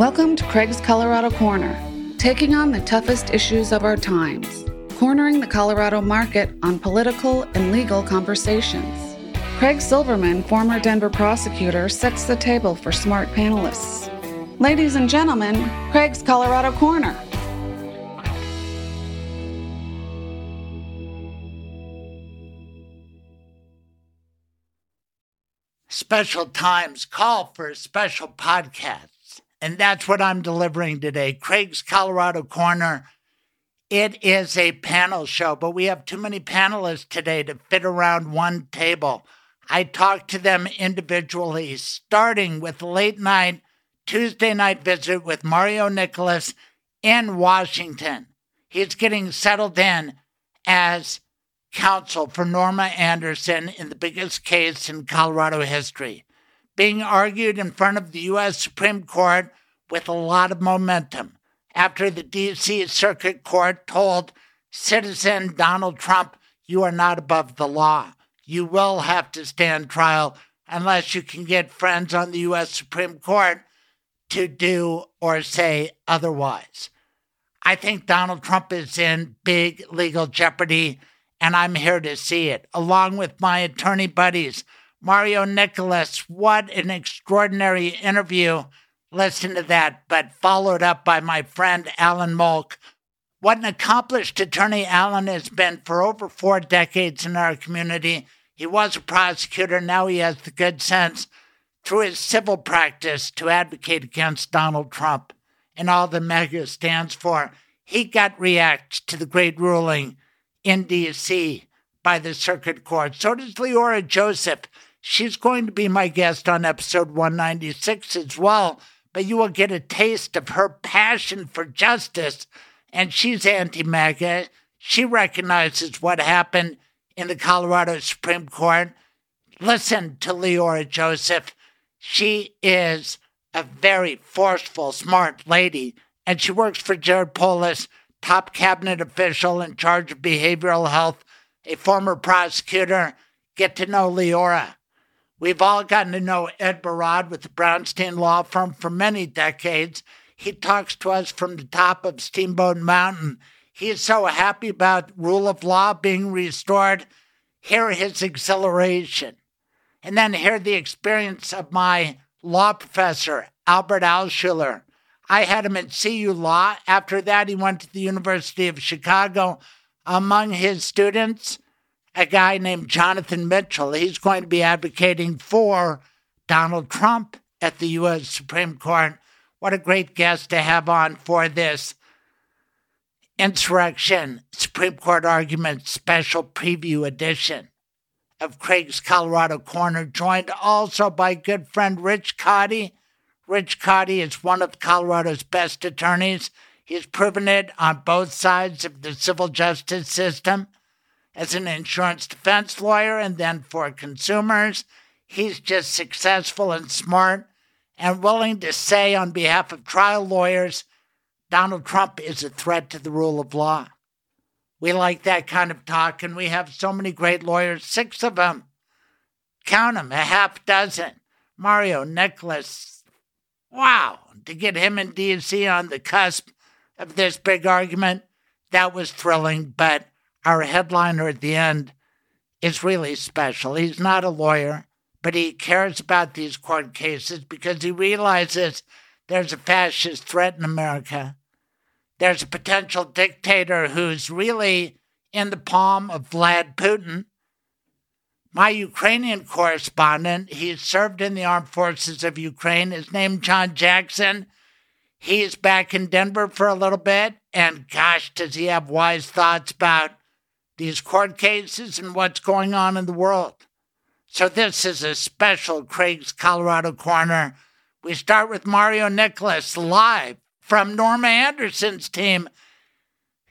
Welcome to Craig's Colorado Corner, taking on the toughest issues of our times, cornering the Colorado market on political and legal conversations. Craig Silverman, former Denver prosecutor, sets the table for smart panelists. Ladies and gentlemen, Craig's Colorado Corner. Special times call for a special podcasts. And that's what I'm delivering today. Craig's Colorado Corner. It is a panel show, but we have too many panelists today to fit around one table. I talked to them individually, starting with late night, Tuesday night visit with Mario Nicolais in Washington. He's getting settled in as counsel for Norma Anderson in the biggest case in Colorado history, being argued in front of the U.S. Supreme Court with a lot of momentum after the D.C. Circuit Court told citizen Donald Trump, You are not above the law. You will have to stand trial unless you can get friends on the U.S. Supreme Court to do or say otherwise. I think Donald Trump is in big legal jeopardy and I'm here to see it, along with my attorney buddies. Mario Nicolais, what an extraordinary interview. Listen to that, but followed up by my friend Alan Molk. What an accomplished attorney Alan has been for over four decades in our community. He was a prosecutor, now he has the good sense through his civil practice to advocate against Donald Trump and all the MAGA stands for. He got react to the great ruling in D.C. by the circuit court. So does Leora Joseph. She's going to be my guest on episode 196 as well, but you will get a taste of her passion for justice. And she's anti MAGA. She recognizes what happened in the Colorado Supreme Court. Listen to Leora Joseph. She is a very forceful, smart lady, and she works for Jared Polis top cabinet official in charge of behavioral health, a former prosecutor. Get to know Leora. We've all gotten to know Ed Barad with the Brownstein Law Firm for many decades. He talks to us from the top of Steamboat Mountain. He is so happy about rule of law being restored. Hear his exhilaration. And then hear the experience of my law professor, Albert Alschuler, I had him at CU Law. After that, he went to the University of Chicago. Among his students, a guy named Jonathan Mitchell. He's going to be advocating for Donald Trump at the U.S. Supreme Court. What a great guest to have on for this Insurrection Supreme Court Argument Special Preview Edition of Craig's Colorado Corner, joined also by good friend Rich Kaudy Rich Kaudy is one of Colorado's best attorneys. He's proven it on both sides of the civil justice system as an insurance defense lawyer and then for consumers. He's just successful and smart and willing to say on behalf of trial lawyers Donald Trump is a threat to the rule of law. We like that kind of talk, and we have so many great lawyers, six of them. Count them, a half dozen. Mario, Nicolais, Wow, to get him and DNC on the cusp of this big argument, that was thrilling. But our headliner at the end is really special. He's not a lawyer, but he cares about these court cases because he realizes there's a fascist threat in America. There's a potential dictator who's really in the palm of Vlad Putin my Ukrainian correspondent, he served in the armed forces of Ukraine, is named John Jackson. He's back in Denver for a little bit, and gosh, does he have wise thoughts about these court cases and what's going on in the world. So, this is a special Craig's Colorado Corner. We start with Mario Nicolais live from Norma Anderson's team,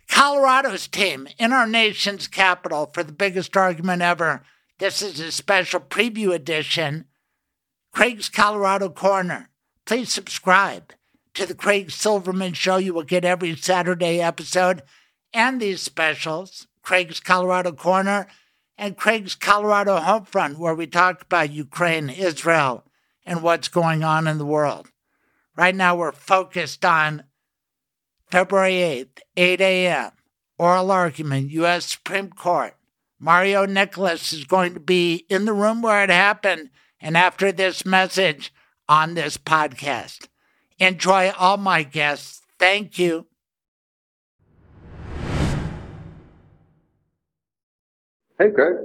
Colorado's team, in our nation's capital for the biggest argument ever. This is a special preview edition. Craig's Colorado Corner. Please subscribe to the Craig Silverman Show. You will get every Saturday episode and these specials Craig's Colorado Corner and Craig's Colorado Homefront, where we talk about Ukraine, Israel, and what's going on in the world. Right now, we're focused on February 8th, 8 a.m., oral argument, U.S. Supreme Court. Mario Nicolais is going to be in the room where it happened and after this message on this podcast. Enjoy all my guests. Thank you. Hey, Greg.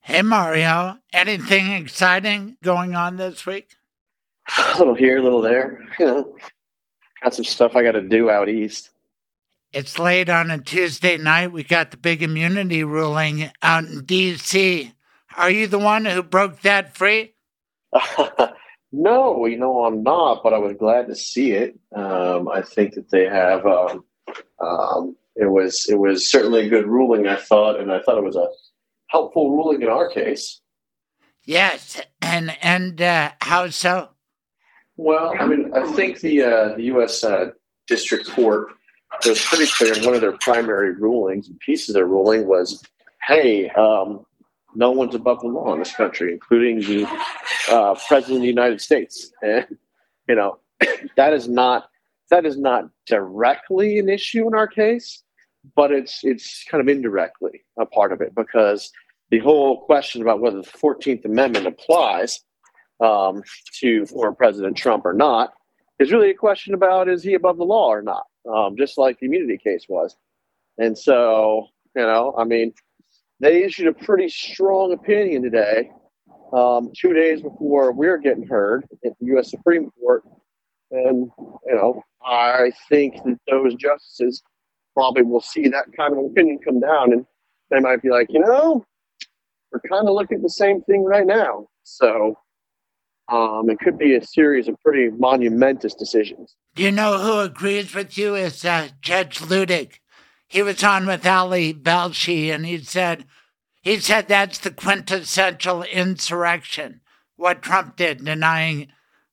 Hey, Mario. Anything exciting going on this week? A little here, a little there. You know, got some stuff I got to do out east. It's late on a Tuesday night. We got the big immunity ruling out in D.C. Are you the one who broke that free? no, you know I'm not, but I was glad to see it. Um, I think that they have. Um, um, it was it was certainly a good ruling, I thought, and I thought it was a helpful ruling in our case. Yes, and and uh, how so? Well, I mean, I think the uh, the U.S. Uh, District Court was pretty clear. in one of their primary rulings, and pieces of their ruling was, "Hey, um, no one's above the law in this country, including the uh, president of the United States." And you know, that is not that is not directly an issue in our case, but it's it's kind of indirectly a part of it because the whole question about whether the Fourteenth Amendment applies um, to former President Trump or not is really a question about is he above the law or not, um, just like the immunity case was. And so, you know, I mean, they issued a pretty strong opinion today, um, two days before we're getting heard at the U.S. Supreme Court. And, you know, I think that those justices probably will see that kind of opinion come down and they might be like, you know, we're kind of looking at the same thing right now. So um, it could be a series of pretty monumentous decisions. You know who agrees with you? Is uh, Judge Luttig. He was on with Ali Velshi, and he said he said that's the quintessential insurrection. What Trump did, denying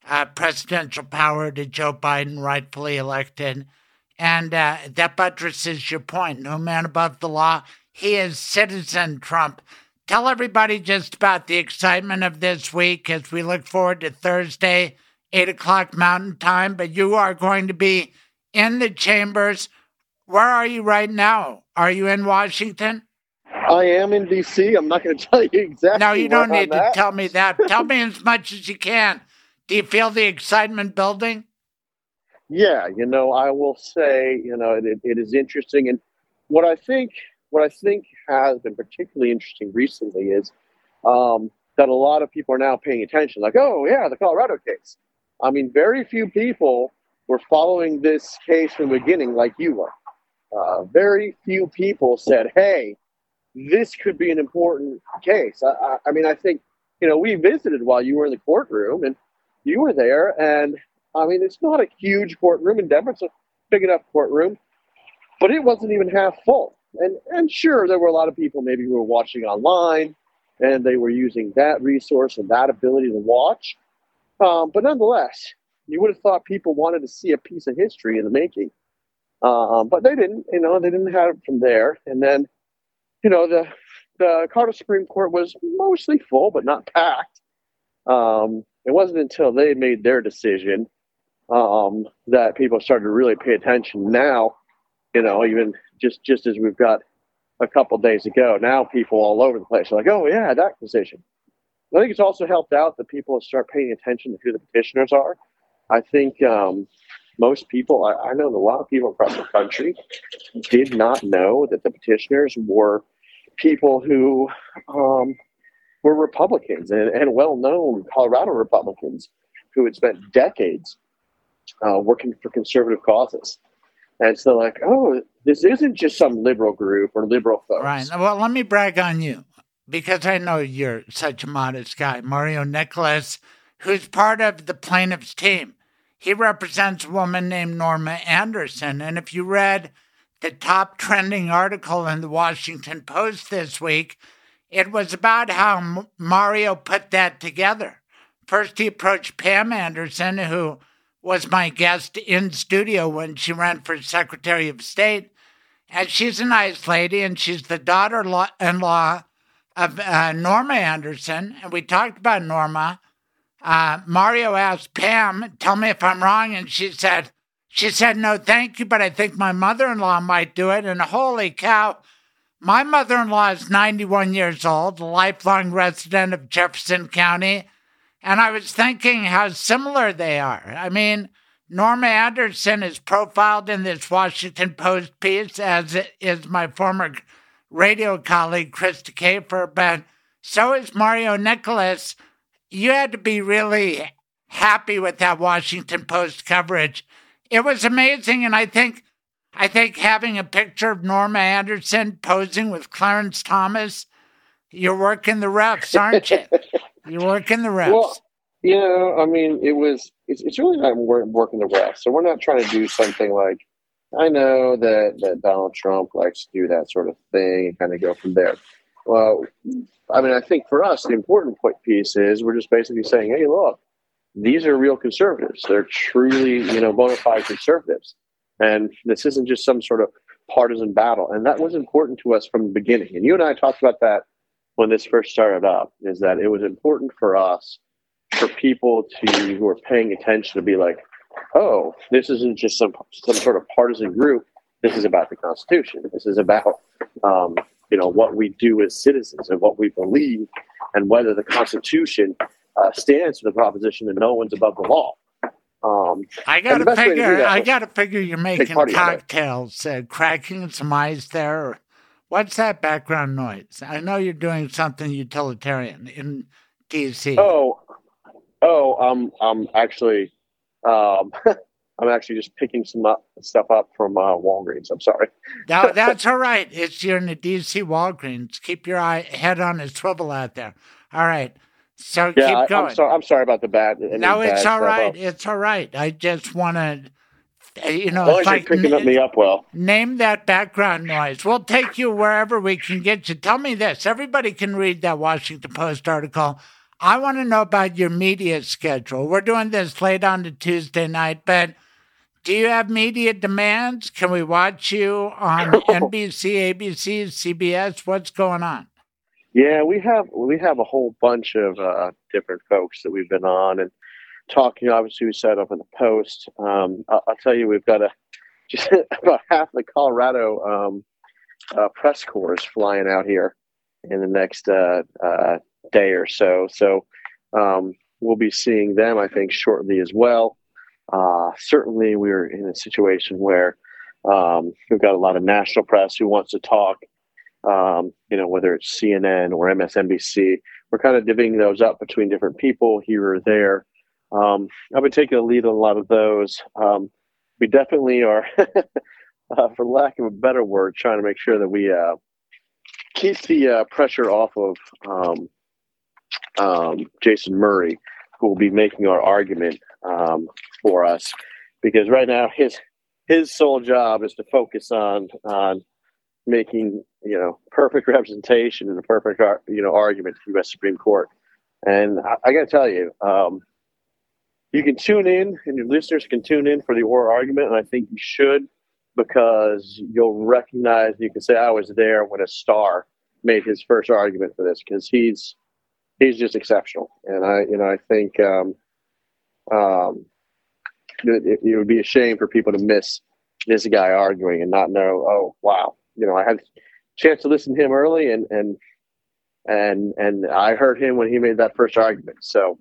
uh, presidential power to Joe Biden, rightfully elected, and uh, that buttresses your point. No man above the law. He is citizen Trump. Tell everybody just about the excitement of this week as we look forward to Thursday, 8 o'clock Mountain Time. But you are going to be in the chambers. Where are you right now? Are you in Washington? I am in D.C. I'm not going to tell you exactly. No, you don't need to tell me that. tell me as much as you can. Do you feel the excitement building? Yeah, you know, I will say, you know, it, it is interesting. And what I think what I think has been particularly interesting recently is um, that a lot of people are now paying attention. Like, oh yeah, the Colorado case. I mean, very few people were following this case from the beginning, like you were. Uh, very few people said, "Hey, this could be an important case." I, I, I mean, I think you know we visited while you were in the courtroom, and you were there, and I mean, it's not a huge courtroom in Denver; it's a big enough courtroom, but it wasn't even half full. And and sure, there were a lot of people maybe who were watching online, and they were using that resource and that ability to watch. Um, but nonetheless, you would have thought people wanted to see a piece of history in the making. Um, but they didn't. You know, they didn't have it from there. And then, you know, the the Colorado Supreme Court was mostly full, but not packed. Um, it wasn't until they made their decision um, that people started to really pay attention. Now, you know, even just just as we've got a couple days ago, now people all over the place are like, oh yeah, that decision. I think it's also helped out that people start paying attention to who the petitioners are. I think um, most people, I, I know a lot of people across the country did not know that the petitioners were people who um, were Republicans and, and well known Colorado Republicans who had spent decades uh, working for conservative causes. And so, like, oh, this isn't just some liberal group or liberal folks. Right. Well, let me brag on you because I know you're such a modest guy. Mario Nicolais, who's part of the plaintiff's team, he represents a woman named Norma Anderson. And if you read the top trending article in the Washington Post this week, it was about how Mario put that together. First, he approached Pam Anderson, who was my guest in studio when she ran for Secretary of State. And she's a nice lady, and she's the daughter in law of uh, Norma Anderson. And we talked about Norma uh, Mario asked Pam, "Tell me if I'm wrong," and she said, "She said no, thank you, but I think my mother-in-law might do it." And holy cow, my mother-in-law is 91 years old, lifelong resident of Jefferson County, and I was thinking how similar they are. I mean. Norma Anderson is profiled in this Washington Post piece, as is my former radio colleague, Krista Kafer, but so is Mario Nicolais. You had to be really happy with that Washington Post coverage. It was amazing, and I think I think having a picture of Norma Anderson posing with Clarence Thomas, you're working the refs, aren't you? you're working the refs. Well, you know, I mean, it was it's, it's really not working the refs. So we're not trying to do something like I know that that Donald Trump likes to do that sort of thing and kind of go from there. Well, I mean, I think for us, the important point piece is we're just basically saying, hey, look, these are real conservatives. They're truly, you know, bona fide conservatives. And this isn't just some sort of partisan battle. And that was important to us from the beginning. And you and I talked about that when this first started up, is that it was important for us, for people to who are paying attention to be like, oh, this isn't just some some sort of partisan group. This is about the Constitution. This is about um, you know what we do as citizens and what we believe, and whether the Constitution uh, stands for the proposition that no one's above the law. Um, I got to figure. I got to figure you're making cocktails, uh, cracking some ice there. What's that background noise? I know you're doing something utilitarian in D.C. Oh, oh, I'm I'm actually um, I'm actually just picking some up, stuff up from uh, Walgreens. I'm sorry. no, that's all right. It's you're in the DC Walgreens. Keep your eye head on a swivel out there. All right. So yeah, keep going. I, am sorry. I'm sorry about the bad. No, it's all right. It's all right. I just want to. Uh, you know, well, you're picking me up well. Name that background noise. We'll take you wherever we can get you. Tell me this. Everybody can read that Washington Post article I want to know about your media schedule. We're doing this late on the Tuesday night, but do you have media demands? Can we watch you on NBC, ABC, CBS? What's going on? Yeah, we have we have a whole bunch of uh, different folks that we've been on and talking. Obviously, we set up in the Post. Um, I'll, I'll, tell you, we've got a just about half the Colorado um, uh, press corps flying out here in the next uh, uh day or so. So um, we'll be seeing them, I think, shortly as well. Uh, certainly, we're in a situation where um, we've got a lot of national press who wants to talk. Um, you know, whether it's CNN or MSNBC, we're kind of divvying those up between different people here or there. Um, I've been taking a lead on a lot of those. Um, we definitely are, uh, for lack of a better word, trying to make sure that we uh, keep the uh, pressure off of um, um, Jason Murray, who will be making our argument um, for us, because right now his his sole job is to focus on on making you know perfect representation and a perfect you know argument to the U.S. Supreme Court. And I, I got to tell you, um, you can tune in, and your listeners can tune in for the oral argument, and I think you should because you'll recognize you can say I was there when a star made his first argument for this because he's he's just exceptional. And I, you know, I think um, um, it, it, would be a shame for people to miss this guy arguing and not know. Oh, wow! You know, I had a chance to listen to him early, and and and and I heard him when he made that first argument. So.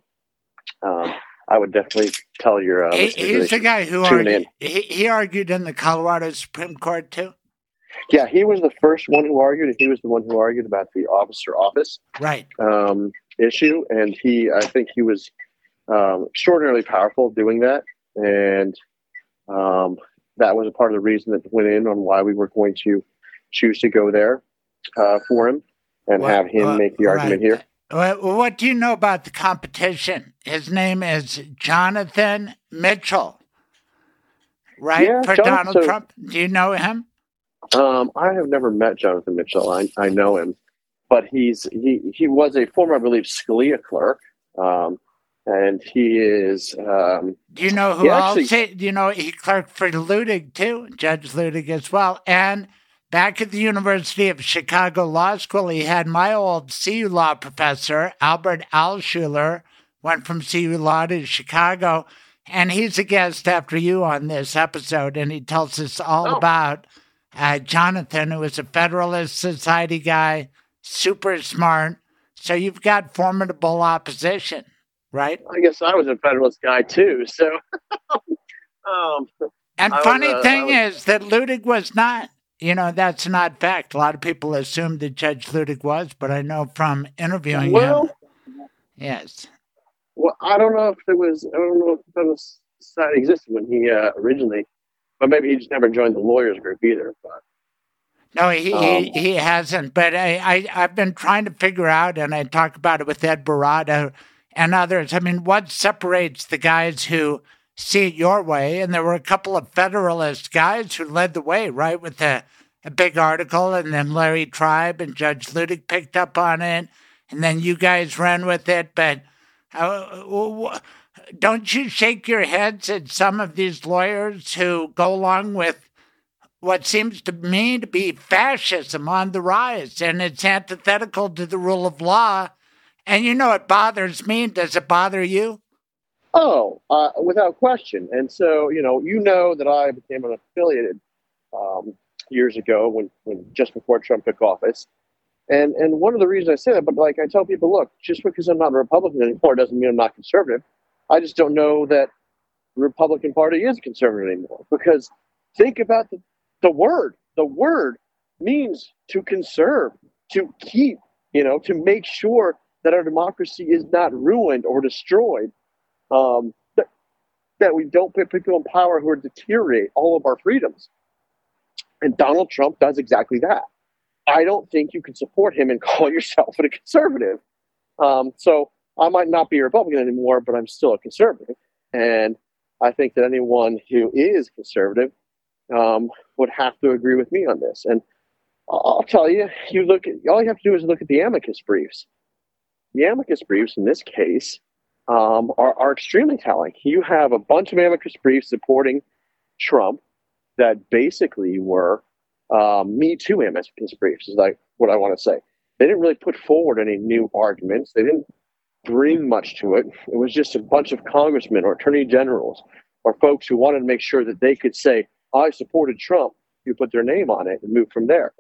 Um, I would definitely tell your. Uh, he, he's the guy who argued, he, he argued in the Colorado Supreme Court too. Yeah, he was the first one who argued. He was the one who argued about the officer office right um, issue, and he, I think, he was um, extraordinarily powerful doing that, and um, that was a part of the reason that went in on why we were going to choose to go there uh, for him and have him uh, make the argument right. here. What do you know about the competition? His name is Jonathan Mitchell, right? Yeah, for Jonathan, Donald Trump. Do you know him? Um, I have never met Jonathan Mitchell. I, I know him, but he's he he was a former, I believe, Scalia clerk. Um, and he is. Um, do you know who actually, else? Do you know he clerked for Luttig too, Judge Luttig as well, and back at the University of Chicago Law School, he had my old CU law professor Albert Alschuler went from CU Law to Chicago. And he's a guest after you on this episode, and he tells us all oh. about uh, Jonathan, who is a Federalist Society guy, super smart. So you've got formidable opposition, right? I guess I was a Federalist guy too. So, um, and funny was, uh, thing was... is that Luttig was not. You know, that's not fact. A lot of people assumed that Judge Luttig was, but I know from interviewing well, him. Yes. Well, I don't know if there was. I don't know if the Federalist Society existed when he uh, originally, but maybe he just never joined the lawyers group either. But no, he, um, he, he hasn't. But I, I, I've been trying to figure out, and I talk about it with Ed Baratta and others. I mean, what separates the guys who see it your way? And there were a couple of Federalist guys who led the way, right, with a, a big article, and then Larry Tribe and Judge Luttig picked up on it, and then you guys ran with it. But uh, don't you shake your heads at some of these lawyers who go along with what seems to me to be fascism on the rise, and it's antithetical to the rule of law. And you know, it bothers me. Does it bother you? Oh, uh, without question. And so, you know, you know that I became an affiliated um, years ago when, when just before Trump took office. And and one of the reasons I say that, but like I tell people, look, just because I'm not a Republican anymore doesn't mean I'm not conservative. I just don't know that the Republican Party is conservative anymore. Because think about the the word, the word means to conserve, to keep, you know, to make sure that our democracy is not ruined or destroyed. Um, that, that we don't put people in power who are deteriorate all of our freedoms. And Donald Trump does exactly that. I don't think you can support him and call yourself a conservative. Um, so I might not be a Republican anymore, but I'm still a conservative. And I think that anyone who is conservative um, would have to agree with me on this. And I'll tell you, you look at all you have to do is look at the amicus briefs. The amicus briefs in this case um, are, are extremely telling. You have a bunch of amicus briefs supporting Trump that basically were um, Me Too amicus briefs, is like what I want to say. They didn't really put forward any new arguments. They didn't bring much to it. It was just a bunch of congressmen or attorney generals or folks who wanted to make sure that they could say, I supported Trump, you put their name on it and move from there.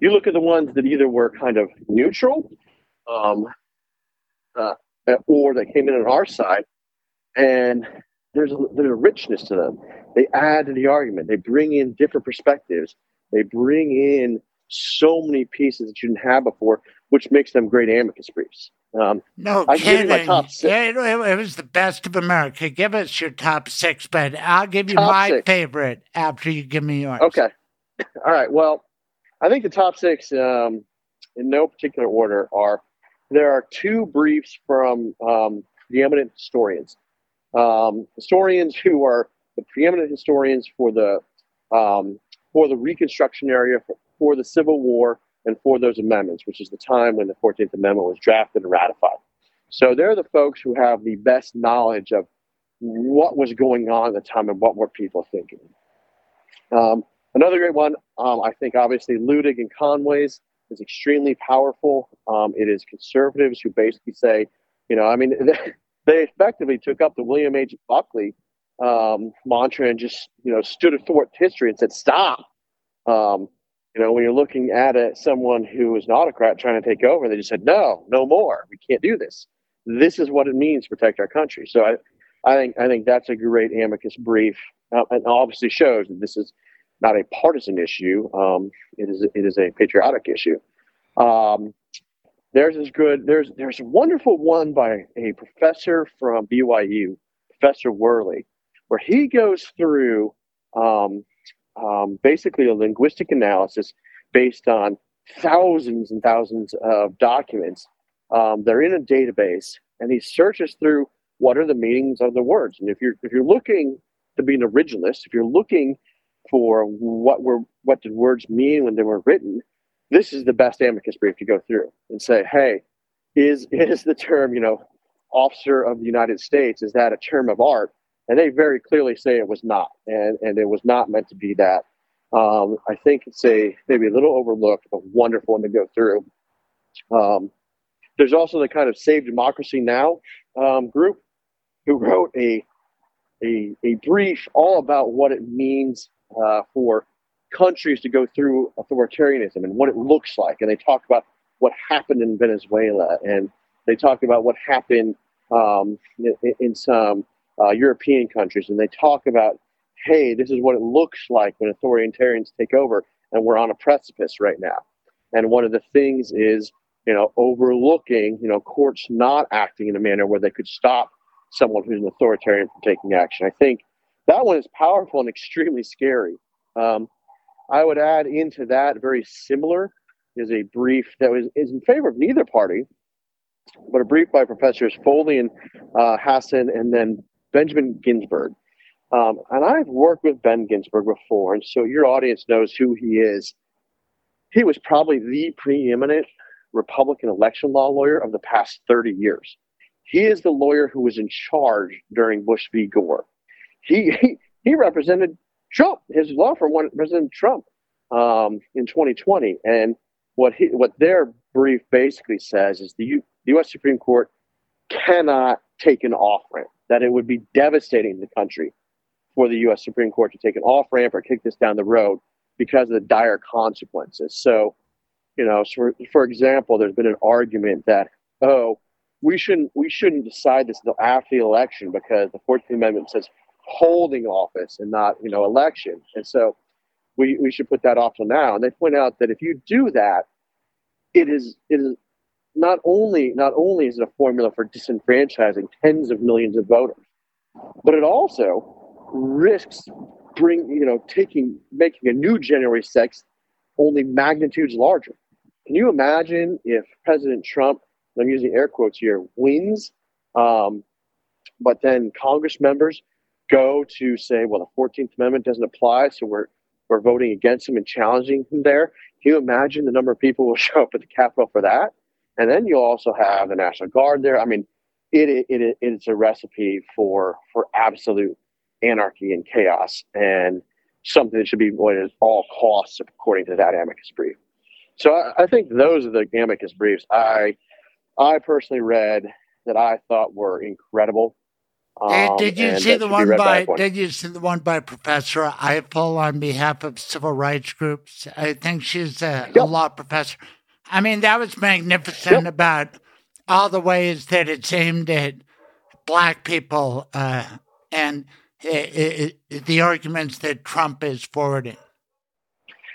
You look at the ones that either were kind of neutral um, uh, or that came in on our side, and there's a, there's a richness to them. They add to the argument. They bring in different perspectives. They bring in so many pieces that you didn't have before, which makes them great amicus briefs. Um, no I kidding. It, it, it, was the best of America. Give us your top six, but I'll give you top my six. favorite after you give me yours. Okay. All right. Well, I think the top six, um, in no particular order, are there are two briefs from um, the eminent historians, um, historians who are the preeminent historians for the um, for the Reconstruction area, for, for the Civil War, and for those amendments, which is the time when the 14th Amendment was drafted and ratified. So they're the folks who have the best knowledge of what was going on at the time and what were people thinking. Um, another great one, um, I think, obviously, Luttig and Conway's is extremely powerful. Um, it is conservatives who basically say, you know, I mean, they effectively took up the William H. Buckley um, mantra and just, you know, stood athwart history and said, stop. Um, you know, when you're looking at it, someone who is an autocrat trying to take over, they just said, no, no more. We can't do this. This is what it means to protect our country. So I, I think I think that's a great amicus brief, uh, and obviously shows that this is not a partisan issue. Um, it is it is a patriotic issue. Um, there's is good. There's there's a wonderful one by a professor from BYU, Professor Worley, where he goes through um, um, basically a linguistic analysis based on thousands and thousands of documents. Um, they're in a database, and he searches through what are the meanings of the words. And if you're if you're looking to be an originalist, if you're looking for what were what did words mean when they were written, this is the best amicus brief to go through and say, hey, is is the term you know officer of the United States is that a term of art? and they very clearly say it was not, and and it was not meant to be that. Um, I think it's a maybe a little overlooked, but wonderful one to go through. Um, There's also the kind of Save Democracy Now um, group who wrote a, a, a brief all about what it means uh, for countries to go through authoritarianism and what it looks like. And they talk about what happened in Venezuela and they talk about what happened um, in, in, some uh, European countries. And they talk about, hey, this is what it looks like when authoritarians take over. And we're on a precipice right now. And one of the things is, you know, overlooking, you know, courts not acting in a manner where they could stop someone who's an authoritarian from taking action. I think that one is powerful and extremely scary. Um, I would add into that very similar is a brief that was is in favor of neither party, but a brief by professors Foley and uh, Hasen, and then Benjamin Ginsberg. Um, and I've worked with Ben Ginsberg before, and so your audience knows who he is. He was probably the preeminent Republican election law lawyer of the past 30 years. He is the lawyer who was in charge during Bush v. Gore. He, he, he represented Trump. His law firm President Trump um, in 2020. And what he, what their brief basically says is the, U, the U.S. Supreme Court cannot take an off ramp. That it would be devastating the country for the U.S. Supreme Court to take an off ramp or kick this down the road because of the dire consequences. So, you know, for, for example, there's been an argument that oh, we shouldn't we shouldn't decide this until after the election because the Fourteenth Amendment says holding office and not you know election. And so we, we should put that off till now. And they point out that if you do that, it is it is not only not only is it a formula for disenfranchising tens of millions of voters, but it also risks bring you know taking making a new January 6th only magnitudes larger. Can you imagine if President Trump, I'm using air quotes here, wins, um, but then Congress members go to say, well, the 14th Amendment doesn't apply, so we're we're voting against him and challenging him there. Can you imagine the number of people will show up at the Capitol for that? And then you'll also have the National Guard there. I mean, it, it, it it's a recipe for for absolute anarchy and chaos, and something that should be avoided at all costs, according to that amicus brief. So I, I think those are the amicus briefs I I personally read that I thought were incredible. Um, did you see the one by Did you see the one by Professor Ifill on behalf of civil rights groups? I think she's a, yep. a law professor. I mean, that was magnificent yep. about all the ways that it's aimed at black people uh, and it, it, the arguments that Trump is forwarding.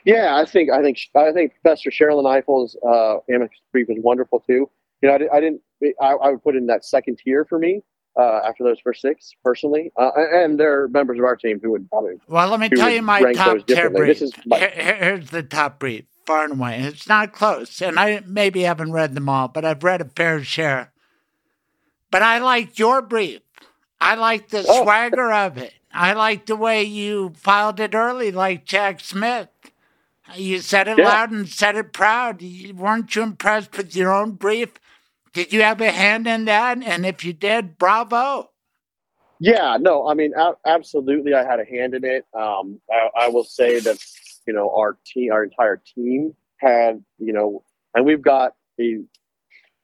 Yeah, I think I think I think Professor Sherrilyn Ifill's uh, amicus brief was wonderful too. You know, I, I didn't. I, I would put in that second tier for me uh, after those first six, personally, uh, and there are members of our team who would probably. Well, let me tell you my top tier Here, here's the top brief, far and away. It's not close, and I maybe haven't read them all, but I've read a fair share. But I liked your brief. I like the oh. swagger of it. I like the way you filed it early, like Jack Smith. You said it yeah. loud and said it proud. Weren't you impressed with your own brief? Did you have a hand in that? And if you did, bravo. Yeah, no, I mean, a- absolutely, I had a hand in it. Um, I, I will say that, you know, our team, our entire team had, you know, and we've got the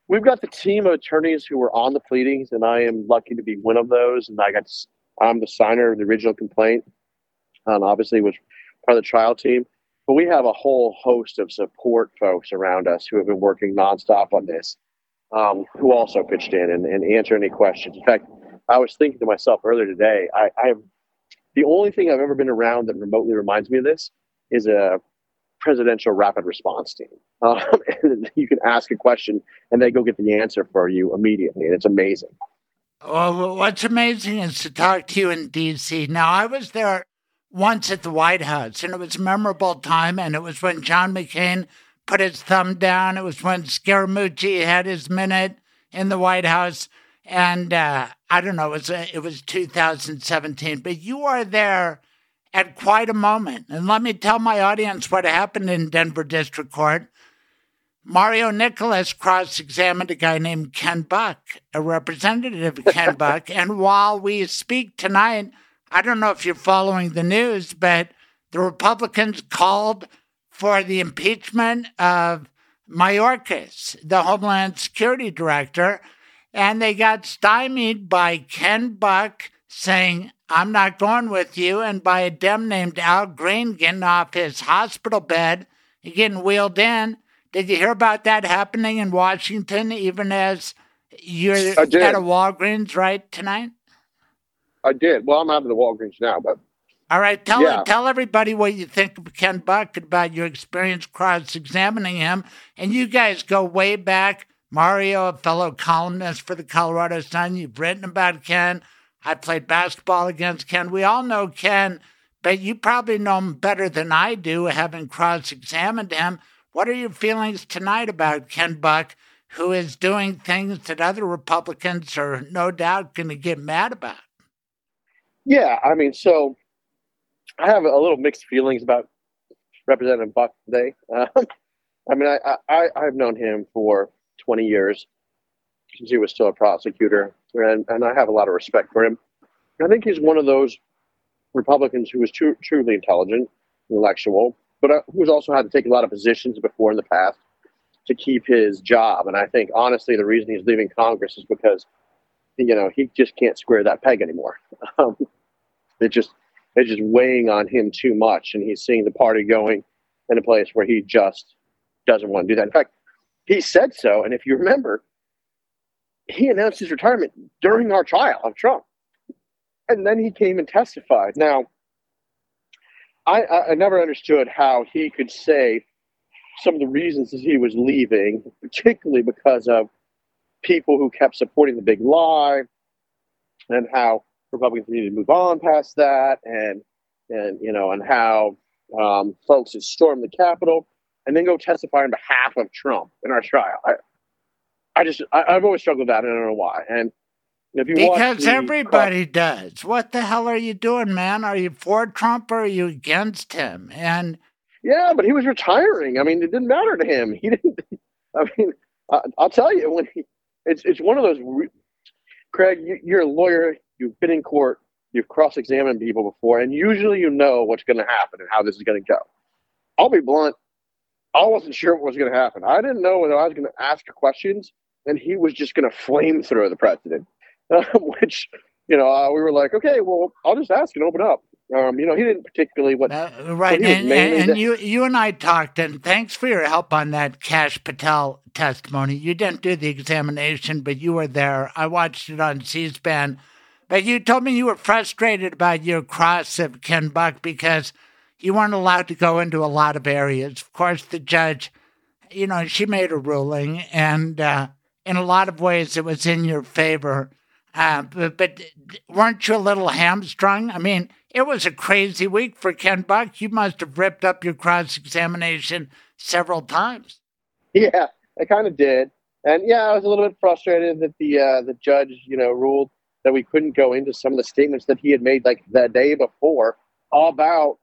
we've got the team of attorneys who were on the pleadings, and I am lucky to be one of those. And I got, I'm the signer of the original complaint, and obviously was part of the trial team. But we have a whole host of support folks around us who have been working nonstop on this um, who also pitched in and, and answered any questions. In fact, I was thinking to myself earlier today, I, the only thing I've ever been around that remotely reminds me of this is a presidential rapid response team. Um, you can ask a question and they go get the answer for you immediately. And it's amazing. Well, what's amazing is to talk to you in D.C. Now, I was there once at the White House, and it was a memorable time, and it was when John McCain put his thumb down. It was when Scaramucci had his minute in the White House. And uh, I don't know, it was, uh, it was 2017, but you are there at quite a moment. And let me tell my audience what happened in Denver District Court. Mario Nicolais cross examined a guy named Ken Buck, a representative of Ken Buck. And while we speak tonight, I don't know if you're following the news, but the Republicans called for the impeachment of Mayorkas, the Homeland Security Director, and they got stymied by Ken Buck saying, I'm not going with you, and by a Dem named Al Green getting off his hospital bed, getting wheeled in. Did you hear about that happening in Washington, even as you're at a Walgreens right tonight? I did. Well, I'm out of the Walgreens now, but all right, tell yeah. tell everybody what you think of Ken Buck about your experience cross-examining him, and you guys go way back. Mario, a fellow columnist for the Colorado Sun, you've written about Ken. I played basketball against Ken. We all know Ken, but you probably know him better than I do, having cross-examined him. What are your feelings tonight about Ken Buck, who is doing things that other Republicans are no doubt going to get mad about? Yeah, I mean, so I have a little mixed feelings about Representative Buck today. Um, I mean, I, I I've known him for 20 years since he was still a prosecutor, and, and I have a lot of respect for him. I think he's one of those Republicans who is truly intelligent, intellectual, but uh, who's also had to take a lot of positions before in the past to keep his job. And I think honestly, the reason he's leaving Congress is because you know he just can't square that peg anymore. Um, it just it's just weighing on him too much, and he's seeing the party going in a place where he just doesn't want to do that. In fact, he said so, and if you remember, he announced his retirement during our trial of Trump, and then he came and testified. Now, I, I never understood how he could say some of the reasons that he was leaving, particularly because of people who kept supporting the big lie and how Republicans need to move on past that, and and you know, and how um, folks had stormed the Capitol and then go testify on behalf of Trump in our trial. I, I just I, have always struggled with that. and I don't know why. And if you because everybody does. What the hell are you doing, man? Are you for Trump or are you against him? And yeah, but he was retiring. I mean, it didn't matter to him. He didn't. I mean, I, will tell you when he. It's it's one of those. Craig, you, you're a lawyer you've been in court, you've cross-examined people before, and usually you know what's going to happen and how this is going to go. I'll be blunt. I wasn't sure what was going to happen. I didn't know whether I was going to ask questions and he was just going to flamethrow the president, um, which, you know, uh, we were like, okay, well, I'll just ask and open up. Um, you know, he didn't particularly what. Uh, right, and, and, and you you and I talked, and thanks for your help on that Kash Patel testimony. You didn't do the examination, but you were there. I watched it on C-SPAN. But you told me you were frustrated about your cross of Ken Buck because you weren't allowed to go into a lot of areas. Of course, the judge, you know, she made a ruling, and uh, in a lot of ways it was in your favor. Uh, but, but weren't you a little hamstrung? I mean, it was a crazy week for Ken Buck. You must have ripped up your cross examination several times. Yeah, I kind of did. And yeah, I was a little bit frustrated that the uh, the judge, you know, ruled that we couldn't go into some of the statements that he had made like the day before about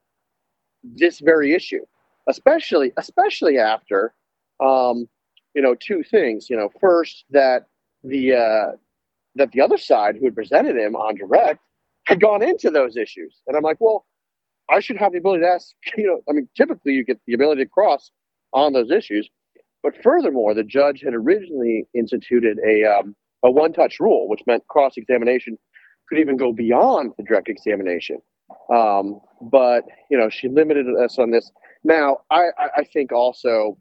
this very issue, especially especially after um, you know two things. You know, first that the uh, that the other side who had presented him on direct had gone into those issues, and I'm like, well, I should have the ability to ask. You know, I mean, typically you get the ability to cross on those issues, but furthermore, the judge had originally instituted a um, a one touch rule, which meant cross examination could even go beyond the direct examination. Um, but, you know, she limited us on this. Now, I, I think also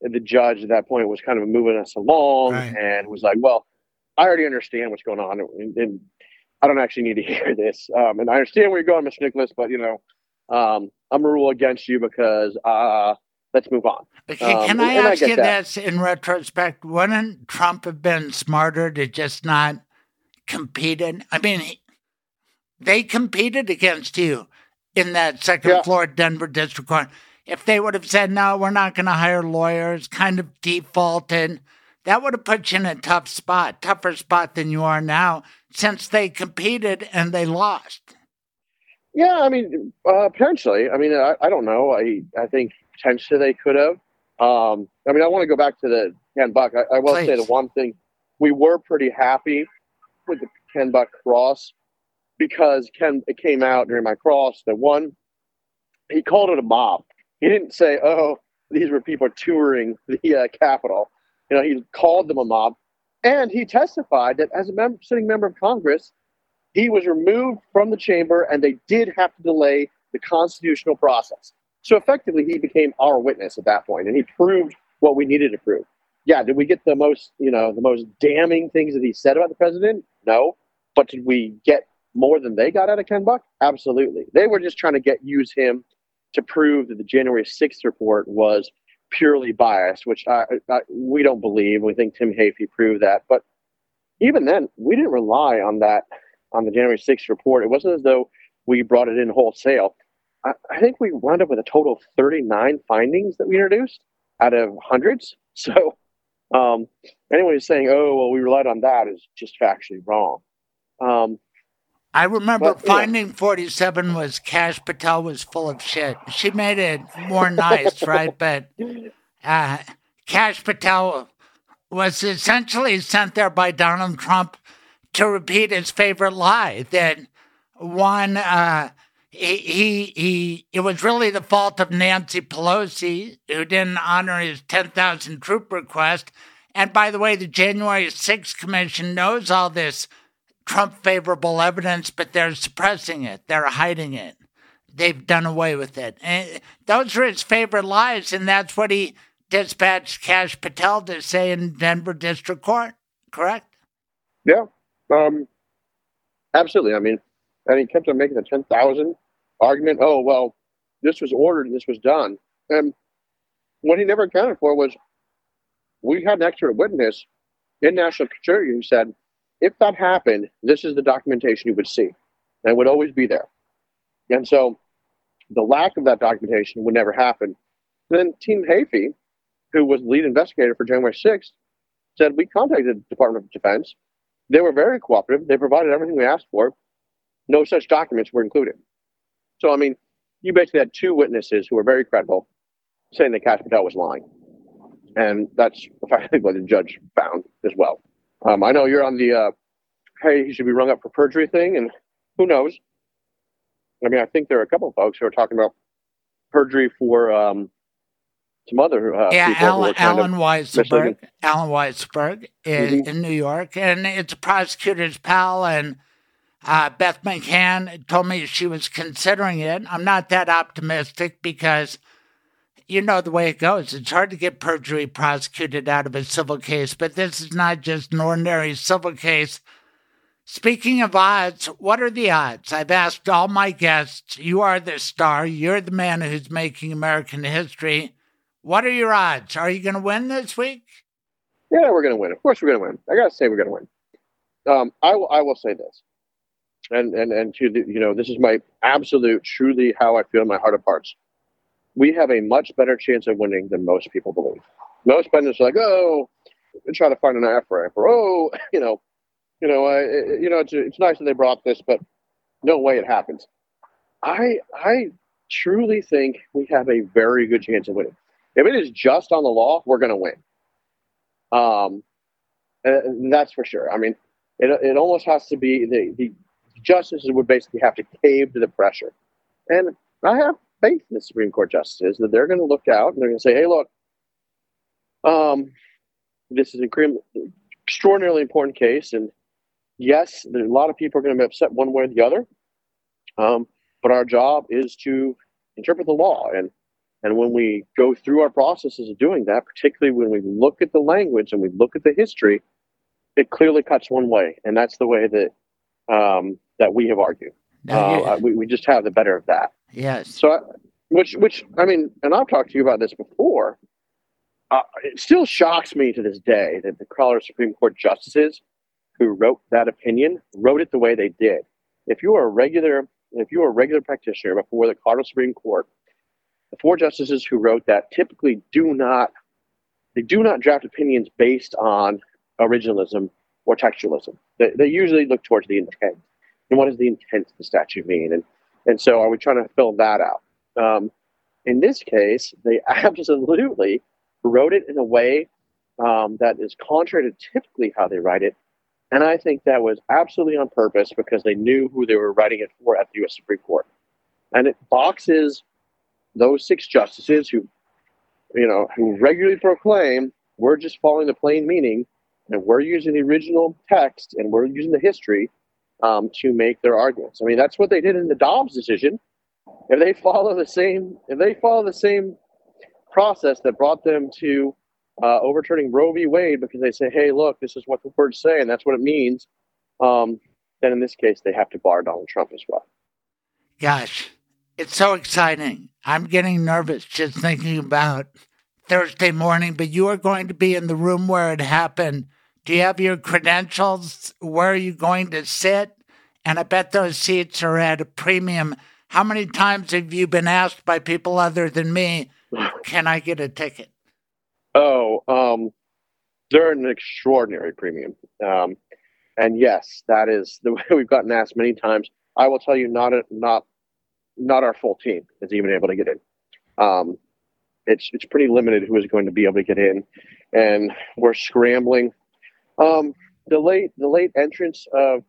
the judge at that point was kind of moving us along right. and was like, well, I already understand what's going on. And, and I don't actually need to hear this. Um, and I understand where you're going, Mr. Nicolais, but, you know, um, I'm a rule against you because uh, let's move on. Um, can I ask I you that. this in retrospect? Wouldn't Trump have been smarter to just not compete? In, I mean, they competed against you in that second yeah. floor Denver District Court. If they would have said, no, we're not going to hire lawyers, kind of defaulted, that would have put you in a tough spot, tougher spot than you are now, since they competed and they lost. Yeah, I mean, uh, potentially. I mean, I, I don't know. I I think potentially they could have. Um, I mean, I want to go back to the Ken Buck. I, I will Please. say the one thing we were pretty happy with the Ken Buck cross because Ken it came out during my cross that one he called it a mob. He didn't say, "Oh, these were people touring the uh, Capitol. You know, he called them a mob, and he testified that as a sitting member of Congress, he was removed from the chamber, and they did have to delay the constitutional process. So effectively, he became our witness at that point, and he proved what we needed to prove. Yeah, did we get the most, you know, the most damning things that he said about the president? No, but did we get more than they got out of Ken Buck? Absolutely. They were just trying to get use him to prove that the January 6th report was purely biased, which I, I, we don't believe. We think Tim Heaphy proved that. But even then, we didn't rely on that, on the January 6th report. It wasn't as though we brought it in wholesale. I, I think we wound up with a total of 39 findings that we introduced out of hundreds. So um, anyone who's saying, oh, well, we relied on that is just factually wrong. Um, I remember but, finding 47 was Kash Patel was full of shit. She made it more nice, right? But uh, Kash Patel was essentially sent there by Donald Trump to repeat his favorite lie that one, uh, he, he, it was really the fault of Nancy Pelosi, who didn't honor his 10,000 troop request. And by the way, the January 6th Commission knows all this Trump favorable evidence, but they're suppressing it. They're hiding it. They've done away with it. And those are his favorite lies, and that's what he dispatched Kash Patel to say in Denver District Court. Correct? Yeah, um, absolutely. I mean, and he kept on making the ten thousand argument. Oh well, this was ordered and this was done. And what he never accounted for was we had an expert witness in national security who said if that happened, this is the documentation you would see. And it would always be there. And so the lack of that documentation would never happen. Then Tim Heaphy, who was lead investigator for January 6th, said, We contacted the Department of Defense. They were very cooperative. They provided everything we asked for. No such documents were included. So, I mean, you basically had two witnesses who were very credible saying that Kash Patel was lying. And that's effectively what the judge found as well. Um, I know you're on the uh, hey, he should be rung up for perjury thing, and who knows? I mean, I think there are a couple of folks who are talking about perjury for um, some other uh, yeah, Alan, Allen Weisselberg, Allen Weisselberg in, mm-hmm. in New York, and it's a prosecutor's pal, and uh, Beth McCann told me she was considering it. I'm not that optimistic because you know the way it goes. It's hard to get perjury prosecuted out of a civil case, but this is not just an ordinary civil case. Speaking of odds, what are the odds? I've asked all my guests. You are the star. You're the man who's making American history. What are your odds? Are you going to win this week? Yeah, we're going to win. Of course, we're going to win. I got to say, we're going to win. Um, I, will say this, and and and to the, you know, this is my absolute, truly how I feel in my heart of hearts we have a much better chance of winning than most people believe. Most pundits are like, oh, try to find an for or oh, you know, you know, uh, you know, it's, it's nice that they brought this, but no way it happens. I I truly think we have a very good chance of winning. If it is just on the law, we're going to win. Um, that's for sure. I mean, it, it almost has to be the, the justices would basically have to cave to the pressure. And I have faith in the Supreme Court justices that they're going to look out and they're going to say, hey, look, um, this is an extraordinarily important case. And yes, a lot of people are going to be upset one way or the other. Um, but our job is to interpret the law. And, and when we go through our processes of doing that, particularly when we look at the language and we look at the history, it clearly cuts one way. And that's the way that, um, that we have argued. Uh, we, we just have the better of that. Yes. So, which, which, I mean, and I've talked to you about this before. Uh, it still shocks me to this day that the Colorado Supreme Court justices who wrote that opinion wrote it the way they did. If you are a regular, if you are a regular practitioner before the Colorado Supreme Court, the four justices who wrote that typically do not, they do not draft opinions based on originalism or textualism. They, they usually look towards the intent. And what does the intent of the statute mean? And and so are we trying to fill that out? Um, in this case, they absolutely wrote it in a way um, that is contrary to typically how they write it. And I think that was absolutely on purpose because they knew who they were writing it for at the U.S. Supreme Court. And it boxes those six justices who you know, who regularly proclaim we're just following the plain meaning and we're using the original text and we're using the history um, to make their arguments. I mean, that's what they did in the Dobbs decision. If they follow the same, if they follow the same process that brought them to uh, overturning Roe v. Wade because they say, "Hey, look, this is what the words say, and that's what it means," um, then in this case, they have to bar Donald Trump as well. Gosh, it's so exciting. I'm getting nervous just thinking about Thursday morning, but you are going to be in the room where it happened. Do you have your credentials? Where are you going to sit? And I bet those seats are at a premium. How many times have you been asked by people other than me, can I get a ticket? Oh, um, they're an extraordinary premium. Um, and yes, that is the way we've gotten asked many times. I will tell you, not a, not not our full team is even able to get in. Um, it's it's pretty limited who is going to be able to get in, and we're scrambling. Um, the late the late entrance of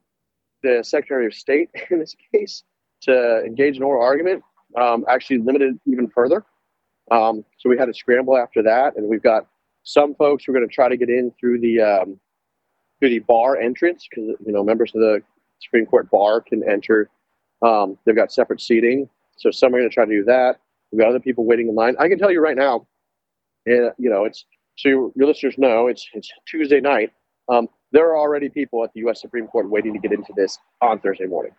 the Secretary of State in this case to engage in oral argument um, actually limited even further. Um, so we had to scramble after that, and we've got some folks who are going to try to get in through the um, through the bar entrance because you know members of the Supreme Court bar can enter. Um, they've got separate seating, so some are going to try to do that. We've got other people waiting in line. I can tell you right now, uh, you know, it's so your, your, listeners know it's it's Tuesday night. Um, there are already people at the U.S. Supreme Court waiting to get into this on Thursday morning.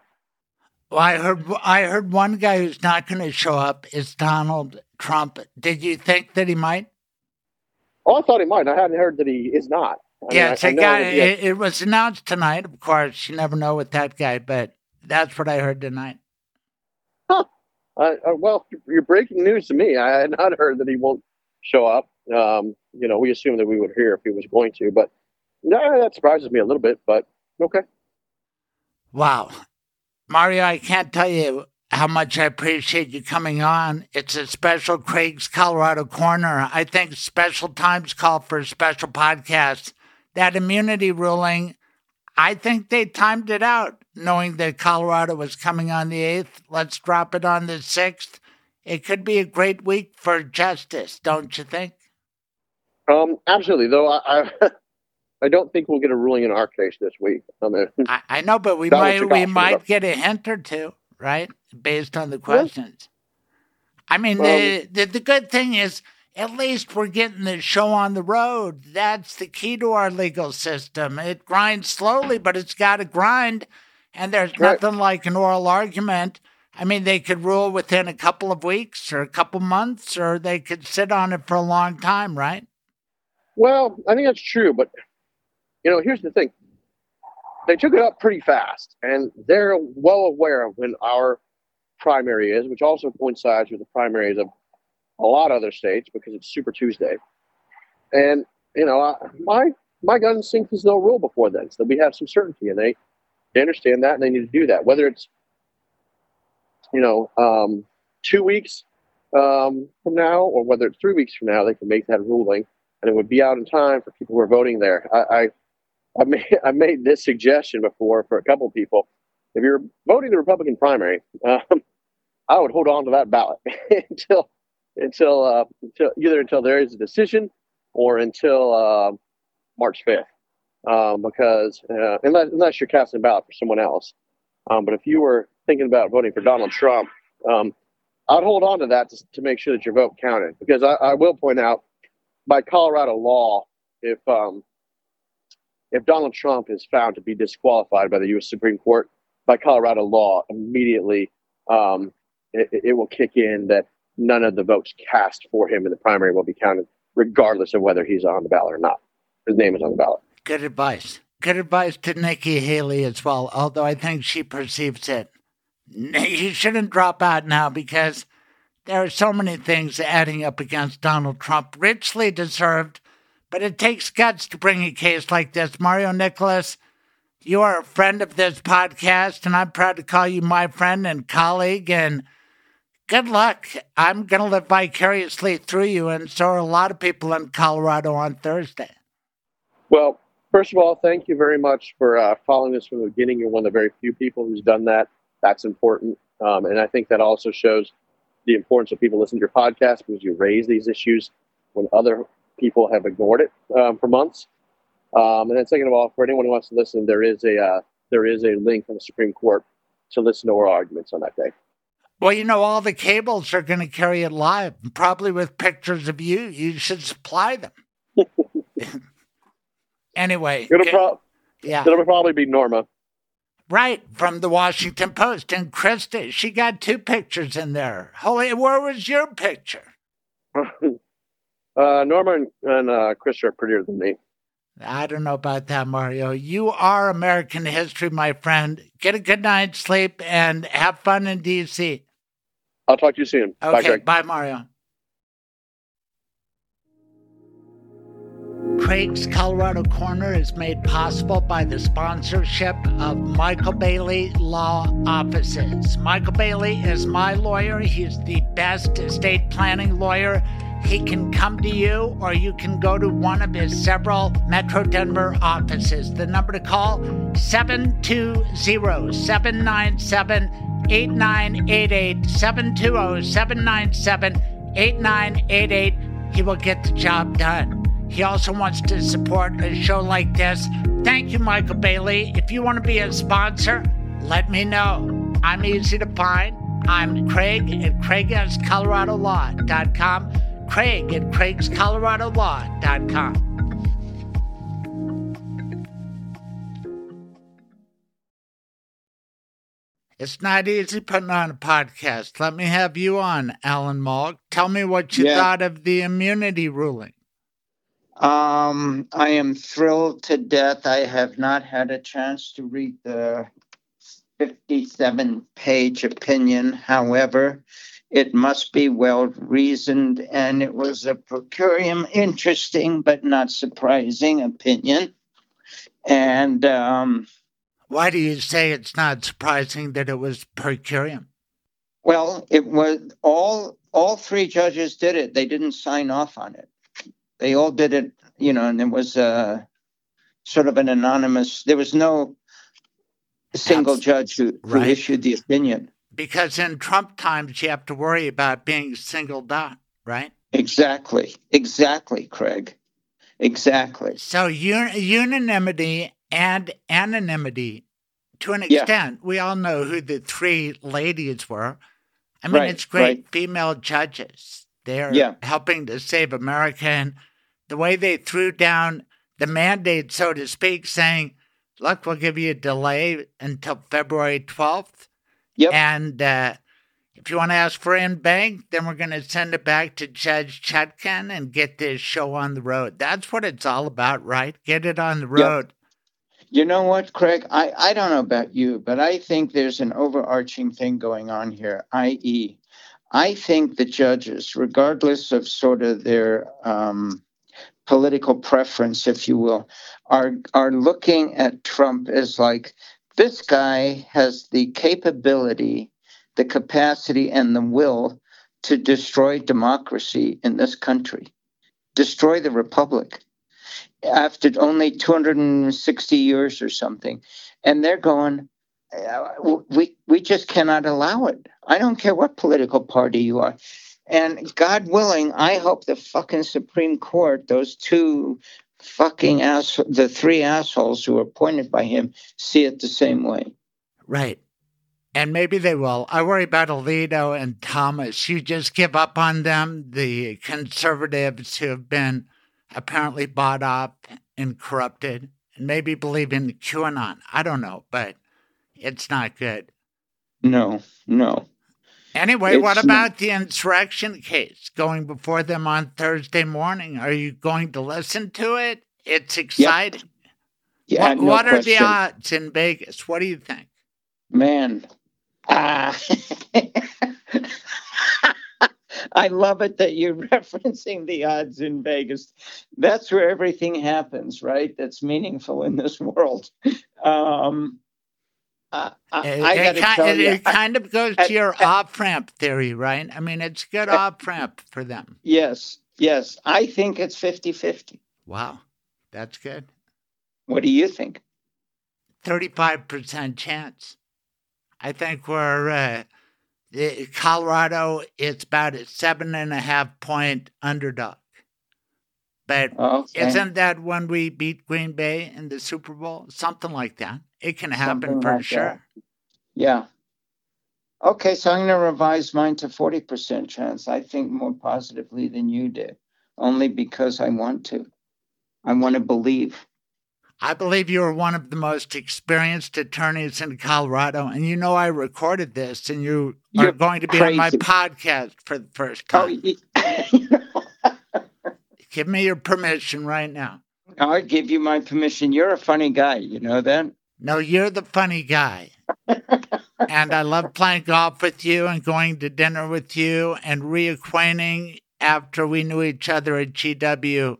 Well, I heard I heard one guy who's not going to show up is Donald Trump. Did you think that he might? Oh, I thought he might. I hadn't heard that he is not. I yes, mean, I, I got, it, it was announced tonight. Of course, you never know with that guy, but that's what I heard tonight. Huh. Uh, uh, well, you're breaking news to me. I had not heard that he won't show up. Um, you know, we assumed that we would hear if he was going to, but no, that surprises me a little bit. But okay. Wow, Mario, I can't tell you how much I appreciate you coming on. It's a special Craig's Colorado Corner. I think special times call for a special podcast. That immunity ruling, I think they timed it out, knowing that Colorado was coming on the 8th. Let's drop it on the 6th. It could be a great week for justice, don't you think? Um, absolutely. Though I, I, I don't think we'll get a ruling in our case this week. I, mean, I, I know, but we might we might get a hint or two, right? Based on the questions. I mean, the, the the good thing is at least we're getting the show on the road. That's the key to our legal system. It grinds slowly, but it's got to grind, and there's right. nothing like an oral argument. I mean, they could rule within a couple of weeks or a couple months, or they could sit on it for a long time, right? Well, I think that's true, but you know, here's the thing. They took it up pretty fast, and they're well aware of when our primary is, which also coincides with the primaries of a lot of other states because it's Super Tuesday. And you know, I, my my gut instinct is they'll rule before then, so we have some certainty, and they they understand that, and they need to do that. Whether it's you know um, two weeks um, from now, or whether it's three weeks from now, they can make that ruling, and it would be out in time for people who are voting there. I, I I made I made this suggestion before for a couple people. If you're voting the Republican primary, um, I would hold on to that ballot until until uh, until either until there is a decision or until uh, March fifth, um, because uh, unless unless you're casting a ballot for someone else. Um, but if you were thinking about voting for Donald Trump, um, I'd hold on to that to, to, make sure that your vote counted. Because I, I will point out, by Colorado law, if um, if Donald Trump is found to be disqualified by the U.S. Supreme Court by Colorado law, immediately um, it, it, will kick in that none of the votes cast for him in the primary will be counted, regardless of whether he's on the ballot or not. His name is on the ballot. Good advice. Good advice to Nikki Haley as well, although I think she perceives it. You shouldn't drop out now because there are so many things adding up against Donald Trump, richly deserved but it takes guts to bring a case like this. Mario Nicolais, you are a friend of this podcast, and I'm proud to call you my friend and colleague. And good luck. I'm going to live vicariously through you, and so are a lot of people in Colorado on Thursday. Well, first of all, thank you very much for uh, following us from the beginning. You're one of the very few people who's done that. That's important. Um, and I think that also shows the importance of people listening to your podcast because you raise these issues when other people have ignored it um, for months. Um, and then second of all, for anyone who wants to listen, there is a uh, there is a link on the Supreme Court to listen to our arguments on that day. Well, you know, all the cables are going to carry it live, probably with pictures of you. You should supply them. anyway, it'll, pro- yeah. it'll probably be Norma. Right, from the Washington Post. And Krista, she got two pictures in there. Holy, where was your picture? uh, Norma and, and uh, Krista are prettier than me. I don't know about that, Mario. You are American history, my friend. Get a good night's sleep and have fun in D.C. I'll talk to you soon. Okay, bye, bye Mario. Craig's Colorado Corner is made possible by the sponsorship of Michael Bailey Law Offices. Michael Bailey is my lawyer. He's the best estate planning lawyer. He can come to you or you can go to one of his several Metro Denver offices. The number to call 720-797-8988 720-797-8988. He will get the job done. He also wants to support a show like this. Thank you, Michael Bailey. If you want to be a sponsor, let me know. I'm easy to find. I'm Craig at craigscoloradolaw.com. Craig at craigscoloradolaw.com. It's not easy putting on a podcast. Let me have you on, Alan Molk. Tell me what you yeah. thought of the immunity ruling. Um, I am thrilled to death. I have not had a chance to read the 57 page opinion. However, it must be well reasoned, and it was a per curiam interesting but not surprising opinion. And um, why do you say it's not surprising that it was per curiam? Well, it was all all three judges did it. They didn't sign off on it they all did it, you know, and it was a sort of an anonymous. There was no single judge who, who issued the opinion. Because in Trump times, you have to worry about being singled out, right? Exactly, exactly, Craig, exactly. So un- unanimity and anonymity, to an extent, yeah. we all know who the three ladies were. I mean, right, it's great right. female judges. They're yeah. helping to save America. And the way they threw down the mandate, so to speak, saying, look, we'll give you a delay until February 12th. Yep. And uh, if you want to ask for en banc, then we're going to send it back to Judge Chutkan and get this show on the road. That's what it's all about, right? Get it on the road. Yep. You know what, Craig? I, I don't know about you, but I think there's an overarching thing going on here, i.e., I think the judges, regardless of sort of their um, political preference, if you will, are are looking at Trump as like this guy has the capability, the capacity, and the will to destroy democracy in this country, destroy the republic after only 260 years or something. And they're going, uh, we we just cannot allow it. I don't care what political party you are. And God willing, I hope the fucking Supreme Court, those two fucking ass, the three assholes who are appointed by him, see it the same way. Right. And maybe they will. I worry about Alito and Thomas. You just give up on them, the conservatives who have been apparently bought up and corrupted, and maybe believe in QAnon. I don't know, but it's not good. No, no. Anyway, it's what about not... the insurrection case going before them on Thursday morning? Are you going to listen to it? It's exciting. Yep. Yeah, what, no what are the odds in Vegas? What do you think? Man, uh, I love it that you're referencing the odds in Vegas. That's where everything happens, right? That's meaningful in this world. Um, uh, it, it, kind, it, kind, of goes to your off ramp theory, right? I mean, it's good off ramp for them. Yes, yes. I think it's 50 50. Wow, that's good. What do you think? 35% chance. I think we're, uh, Colorado, it's about a seven and a half point underdog. But okay. isn't that when we beat Green Bay in the Super Bowl? Something like that. It can happen Something for like sure. That. Yeah. Okay, so I'm going to revise mine to 40% chance. I think more positively than you did, only because I want to. I want to believe. I believe you are one of the most experienced attorneys in Colorado, and you know I recorded this, and you You're are going to be crazy. on my podcast for the first oh, time. Oh, Give me your permission right now. I'll give you my permission. You're a funny guy, you know that? No, you're the funny guy. and I love playing golf with you and going to dinner with you and reacquainting after we knew each other at GW.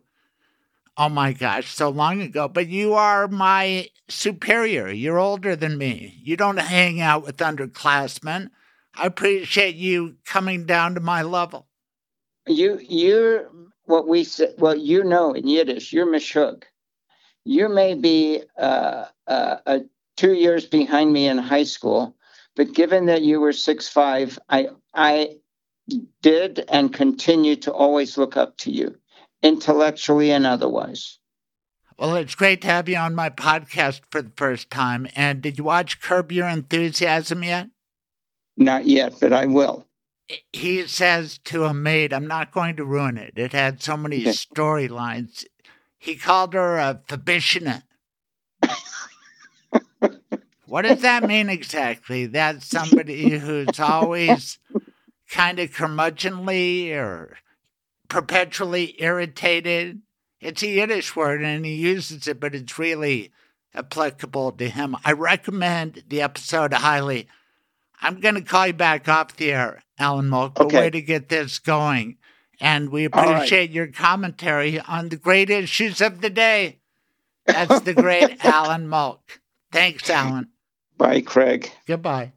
Oh my gosh, so long ago. But you are my superior. You're older than me. You don't hang out with underclassmen. I appreciate you coming down to my level. You, you're what we say. Well, you know in Yiddish, you're meshug. You may be uh, uh, uh, two years behind me in high school, but given that you were six five, I I did and continue to always look up to you, intellectually and otherwise. Well, it's great to have you on my podcast for the first time. And did you watch Curb Your Enthusiasm yet? Not yet, but I will. He says to a maid, I'm not going to ruin it. It had so many storylines. He called her a Fabishina. What does that mean exactly? That's somebody who's always kind of curmudgeonly or perpetually irritated. It's a Yiddish word and he uses it, but it's really applicable to him. I recommend the episode highly. I'm going to call you back off the air, Alan Molk. Okay. way to get this going. And we appreciate right. your commentary on the great issues of the day. That's the great Alan Molk. Thanks, Alan. Bye, Craig. Goodbye.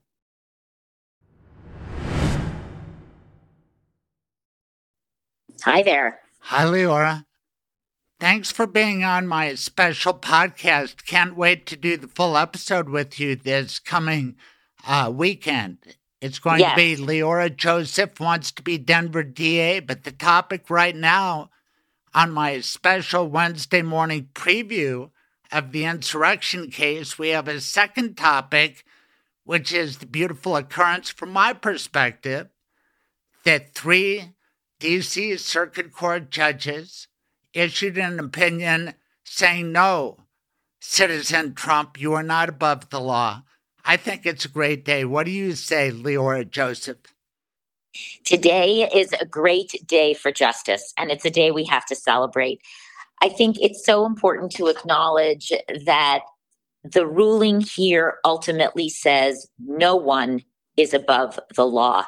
Hi there. Hi, Leora. Thanks for being on my special podcast. Can't wait to do the full episode with you this coming uh, weekend. It's going yes. to be Leora Joseph wants to be Denver DA, but the topic right now on my special Wednesday morning preview of the insurrection case, we have a second topic, which is the beautiful occurrence from my perspective that three DC Circuit Court judges issued an opinion saying, no, Citizen Trump, you are not above the law. I think it's a great day. What do you say, Leora Joseph? Today is a great day for justice, and it's a day we have to celebrate. I think it's so important to acknowledge that the ruling here ultimately says no one is above the law.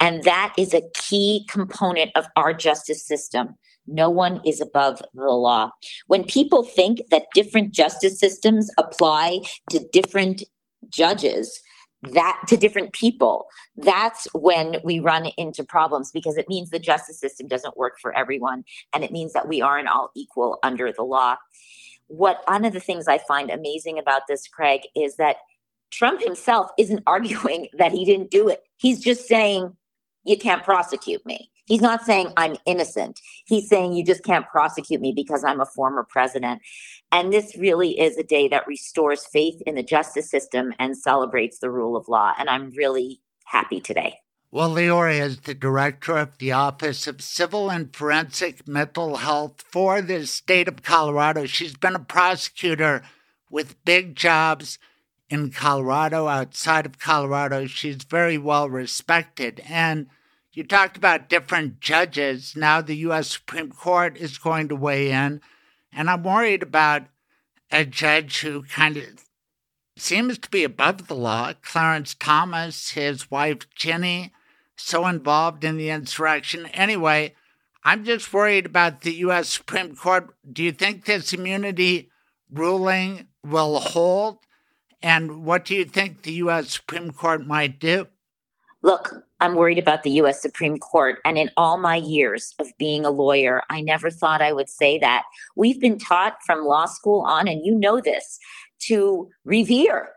And that is a key component of our justice system. No one is above the law. When people think that different justice systems apply to different judges that to different people. That's when we run into problems because it means the justice system doesn't work for everyone and it means that we aren't all equal under the law. What one of the things i find amazing about this craig is that trump himself isn't arguing that he didn't do it. He's just saying you can't prosecute me He's not saying I'm innocent. He's saying you just can't prosecute me because I'm a former president. And this really is a day that restores faith in the justice system and celebrates the rule of law. And I'm really happy today. Well, Leora is the director of the Office of Civil and Forensic Mental Health for the state of Colorado. She's been a prosecutor with big jobs in Colorado, outside of Colorado. She's very well respected. And you talked about different judges. Now the U.S. Supreme Court is going to weigh in. And I'm worried about a judge who kind of seems to be above the law. Clarence Thomas, his wife Ginni, so involved in the insurrection. Anyway, I'm just worried about the U.S. Supreme Court. Do you think this immunity ruling will hold? And what do you think the U.S. Supreme Court might do? Look, I'm worried about the US Supreme Court. And in all my years of being a lawyer, I never thought I would say that. We've been taught from law school on, and you know this, to revere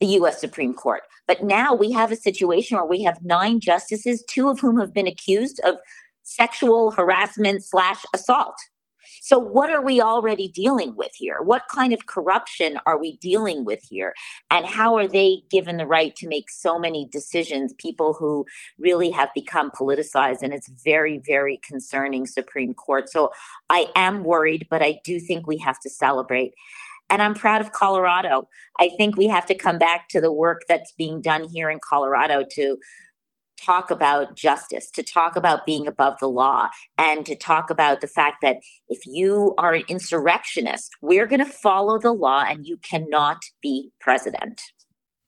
the US Supreme Court. But now we have a situation where we have nine justices, two of whom have been accused of sexual harassment slash assault. So, what are we already dealing with here? What kind of corruption are we dealing with here? And how are they given the right to make so many decisions? People who really have become politicized, and it's very, very concerning Supreme Court. So, I am worried, but I do think we have to celebrate. And I'm proud of Colorado. I think we have to come back to the work that's being done here in Colorado to talk about justice, to talk about being above the law, and to talk about the fact that if you are an insurrectionist, we're going to follow the law and you cannot be president.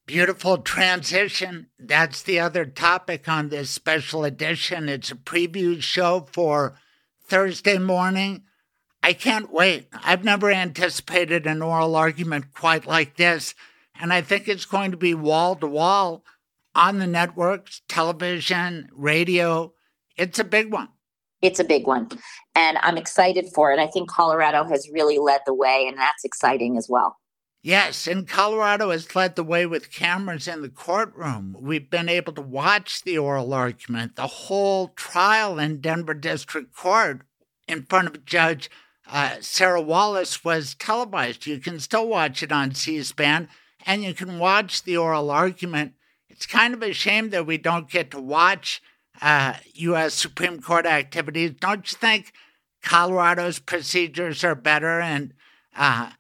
Beautiful transition. That's the other topic on this special edition. It's a preview show for Thursday morning. I can't wait. I've never anticipated an oral argument quite like this, and I think it's going to be wall to wall on the networks, television, radio. It's a big one. It's a big one. And I'm excited for it. I think Colorado has really led the way, and that's exciting as well. Yes, and Colorado has led the way with cameras in the courtroom. We've been able to watch the oral argument, the whole trial in Denver District Court in front of Judge uh, Sarah Wallace was televised. You can still watch it on C SPAN, and you can watch the oral argument it's kind of a shame that we don't get to watch uh, U.S. Supreme Court activities. Don't you think Colorado's procedures are better? And uh,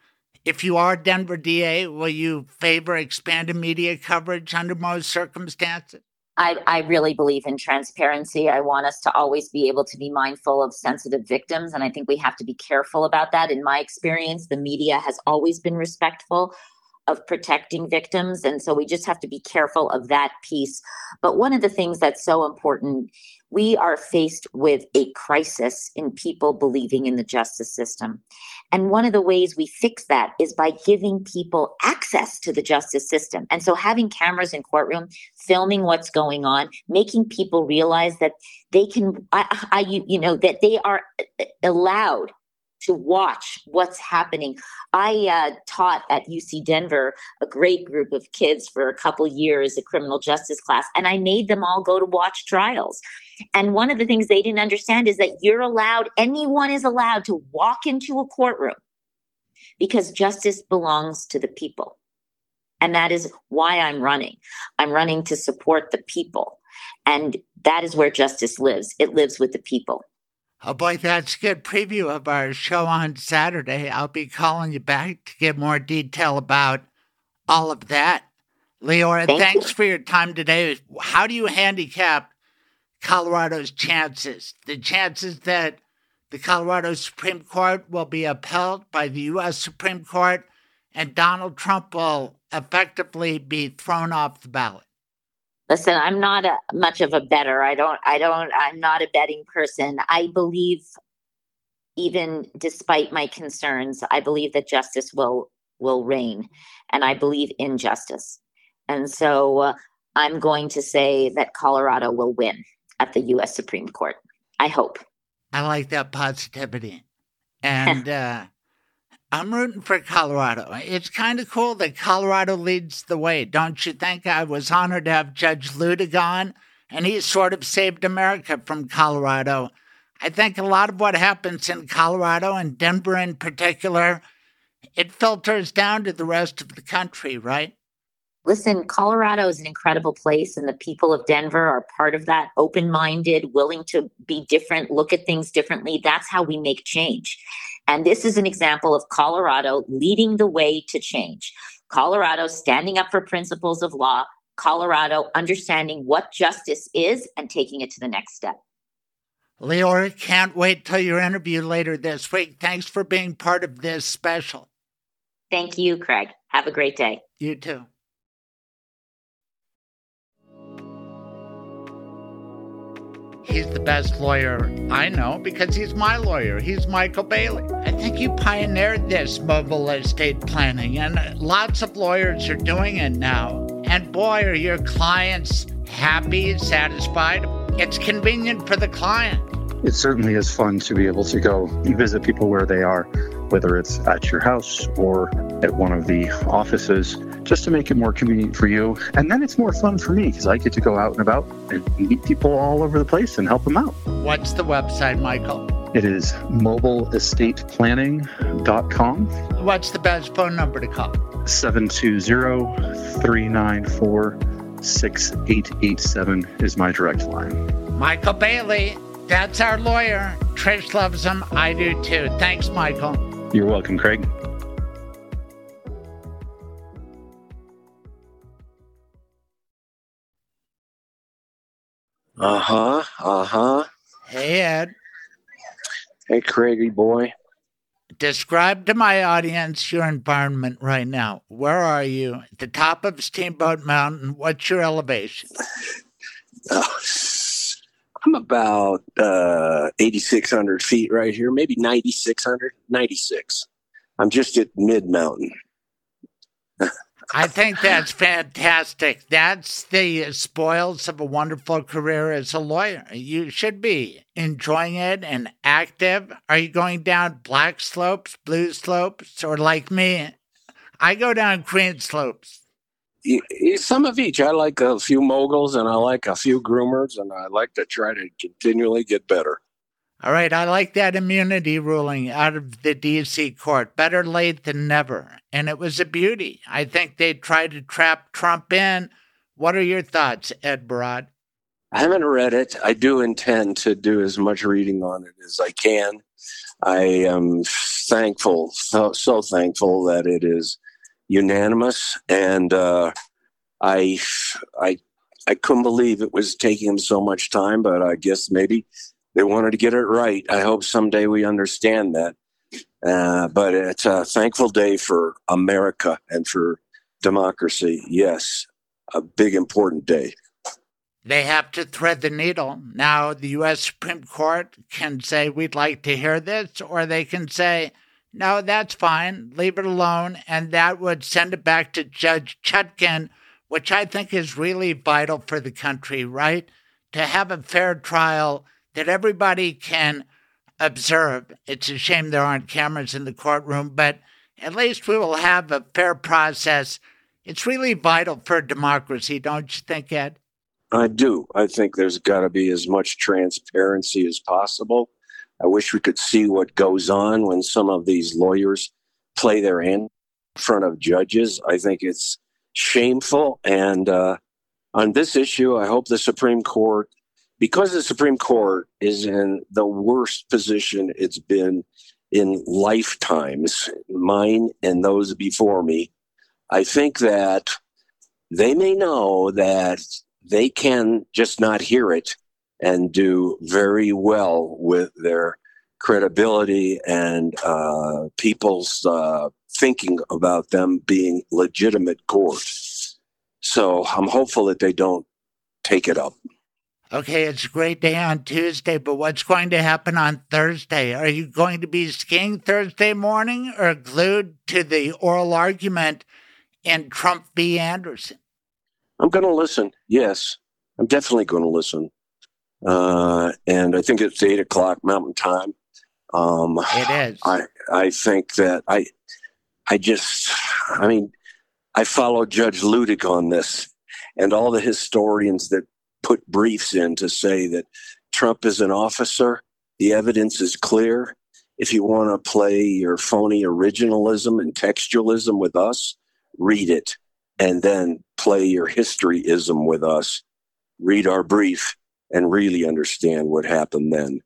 if you are Denver DA, will you favor expanded media coverage under most circumstances? I, I, really believe in transparency. I want us to always be able to be mindful of sensitive victims. And I think we have to be careful about that. In my experience, the media has always been respectful of protecting victims. And so we just have to be careful of that piece. But one of the things that's so important, we are faced with a crisis in people believing in the justice system. And one of the ways we fix that is by giving people access to the justice system. And so having cameras in courtroom, filming what's going on, making people realize that they can, I, I you know, that they are uh, allowed to watch what's happening. I uh, taught at UC Denver a great group of kids for a couple years, a criminal justice class, and I made them all go to watch trials. And one of the things they didn't understand is that you're allowed, anyone is allowed to walk into a courtroom because justice belongs to the people. And that is why I'm running. I'm running to support the people. And that is where justice lives. It lives with the people. Oh boy, that's a good preview of our show on Saturday. I'll be calling you back to get more detail about all of that. Leora, Thank thanks you. for your time today. How do you handicap Colorado's chances? The chances that the Colorado Supreme Court will be upheld by the U.S. Supreme Court and Donald Trump will effectively be thrown off the ballot? Listen i'm not a, much of a better. I don't i don't i'm not a betting person. I believe even despite my concerns i believe that justice will will reign and i believe in justice. And so uh, i'm going to say that colorado will win at the us supreme court. I hope. I like that positivity. And uh I'm rooting for Colorado. It's kind of cool that Colorado leads the way, don't you think? I was honored to have Judge Luttig, and he sort of saved America from Colorado. I think a lot of what happens in Colorado and Denver in particular, it filters down to the rest of the country, right? listen, Colorado is an incredible place, and the people of Denver are part of that open minded, willing to be different, look at things differently. That's how we make change. And this is an example of Colorado leading the way to change. Colorado standing up for principles of law, Colorado understanding what justice is and taking it to the next step. Leora, can't wait till your interview later this week. Thanks for being part of this special. Thank you, Craig. Have a great day. You too. He's the best lawyer I know because he's my lawyer. He's Michael Bailey. I think you pioneered this mobile estate planning, and lots of lawyers are doing it now. And boy, are your clients happy, and satisfied. It's convenient for the client. It certainly is fun to be able to go visit people where they are, whether it's at your house or at one of the offices just to make it more convenient for you. And then it's more fun for me because I get to go out and about and meet people all over the place and help them out. What's the website, Michael? It is mobileestateplanning.com. What's the best phone number to call? 720 394 6887 is my direct line. Michael Bailey, that's our lawyer. Trish loves him. I do too. Thanks, Michael. You're welcome, Craig. Uh huh. Uh huh. Hey, Ed. Hey, Craigie boy. Describe to my audience your environment right now. Where are you? At the top of Steamboat Mountain. What's your elevation? Uh, I'm about uh, 8,600 feet right here, maybe 9,600, 96. I'm just at mid mountain. I think that's fantastic. That's the spoils of a wonderful career as a lawyer. You should be enjoying it and active. Are you going down black slopes, blue slopes, or like me? I go down green slopes. Some of each. I like a few moguls and I like a few groomers, and I like to try to continually get better. All right, I like that immunity ruling out of the DC court. Better late than never. And it was a beauty. I think they tried to trap Trump in. What are your thoughts, Ed Barad? I haven't read it. I do intend to do as much reading on it as I can. I am thankful, so, so thankful that it is unanimous, and uh, I, I, I couldn't believe it was taking him so much time. But I guess maybe they wanted to get it right. I hope someday we understand that. Uh, but it's a thankful day for America and for democracy. Yes, a big, important day. They have to thread the needle. Now, the U.S. Supreme Court can say, we'd like to hear this, or they can say, no, that's fine, leave it alone. And that would send it back to Judge Chutkan, which I think is really vital for the country, right? To have a fair trial that everybody can observe. It's a shame there aren't cameras in the courtroom, but at least we will have a fair process. It's really vital for democracy, don't you think, Ed? I do. I think there's got to be as much transparency as possible. I wish we could see what goes on when some of these lawyers play their hand in front of judges. I think it's shameful. And uh, on this issue, I hope the Supreme Court because the Supreme Court is in the worst position it's been in lifetimes, mine and those before me, I think that they may know that they can just not hear it and do very well with their credibility and uh, people's uh, thinking about them being legitimate courts. So I'm hopeful that they don't take it up. Okay, it's a great day on Tuesday, but what's going to happen on Thursday? Are you going to be skiing Thursday morning or glued to the oral argument in Trump v. Anderson? I'm going to listen. Yes, I'm definitely going to listen. Uh, and I think it's eight o'clock Mountain Time. Um, it is. I I think that I I just I mean I follow Judge Luttig on this, and all the historians that put briefs in to say that Trump is an officer. The evidence is clear. If you want to play your phony originalism and textualism with us, read it and then play your historyism with us. Read our brief and really understand what happened then.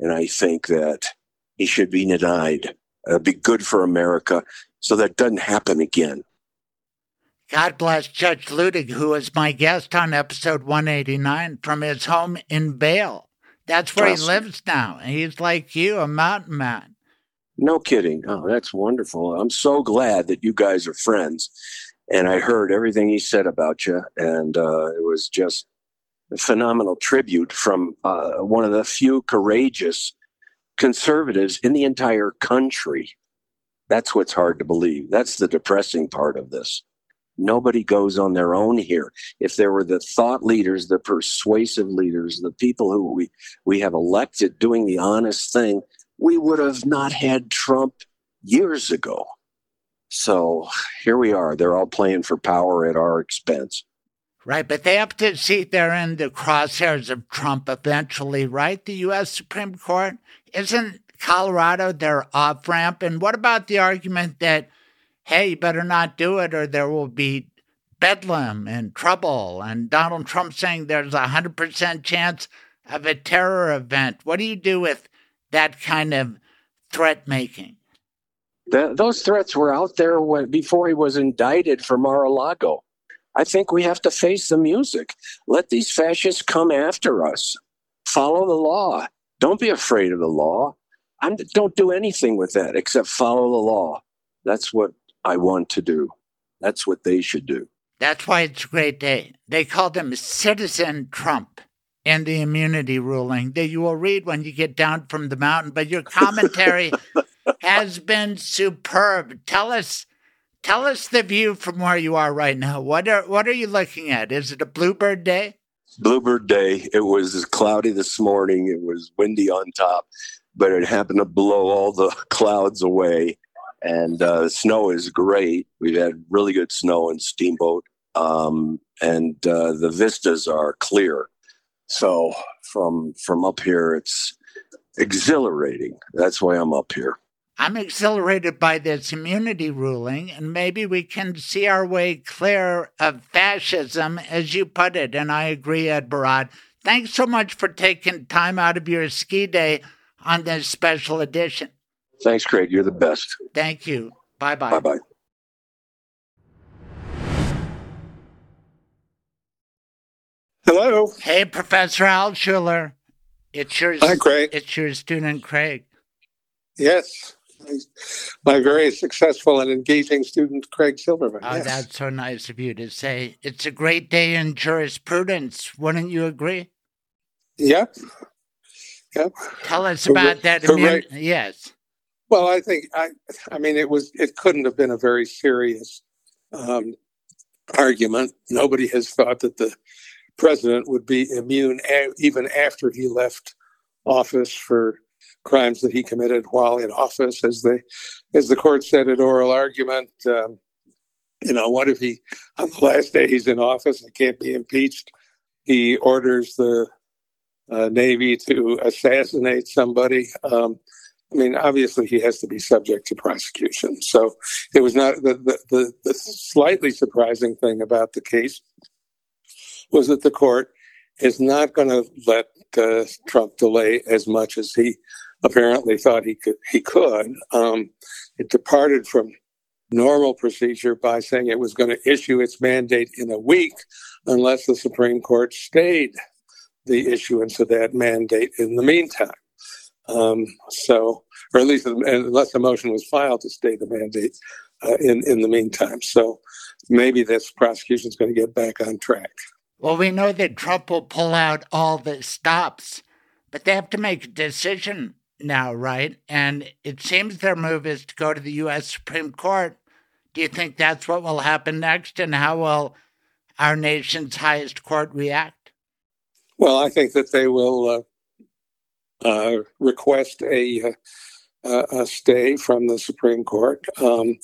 And I think that he should be denied. It'd be good for America so that doesn't happen again. God bless Judge Luttig, who was my guest on episode 189 from his home in Vail. That's where he lives now. He's like you, a mountain man. No kidding. Oh, that's wonderful. I'm so glad that you guys are friends. And I heard everything he said about you. And uh, it was just a phenomenal tribute from uh, one of the few courageous conservatives in the entire country. That's what's hard to believe. That's the depressing part of this. Nobody goes on their own here. If there were the thought leaders, the persuasive leaders, the people who we, we have elected doing the honest thing, we would have not had Trump years ago. So here we are. They're all playing for power at our expense. Right, but they have to see they're in the crosshairs of Trump eventually, right? The U.S. Supreme Court. Isn't Colorado their off ramp? And what about the argument that, hey, you better not do it or there will be bedlam and trouble? And Donald Trump saying there's a 100% chance of a terror event. What do you do with that kind of threat making? those threats were out there when, before he was indicted for Mar-a-Lago. I think we have to face the music. Let these fascists come after us. Follow the law. Don't be afraid of the law. I'm, don't do anything with that except follow the law. That's what I want to do. That's what they should do. That's why it's a great day. They called him Citizen Trump and the immunity ruling that you will read when you get down from the mountain. But your commentary has been superb. Tell us, tell us the view from where you are right now. What are what are you looking at? Is it a bluebird day? Bluebird day. It was cloudy this morning. It was windy on top, but it happened to blow all the clouds away. And uh, snow is great. We've had really good snow in Steamboat, um, and uh, the vistas are clear. So from from up here, it's exhilarating. That's why I'm up here. I'm exhilarated by this immunity ruling, and maybe we can see our way clear of fascism, as you put it. And I agree, Ed Barad. Thanks so much for taking time out of your ski day on this special edition. Thanks, Craig. You're the best. Thank you. Bye bye. Bye bye. Hello. Hey, Professor Alschuler. It's your, Hi, Craig. It's your student, Craig. Yes my very successful and engaging student, Craig Silverman. Oh, yes. that's so nice of you to say. It's a great day in jurisprudence. Wouldn't you agree? Yep. Yep. Tell us about that. Immun- yes. Well, I think I. I mean, it was. It couldn't have been a very serious um, argument. Nobody has thought that the president would be immune a- even after he left office for crimes that he committed while in office, as they, as the court said at oral argument. Um, you know, what if he, on the last day he's in office and can't be impeached, he orders the uh, Navy to assassinate somebody. Um, I mean, obviously, he has to be subject to prosecution. So it was not the, the, the, the slightly surprising thing about the case was that the court is not going to let uh, Trump delay as much as he apparently thought he could. He could. Um, it departed from normal procedure by saying it was going to issue its mandate in a week unless the Supreme Court stayed the issuance of that mandate in the meantime. Um, so, or at least unless a motion was filed to stay the mandate uh, in in the meantime. So, maybe this prosecution is going to get back on track. Well, we know that Trump will pull out all the stops, but they have to make a decision now, right? And it seems their move is to go to the U.S. Supreme Court. Do you think that's what will happen next? And how will our nation's highest court react? Well, I think that they will uh, uh, request a, uh, a, stay from the Supreme Court. Um,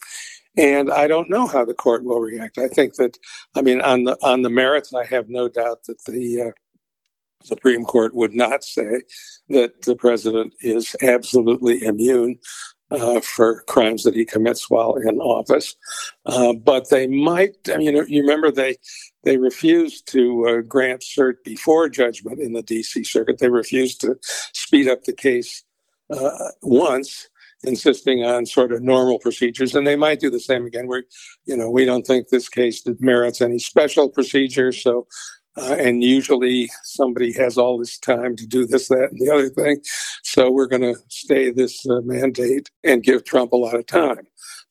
and I don't know how the court will react. I think that, I mean, on the on the merits, I have no doubt that the uh, Supreme Court would not say that the president is absolutely immune uh, for crimes that he commits while in office. Uh, but they might, I mean, you remember they they refused to uh, grant cert before judgment in the D.C. Circuit. They refused to speed up the case uh, once, insisting on sort of normal procedures, and they might do the same again. We, you know, we don't think this case merits any special procedures, so uh, and usually somebody has all this time to do this, that, and the other thing. So we're going to stay this uh, mandate and give Trump a lot of time.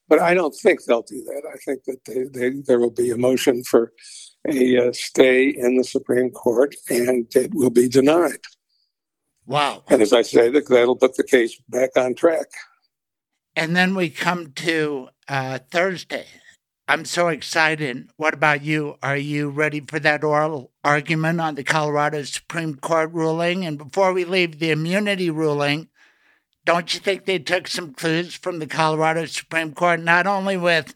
But I don't think they'll do that. I think that they, they, there will be a motion for a uh, stay in the Supreme Court and it will be denied. Wow. And as I say, that'll put the case back on track. And then we come to uh, Thursday. I'm so excited. What about you? Are you ready for that oral argument on the Colorado Supreme Court ruling? And before we leave the immunity ruling, don't you think they took some clues from the Colorado Supreme Court, not only with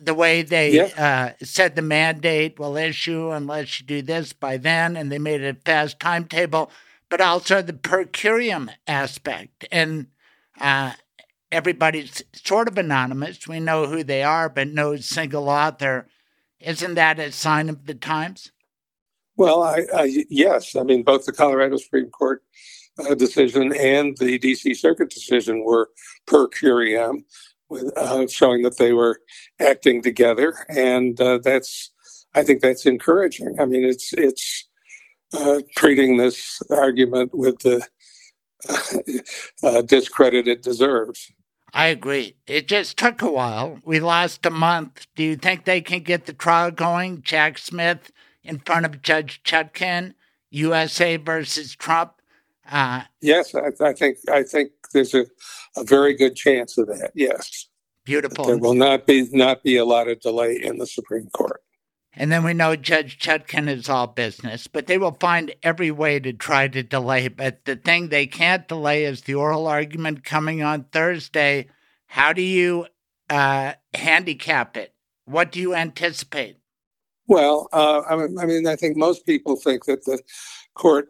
the way they yeah. uh, said the mandate will issue unless you do this by then, and they made a fast timetable, but also the per curiam aspect. And uh, everybody's sort of anonymous. We know who they are, but no single author. Isn't that a sign of the times? Well, I, I yes. I mean, both the Colorado Supreme Court uh, decision and the D.C. Circuit decision were per curiam, uh, showing that they were acting together, and uh, that's. I think that's encouraging. I mean, it's it's uh, treating this argument with the uh, discredit it deserves. I agree. It just took a while. We lost a month. Do you think they can get the trial going? Jack Smith in front of Judge Chutkan, USA versus Trump. Uh, yes, I, I, think I think there's a, a very good chance of that. Yes, beautiful. There will not be not be a lot of delay in the Supreme Court. And then we know Judge Chutkan is all business, but they will find every way to try to delay. But the thing they can't delay is the oral argument coming on Thursday. How do you uh, handicap it? What do you anticipate? Well, uh, I, mean, I think most people think that the court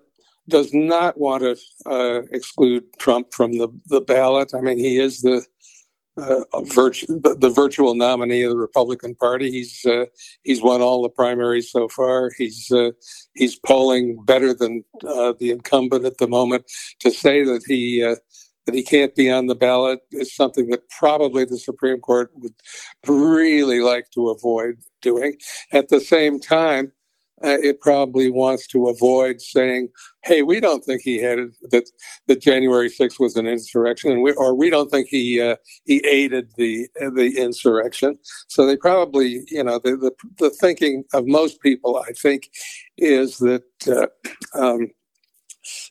does not want to uh, exclude Trump from the, the ballot. I mean, he is the uh, virtu- the virtual nominee of the Republican Party. He's uh, he's won all the primaries so far. He's uh, he's polling better than uh, the incumbent at the moment. To say that he uh, that he can't be on the ballot is something that probably the Supreme Court would really like to avoid doing. At the same time, uh, it probably wants to avoid saying, "Hey, we don't think he had that that January 6th was an insurrection, and we, or we don't think he uh, he aided the the insurrection." So they probably, you know, the the, the thinking of most people, I think, is that uh, um,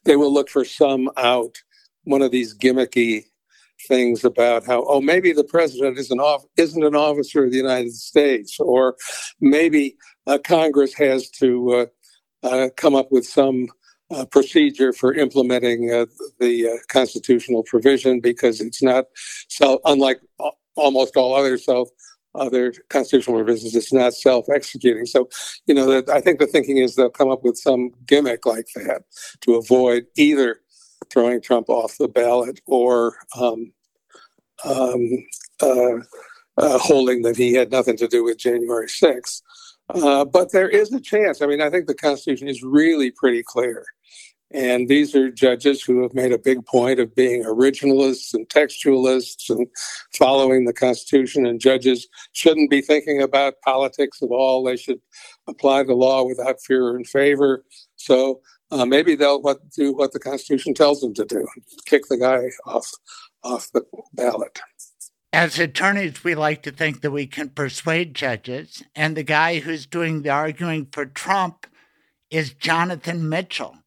they will look for some out, one of these gimmicky things about how oh maybe the president isn't off isn't an officer of the United States or maybe Congress has to uh, uh, come up with some uh, procedure for implementing uh, the uh, constitutional provision because it's not so unlike almost all other self other constitutional provisions it's not self-executing so you know that i think the thinking is they'll come up with some gimmick like that to avoid either throwing Trump off the ballot or um, um, uh, uh, holding that he had nothing to do with January 6th. Uh, but there is a chance. I mean, I think the Constitution is really pretty clear. And these are judges who have made a big point of being originalists and textualists and following the Constitution. And judges shouldn't be thinking about politics at all. They should apply the law without fear and favor. So uh, maybe they'll what, do what the Constitution tells them to do: kick the guy off off the ballot. As attorneys, we like to think that we can persuade judges, and the guy who's doing the arguing for Trump is Jonathan Mitchell,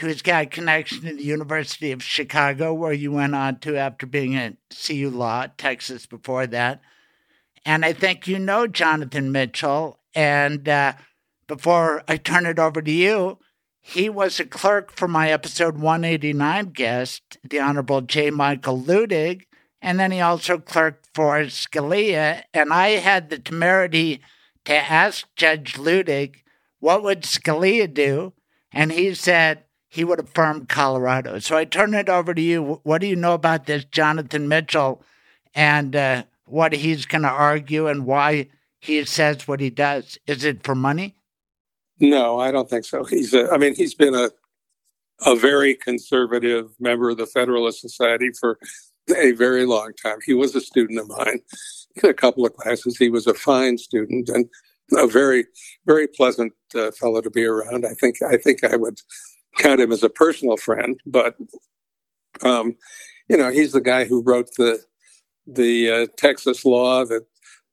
who's got a connection to the University of Chicago, where you went on to after being at CU Law, Texas before that. And I think you know Jonathan Mitchell. And uh, before I turn it over to you, he was a clerk for my episode 189 guest, the Honorable J. Michael Luttig, and then he also clerked for Scalia. And I had the temerity to ask Judge Luttig, what would Scalia do? And he said he would affirm Colorado. So I turn it over to you. What do you know about this Jonathan Mitchell and uh, what he's going to argue and why he says what he does? Is it for money? No, I don't think so. He's a, I mean, he's been a a very conservative member of the Federalist Society for a very long time. He was a student of mine in a couple of classes. He was a fine student and a very, very pleasant uh, fellow to be around. I think I think I would count him as a personal friend, but um, you know, he's the guy who wrote the the uh, Texas law that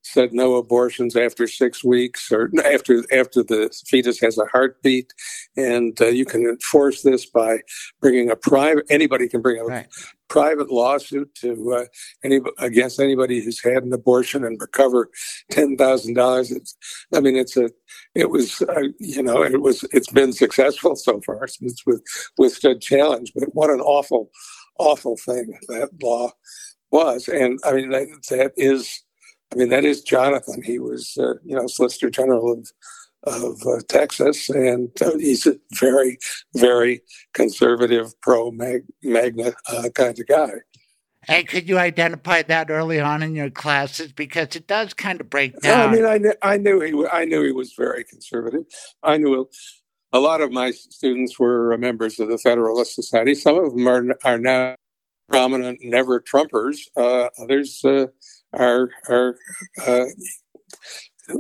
said no abortions after six weeks or after after the fetus has a heartbeat, and uh, you can enforce this by bringing a private. Anybody can bring a right. private lawsuit to uh, any against anybody who's had an abortion and recover ten thousand dollars. It's, I mean, it's a, it was, uh, you know, it was, it's been successful so far. It's with withstood challenge, but what an awful, awful thing that law was, and I mean that, that is I mean, that is Jonathan. He was, uh, you know, Solicitor General of of uh, Texas, and uh, he's a very, very conservative, pro MAGA uh, kind of guy. And could you identify that early on in your classes because it does kind of break down? I mean, I, kn- I knew he I knew he was very conservative. I knew a lot of my students were members of the Federalist Society. Some of them are are now prominent never Trumpers. Uh, others uh, are are uh,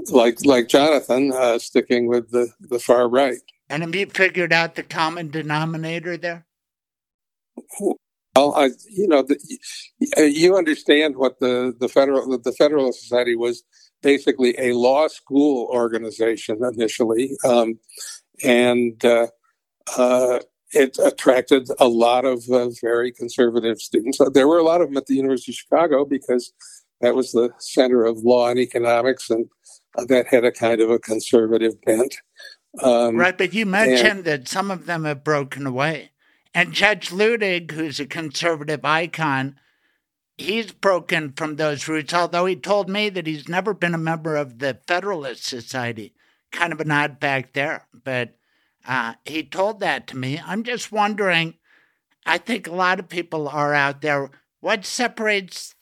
like like Jonathan uh, sticking with the the far right. And have you figured out the common denominator there? Well, I, you know, the, you understand what the the federal the Federalist Society was basically a law school organization initially, um, and uh, uh, it attracted a lot of uh, very conservative students. There were a lot of them at the University of Chicago because that was the center of law and economics, and that had a kind of a conservative bent. Um, right, but you mentioned and, that some of them have broken away. And Judge Luttig, who's a conservative icon, he's broken from those roots, although he told me that he's never been a member of the Federalist Society. Kind of an odd fact there, but uh, he told that to me. I'm just wondering, I think a lot of people are out there. What separates,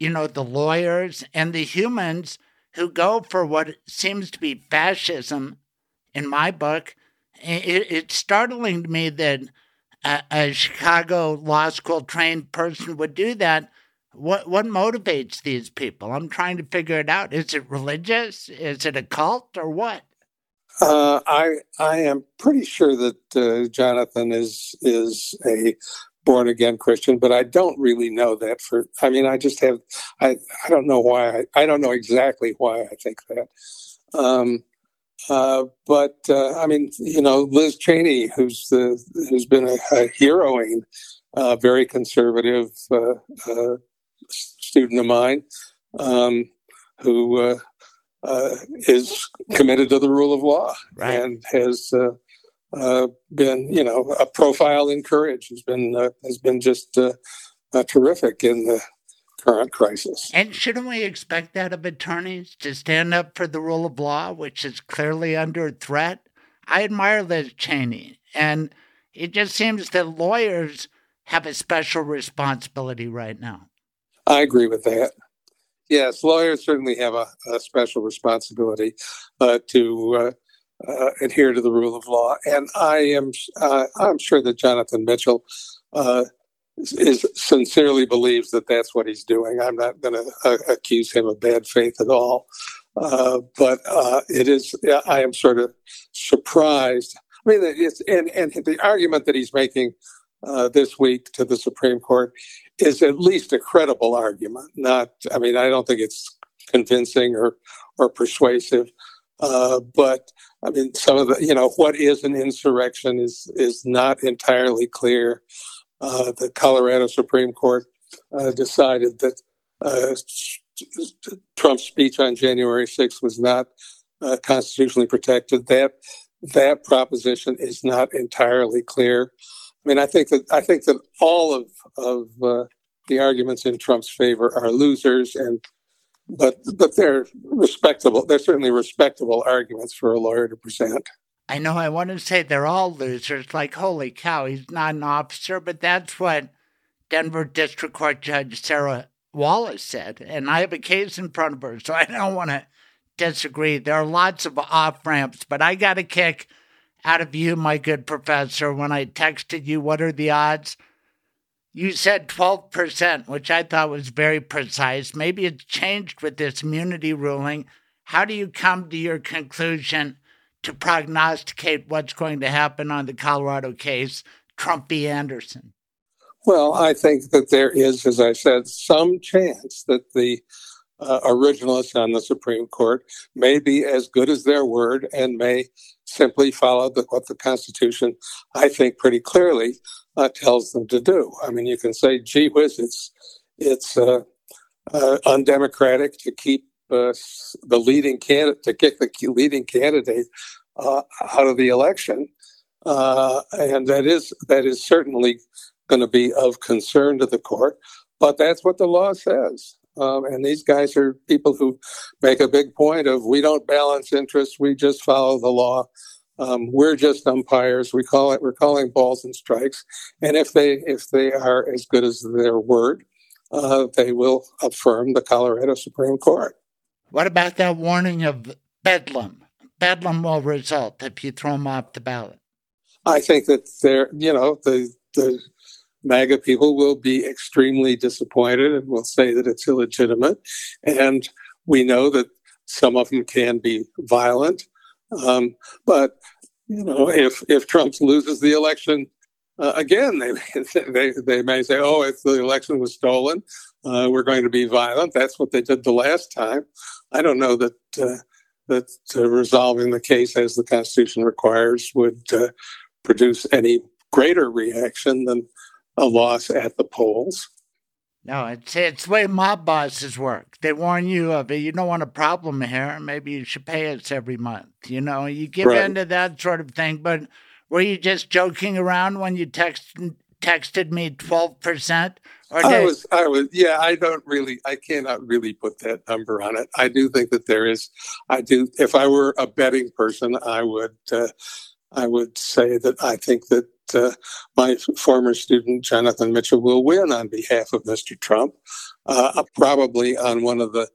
you know, the lawyers and the humans who go for what seems to be fascism in my book? It, it's startling to me that a, a Chicago law school trained person would do that, what what motivates these people? I'm trying to figure it out. Is it religious? Is it a cult or what? Uh, I I am pretty sure that uh, Jonathan is is a born again Christian, but I don't really know that for. I mean, I just have I I don't know why I I don't know exactly why I think that. Um, uh, but uh, I mean, you know, Liz Cheney, who's the who's been a, a heroine, uh, very conservative uh, uh, student of mine, um, who is committed to the rule of law right. and has Uh, been, you know, a profile in courage. Has been uh, has been just uh, terrific in the current crisis. And shouldn't we expect that of attorneys to stand up for the rule of law, which is clearly under threat? I admire Liz Cheney, and it just seems that lawyers have a special responsibility right now. I agree with that. Yes, lawyers certainly have a, a special responsibility uh, to uh, adhere to the rule of law, and I am uh, I'm sure that Jonathan Mitchell uh, is sincerely believes that that's what he's doing. I'm not going to uh, accuse him of bad faith at all, uh, but uh, it is. I am sort of surprised. I mean, it's and and the argument that he's making this week to the Supreme Court is at least a credible argument. Not, I mean, I don't think it's convincing or or persuasive, uh, but I mean, some of the you know what is an insurrection is is not entirely clear uh, the Colorado Supreme Court uh, decided that uh, Trump's speech on January 6th was not uh, constitutionally protected. That that proposition is not entirely clear. I mean, I think that I think that all of of uh, the arguments in Trump's favor are losers, and but but they're respectable. They're certainly respectable arguments for a lawyer to present. I know I want to say they're all losers, like, holy cow, he's not an officer, but that's what Denver District Court Judge Sarah Wallace said. And I have a case in front of her, so I don't want to disagree. There are lots of off ramps, but I got a kick out of you, my good professor, when I texted you, what are the odds? You said 12%, which I thought was very precise. Maybe it's changed with this immunity ruling. How do you come to your conclusion to prognosticate what's going to happen on the Colorado case, Trump v. Anderson? Well, I think that there is, as I said, some chance that the uh, originalists on the Supreme Court may be as good as their word and may simply follow the, what the Constitution, I think, pretty clearly uh, tells them to do. I mean, you can say, "Gee whiz, it's it's uh, uh undemocratic to keep uh, the leading candidate to kick the leading candidate uh, out of the election, uh, and that is that is certainly going to be of concern to the court. But that's what the law says. Um, and these guys are people who make a big point of we don't balance interests, we just follow the law. Um, we're just umpires. We call it. We're calling balls and strikes. And if they if they are as good as their word, uh, they will affirm the Colorado Supreme Court. What about that warning of bedlam? Bedlam will result if you throw them off the ballot. I think that they're, you know, the the MAGA people will be extremely disappointed and will say that it's illegitimate. And we know that some of them can be violent. Um, but you know, if if Trump loses the election uh, again, they, they they may say, "Oh, if the election was stolen, uh, we're going to be violent." That's what they did the last time. I don't know that uh, that uh, resolving the case as the Constitution requires would uh, produce any greater reaction than a loss at the polls. No, it's it's the way mob bosses work. They warn you of it. You don't want a problem here. Maybe you should pay us every month. You know, you give right. in to that sort of thing. But were you just joking around when you text, texted me twelve percent? Or. I was, I was, yeah. I don't really, I cannot really put that number on it. I do think that there is. I do. If I were a betting person, I would. Uh, I would say that I think that uh, my former student Jonathan Mitchell will win on behalf of Mr. Trump, uh, probably on one of the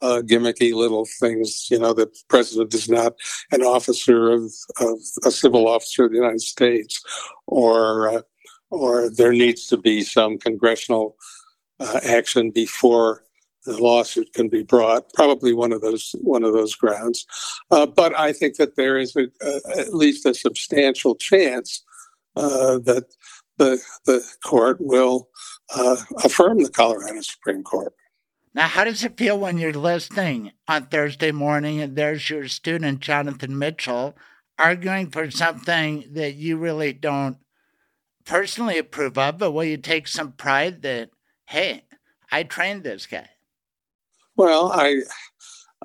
uh, gimmicky little things. You know, the president is not an officer of, of a civil officer of the United States, or uh, or there needs to be some congressional uh, action before the lawsuit can be brought. Probably one of those one of those grounds, uh, but I think that there is a, at least a substantial chance uh, that the the court will uh, affirm the Colorado Supreme Court. Now, how does it feel when you're listening on Thursday morning and there's your student Jonathan Mitchell arguing for something that you really don't personally approve of, but will you take some pride that hey, I trained this guy? Well, I,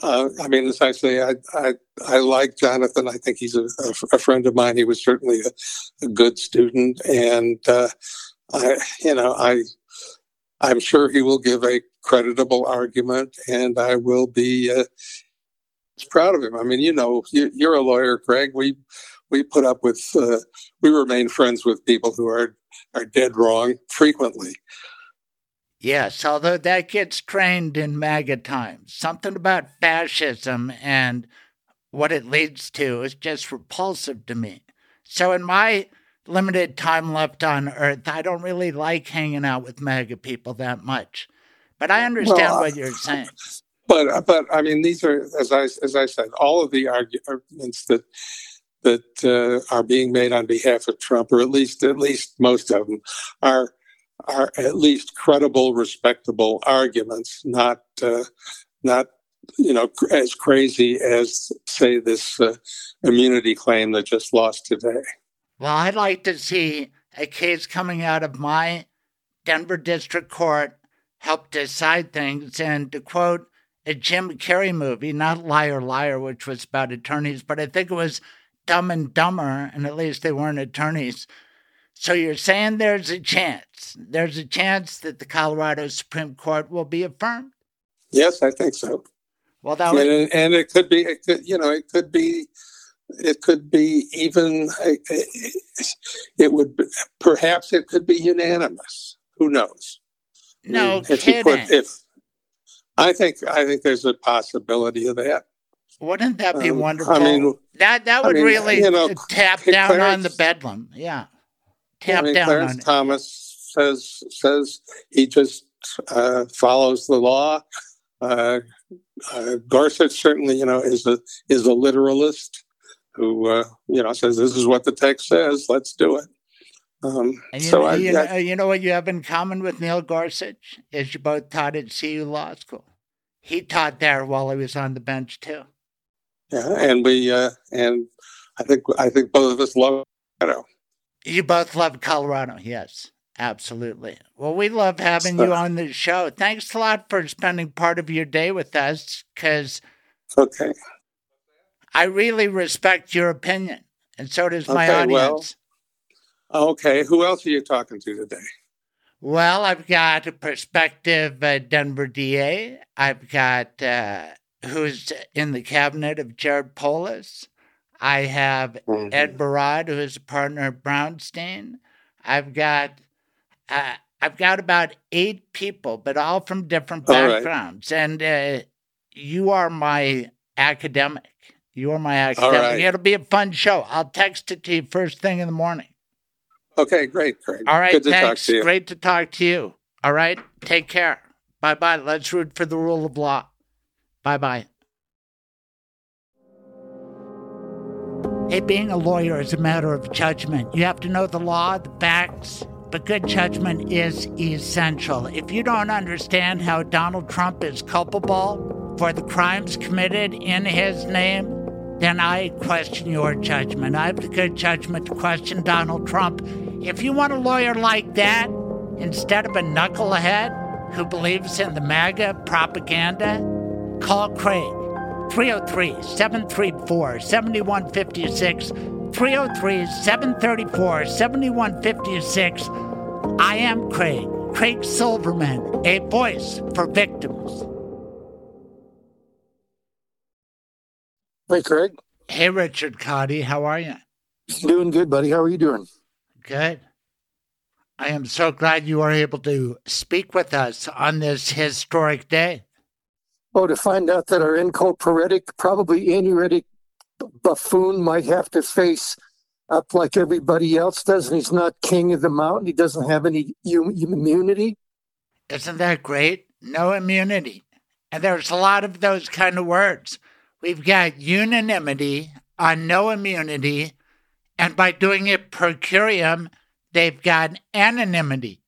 uh, I mean, as I say, I, I, I like Jonathan. I think he's a, a, friend of mine. He was certainly a, a good student, and uh, I, you know, I, I'm sure he will give a creditable argument, and I will be uh, proud of him. I mean, you know, you, are a lawyer, Craig. We we put up with, uh, we remain friends with people who are are dead wrong frequently. Yes, although that gets trained in MAGA times. Something about fascism and what it leads to is just repulsive to me. So, in my limited time left on Earth, I don't really like hanging out with MAGA people that much. But I understand well, what you're saying. But, but I mean, these are, as I as I said, all of the arguments that that uh, are being made on behalf of Trump, or at least at least most of them, are are at least credible, respectable arguments, not uh, not you know as crazy as say this uh, immunity claim that just lost today. Well, I'd like to see a case coming out of my Denver District Court help decide things. And to quote a Jim Carrey movie, not Liar Liar, which was about attorneys, but I think it was Dumb and Dumber, and at least they weren't attorneys. So you're saying there's a chance, there's a chance that the Colorado Supreme Court will be affirmed? Yes, I think so. Well, that would... and, and it could be, it could, you know, it could be it could be even it would perhaps it could be unanimous who knows no if kidding. Put, if i think i think there's a possibility of that wouldn't that be um, wonderful i mean that that would I mean, really you know, tap down Clarence, on the bedlam yeah tap I mean, down Clarence on thomas it. says says he just uh, follows the law uh, uh, Gorsuch certainly, you know, is a is a literalist who uh, you know says this is what the text says. Let's do it. Um, and you, so know, I, you, know, you know what you have in common with Neil Gorsuch is you both taught at CU Law School. He taught there while he was on the bench too. Yeah, and we uh, and I think I think both of us love Colorado. You both love Colorado, yes, absolutely. Well, we love having so, you on the show. Thanks a lot for spending part of your day with us. Because okay, I really respect your opinion, and so does my okay, audience. Well, okay, who else are you talking to today? Well, I've got a prospective uh, Denver DA. I've got uh, who's in the cabinet of Jared Polis. I have mm-hmm. Ed Barad, who is a partner at Brownstein. I've got uh, I've got about eight people, but all from different backgrounds. Right. And uh, you are my academic. You are my academic. Right. It'll be a fun show. I'll text it to you first thing in the morning. Okay, great, great. All right, Good to thanks. To great to talk to you. All right, take care. Bye bye. Let's root for the rule of law. Bye bye. Hey, being a lawyer is a matter of judgment. You have to know the law, the facts, but good judgment is essential. If you don't understand how Donald Trump is culpable for the crimes committed in his name, then I question your judgment. I have the good judgment to question Donald Trump. If you want a lawyer like that, instead of a knucklehead who believes in the MAGA propaganda, call Craig. 303 734 7156. 303 734 7156. I am Craig, Craig Silverman, a voice for victims. Hey, Craig. Hey, Richard Kaudy. How are you? Doing good, buddy. How are you doing? Good. I am so glad you are able to speak with us on this historic day. Oh, to find out that our encopretic, probably enuretic buffoon might have to face up like everybody else does, and he's not king of the mountain. He doesn't have any immunity. Isn't that great? No immunity. And there's a lot of those kind of words. We've got unanimity on no immunity, and by doing it per curiam, they've got anonymity.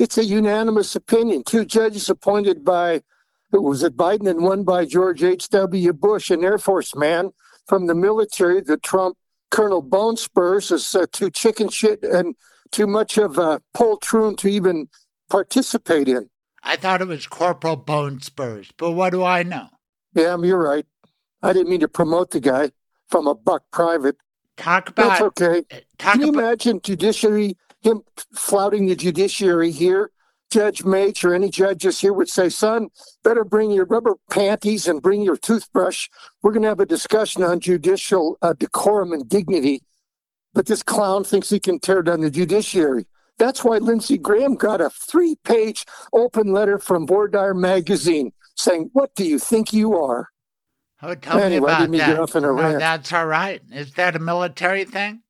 It's a unanimous opinion. Two judges appointed by it was it Biden and won by George H.W. Bush, an Air Force man from the military that Trump, Colonel Bone Spurs, is uh, too chicken shit and too much of a poltroon to even participate in. I thought it was Corporal Bone Spurs, but what do I know? Yeah, you're right. I didn't mean to promote the guy from a buck private. Talk about. That's okay. Talk Can you about, imagine judiciary, him flouting the judiciary here Judge Mage or any judges here would say, son, better bring your rubber panties and bring your toothbrush. We're going to have a discussion on judicial uh, decorum and dignity. But this clown thinks he can tear down the judiciary. That's why Lindsey Graham got a three page open letter from Voir magazine saying, What do you think you are? Oh, tell anyway, me about that. no, that's all right. Is that a military thing?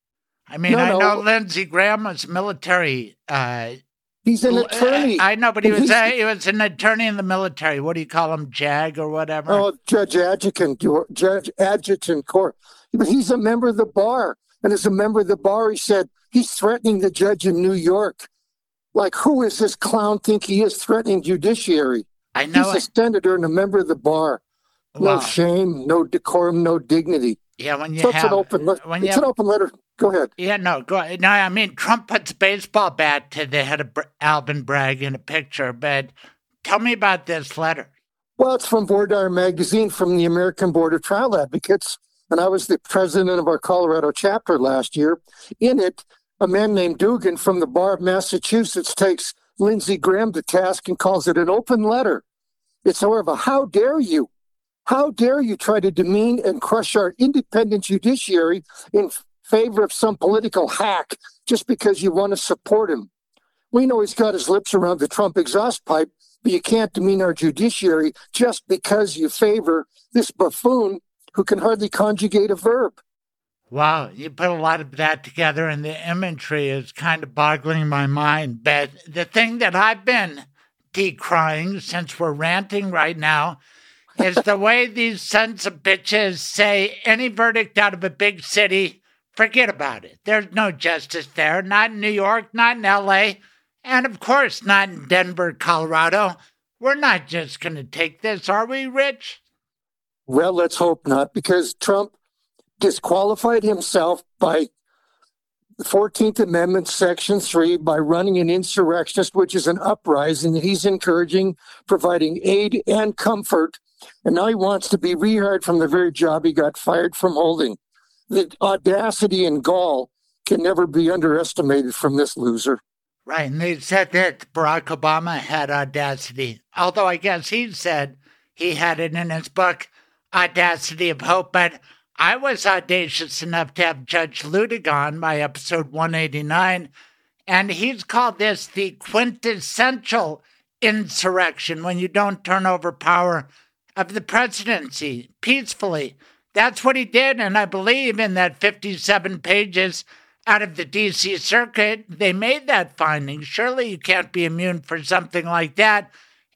I mean, no, I know Lindsey Graham was military uh, He's an eh, attorney. I, know, but he was a, he was an attorney in the military. What do you call him, JAG or whatever? Oh, Judge Adjutant, Judge Adjutant Court. But he's a member of the bar, and as a member of the bar, he said he's threatening the judge in New York. Like, who is this clown? Think he is threatening judiciary? I know. He's a senator and a member of the bar. No wow. shame, no decorum, no dignity. Yeah, when you so have, it's an open, when it's have, an open letter Go ahead. Yeah, no, go ahead. No, I mean, Trump puts a baseball bat to the head of Alvin Bragg in a picture, but tell me about this letter. Well, it's from Voir Dire magazine from the American Board of Trial Advocates, and I was the president of our Colorado chapter last year. In it, a man named Dugan from the Bar of Massachusetts takes Lindsey Graham to task and calls it an open letter. It's more of a how dare you? How dare you try to demean and crush our independent judiciary in favor of some political hack just because you want to support him. We know he's got his lips around the Trump exhaust pipe, but you can't demean our judiciary just because you favor this buffoon who can hardly conjugate a verb. Wow, you put a lot of that together, and the imagery is kind of boggling my mind. But the thing that I've been decrying since we're ranting right now is the way these sons of bitches say any verdict out of a big city Forget about it. There's no justice there, not in New York, not in LA, and of course not in Denver, Colorado. We're not just going to take this, are we, Rich? Well, let's hope not, because Trump disqualified himself by the 14th Amendment, Section 3, by running an insurrectionist, which is an uprising that he's encouraging, providing aid and comfort. And now he wants to be rehired from the very job he got fired from holding the audacity and gall can never be underestimated from this loser. Right, and they said that Barack Obama had audacity, although I guess he said he had it in his book, Audacity of Hope. But I was audacious enough to have Judge Luttig on my episode 189, and he's called this the quintessential insurrection when you don't turn over power of the presidency peacefully. That's what he did, and I believe in that 57 pages out of the DC circuit, they made that finding. Surely you can't be immune for something like that.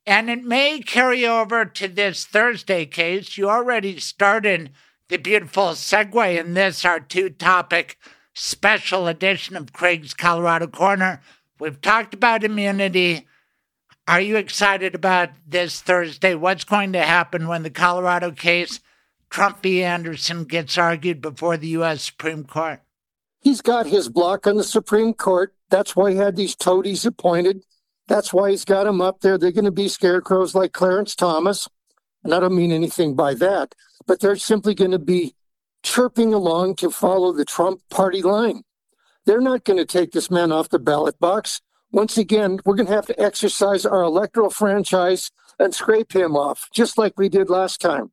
And it may carry over to this Thursday case. You already started the beautiful segue in this, our two topic special edition of Craig's Colorado Corner. We've talked about immunity. Are you excited about this Thursday? What's going to happen when the Colorado case, Trump v. Anderson, gets argued before the U.S. Supreme Court? He's got his block on the Supreme Court. That's why he had these toadies appointed. That's why he's got them up there. They're going to be scarecrows like Clarence Thomas. And I don't mean anything by that, but they're simply going to be chirping along to follow the Trump party line. They're not going to take this man off the ballot box. Once again, we're going to have to exercise our electoral franchise and scrape him off, just like we did last time.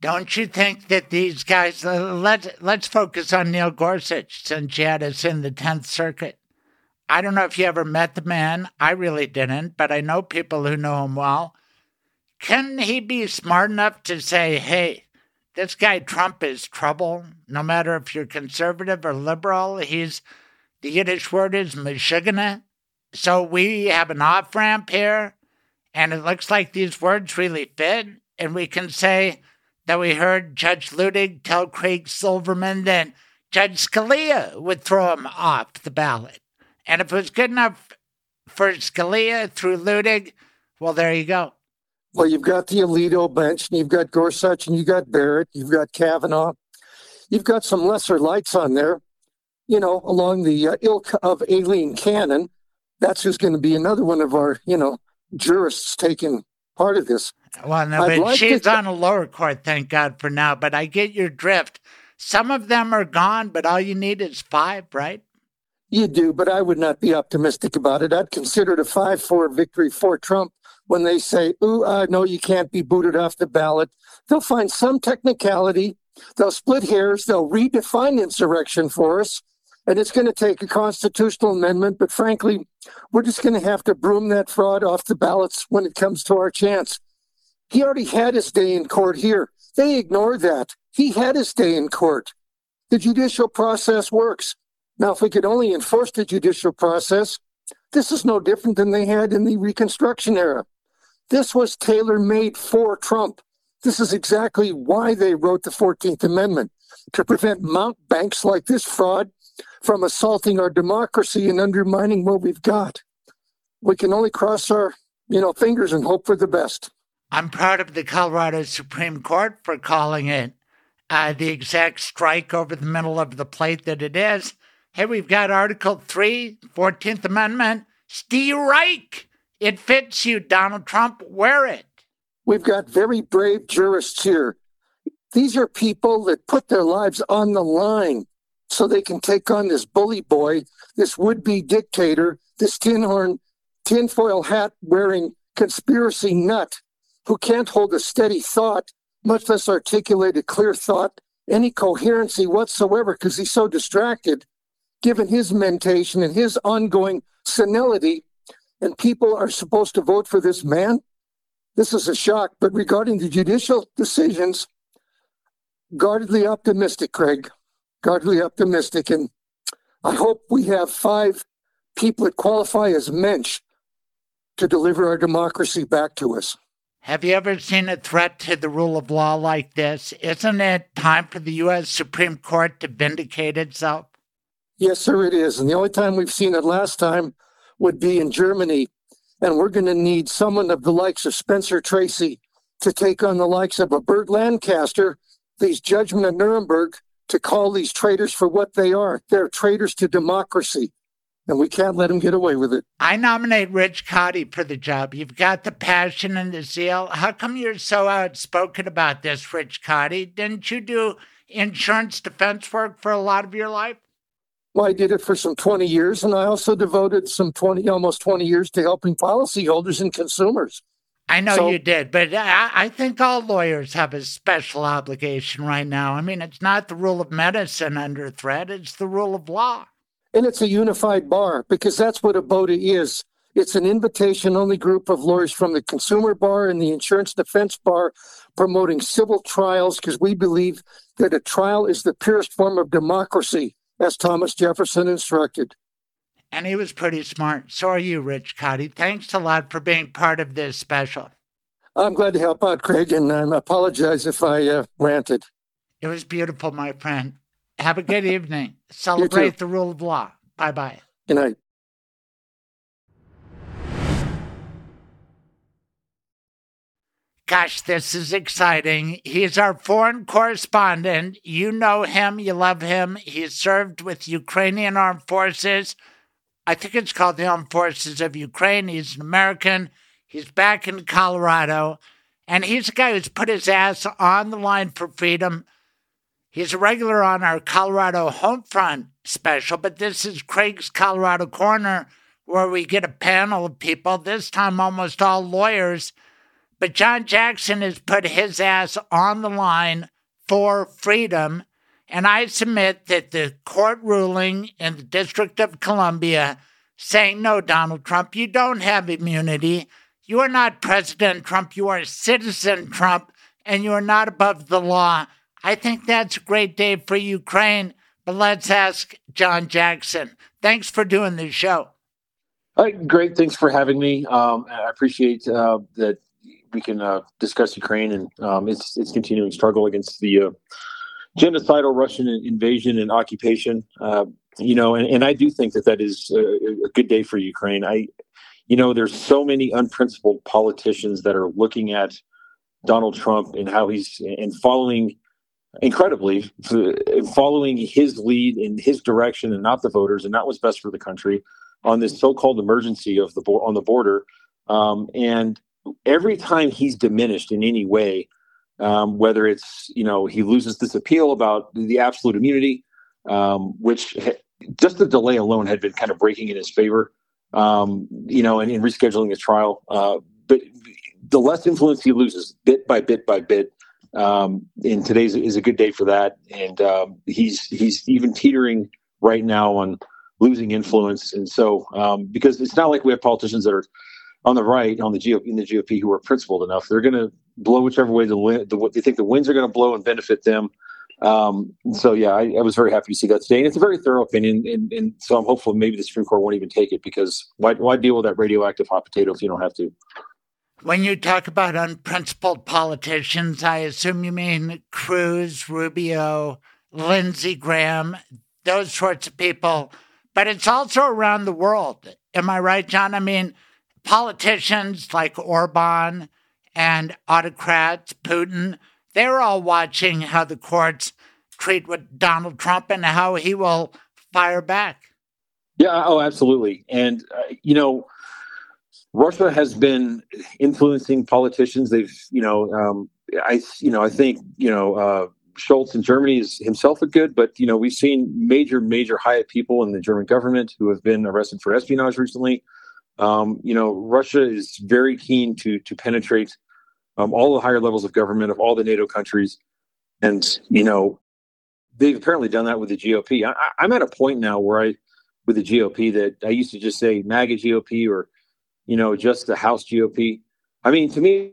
Don't you think that these guys? Uh, let's let's focus on Neil Gorsuch since you had us in the Tenth Circuit. I don't know if you ever met the man. I really didn't, but I know people who know him well. Can he be smart enough to say, "Hey, this guy Trump is trouble. No matter if you're conservative or liberal, he's the Yiddish word is meshugana. So we have an off ramp here, and it looks like these words really fit, and we can say." that we heard Judge Luttig tell Craig Silverman that Judge Scalia would throw him off the ballot. And if it was good enough for Scalia through Luttig, well, there you go. Well, you've got the Alito bench, and you've got Gorsuch, and you've got Barrett, you've got Kavanaugh. You've got some lesser lights on there, you know, along the uh, ilk of Aileen Cannon. That's who's going to be another one of our, you know, jurists taking part of this. Well, no, but like she's to... on a lower court, thank God for now. But I get your drift. Some of them are gone, but all you need is five, right? You do, but I would not be optimistic about it. I'd consider it a 5 4 victory for Trump when they say, ooh, uh, no, you can't be booted off the ballot. They'll find some technicality. They'll split hairs. They'll redefine insurrection for us. And it's going to take a constitutional amendment. But frankly, we're just going to have to broom that fraud off the ballots when it comes to our chance. He already had his day in court here. They ignored that. He had his day in court. The judicial process works. Now, if we could only enforce the judicial process, this is no different than they had in the Reconstruction era. This was tailor made for Trump. This is exactly why they wrote the 14th Amendment to prevent mountebanks like this fraud from assaulting our democracy and undermining what we've got. We can only cross our, you know, fingers and hope for the best. I'm proud of the Colorado Supreme Court for calling it uh, the exact strike over the middle of the plate that it is. Hey, we've got Article 3, 14th Amendment. Reich. It fits you, Donald Trump. Wear it. We've got very brave jurists here. These are people that put their lives on the line so they can take on this bully boy, this would be dictator, this tin horn, tinfoil hat wearing conspiracy nut who can't hold a steady thought, much less articulate a clear thought, any coherency whatsoever, because he's so distracted, given his mentation and his ongoing senility. And people are supposed to vote for this man. This is a shock. But regarding the judicial decisions, guardedly optimistic, Craig. Guardedly optimistic. And I hope we have five people that qualify as mensch to deliver our democracy back to us. Have you ever seen a threat to the rule of law like this? Isn't it time for the U.S. Supreme Court to vindicate itself? Yes, sir, it is. And the only time we've seen it last time would be in Germany. And we're going to need someone of the likes of Spencer Tracy to take on the likes of a Bert Lancaster, these judgment of Nuremberg, to call these traitors for what they are. They're traitors to democracy and we can't let them get away with it. I nominate Rich Kaudy for the job. You've got the passion and the zeal. How come you're so outspoken about this, Rich Kaudy? Didn't you do insurance defense work for a lot of your life? Well, I did it for some 20 years, and I also devoted some 20, almost 20 years to helping policyholders and consumers. I know so, you did, but I, I, think all lawyers have a special obligation right now. I mean, it's not the rule of medicine under threat, it's the rule of law. And it's a unified bar because that's what ABOTA is. It's an invitation only group of lawyers from the consumer bar and the insurance defense bar promoting civil trials because we believe that a trial is the purest form of democracy, as Thomas Jefferson instructed and he was pretty smart. So are you, Rich Kaudy. Thanks a lot for being part of this special. I'm glad to help out, Craig, and I apologize if I uh, ranted. It was beautiful, my friend. Have a good evening. Celebrate the rule of law. Bye bye. Good night. Gosh, this is exciting. He's our foreign correspondent. You know him, you love him. He served with Ukrainian armed forces I think it's called the Armed Forces of Ukraine. He's an American. He's back in Colorado. And he's a guy who's put his ass on the line for freedom. He's a regular on our Colorado Homefront special, but this is Craig's Colorado Corner, where we get a panel of people, this time almost all lawyers. But John Jackson has put his ass on the line for freedom. And I submit that the court ruling in the District of Columbia saying, no, Donald Trump, you don't have immunity. You are not President Trump. You are citizen Trump, and you are not above the law. I think that's a great day for Ukraine. But let's ask John Jackson. Thanks for doing this show. Great. Thanks for having me. Um, I appreciate uh, that we can uh, discuss Ukraine and um, its its continuing struggle against the uh, genocidal Russian invasion and occupation. Uh, you know, and, and I do think that that is a, a, good day for Ukraine. I, you know, there's so many unprincipled politicians that are looking at Donald Trump and how he's and following incredibly following his lead in his direction and not the voters and not what's best for the country on this so-called emergency of the on the border. Um, and every time he's diminished in any way, um, whether it's you know he loses this appeal about the absolute immunity, um, which just the delay alone had been kind of breaking in his favor, um, you know, and in rescheduling his trial. Uh, but the less influence he loses, bit by bit by bit, um, and today's is a good day for that. And um, he's he's even teetering right now on losing influence, and so um, because it's not like we have politicians that are on the right on the GOP in the GOP who are principled enough. They're going to blow whichever way the, the they think the winds are going to blow and benefit them. Um, so yeah, I, I, was very happy to see that today, and it's a very thorough opinion, and, and, so I'm hopeful maybe the Supreme Court won't even take it because why why deal with that radioactive hot potato if you don't have to? When you talk about unprincipled politicians, I assume you mean Cruz, Rubio, Lindsey Graham, those sorts of people. But it's also around the world. Am I right, John? I mean, politicians like Orban and autocrats, Putin, they're all watching how the courts treat with Donald Trump and how he will fire back. Yeah, oh, absolutely. And, uh, you know, Russia has been influencing politicians. They've, you know, um, I, you know, I think, you know, uh, Scholz in Germany is himself a good, but you know, we've seen major, major high people in the German government who have been arrested for espionage recently. Um, you know, Russia is very keen to to penetrate um, all the higher levels of government of all the NATO countries, and you know, they've apparently done that with the GOP. I, I'm at a point now where I, with the GOP, that I used to just say MAGA GOP or, you know, just the House GOP. I mean, to me,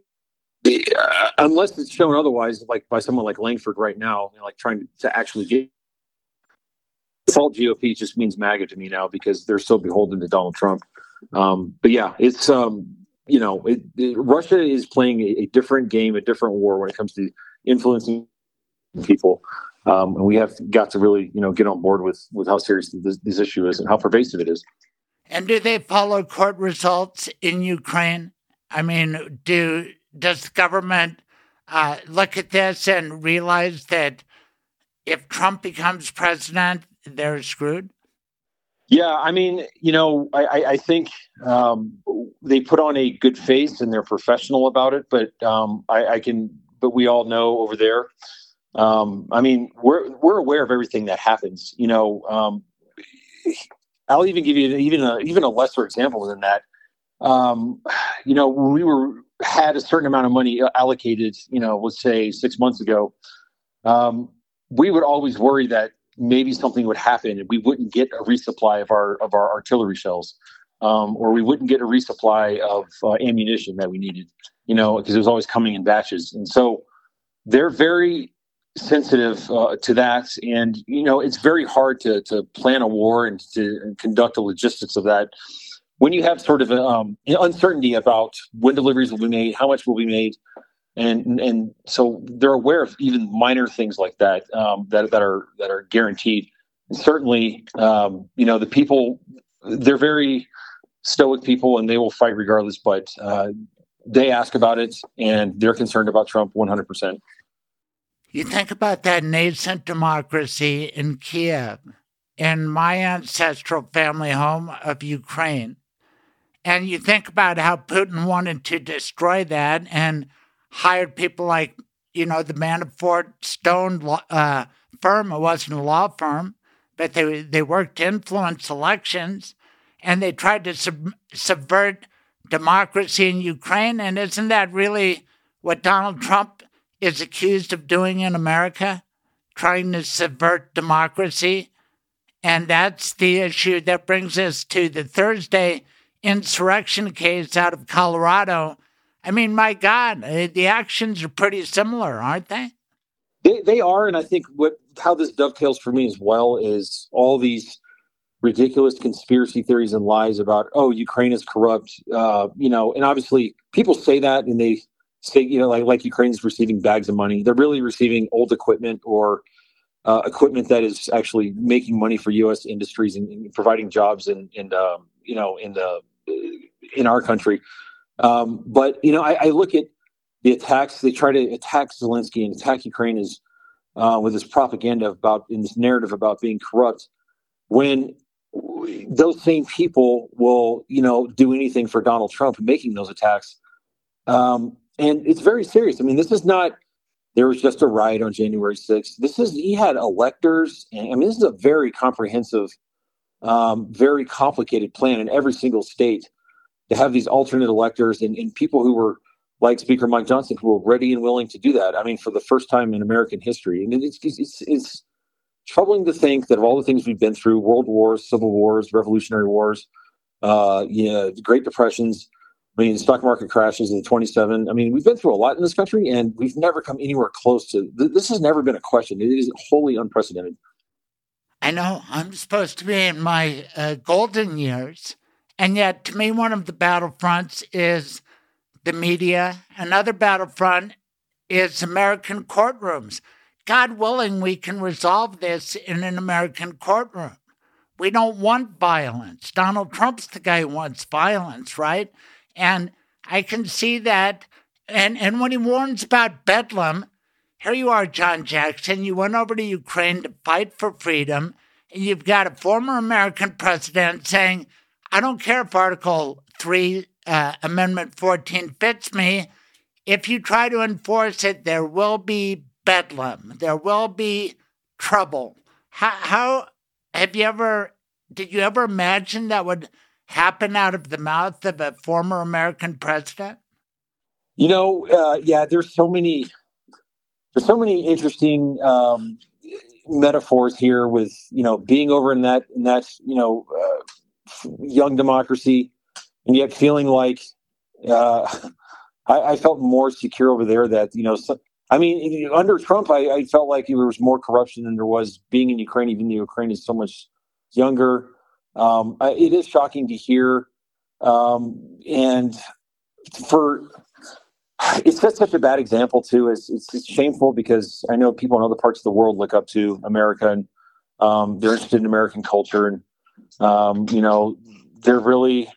uh, unless it's shown otherwise, like by someone like Langford right now, you know, like trying to, to actually get default GOP just means MAGA to me now because they're so beholden to Donald Trump. Um, but yeah, it's um, you know, it, it, Russia is playing a, a, different game, a different war when it comes to influencing people, um, and we have got to really, you know, get on board with with how serious this, this issue is and how pervasive it is. And do they follow court results in Ukraine? I mean, do does the government uh, look at this and realize that if Trump becomes president, they're screwed? Yeah, I mean, you know, I, I think um, they put on a good face and they're professional about it, but um, I, I, can, but we all know over there. Um, I mean, we're we're aware of everything that happens. You know, um, I'll even give you even a even a lesser example than that. Um, you know, when we were had a certain amount of money allocated, you know, let's say six months ago, um, we would always worry that maybe something would happen and we wouldn't get a resupply of our of our artillery shells, um, or we wouldn't get a resupply of uh, ammunition that we needed. You know, because it was always coming in batches, and so they're very sensitive uh, to that and you know it's very hard to to plan a war and to and conduct the logistics of that when you have sort of um, uncertainty about when deliveries will be made how much will be made and and so they're aware of even minor things like that um, that that are that are guaranteed certainly um, you know the people they're very stoic people and they will fight regardless but uh, they ask about it and they're concerned about Trump 100%. You think about that nascent democracy in Kiev, in my ancestral family home of Ukraine. And you think about how Putin wanted to destroy that and hired people like, you know, the Manafort Stone uh, firm. It wasn't a law firm, but they, they worked to influence elections and they tried to sub- subvert democracy in Ukraine. And isn't that really what Donald Trump is accused of doing in America, trying to subvert democracy. And that's the issue that brings us to the Thursday insurrection case out of Colorado. I mean, my God, eh, the actions are pretty similar, aren't they? They, they are, and I think what how this dovetails for me as well is all these ridiculous conspiracy theories and lies about oh Ukraine is corrupt, uh, you know, and obviously people say that and they say, you know, like like Ukraine's receiving bags of money. They're really receiving old equipment or uh, equipment that is actually making money for U.S. industries and, and providing jobs in, in um, you know, in the in our country. Um, but you know, I, I, look at the attacks. They try to attack Zelensky and attack Ukraine is uh, with this propaganda about in this narrative about being corrupt. When those same people will, you know, do anything for Donald Trump making those attacks. Um, and it's very serious. I mean, this is not there was just a riot on January 6th. This is he had electors, and I mean, this is a very comprehensive, um, very complicated plan in every single state to have these alternate electors and, and people who were like Speaker Mike Johnson who were ready and willing to do that. I mean, for the first time in American history, and it's it's, it's troubling to think that of all the things we've been through world wars civil wars revolutionary wars uh you know great depressions I mean, stock market crashes in 27. I mean, we've been through a lot in this country, and we've never come anywhere close to this. Has never been a question. It is wholly unprecedented. I know I'm supposed to be in my uh, golden years, and yet to me, one of the battlefronts is the media. Another battlefront is American courtrooms. God willing, we can resolve this in an American courtroom. We don't want violence. Donald Trump's the guy who wants violence, right? And I can see that. And, and when he warns about Bedlam, here you are, John Jackson. You went over to Ukraine to fight for freedom, and you've got a former American president saying, I don't care if Article 3, uh, Amendment 14 fits me. If you try to enforce it, there will be bedlam, there will be trouble. How, how have you ever, did you ever imagine that would happen out of the mouth of a former American president? You know, uh, yeah, there's so many, there's so many interesting um, metaphors here with you know being over in that in that you know uh, young democracy, and yet feeling like uh, I, I, felt more secure over there. That you know, so, I mean, under Trump, I, I, felt like there was more corruption than there was being in Ukraine. Even though Ukraine is so much younger, um, it is shocking to hear, um, and for it sets such a bad example too. It's, it's, it's shameful because I know people in other parts of the world look up to America and um, they're interested in American culture and um, you know they're really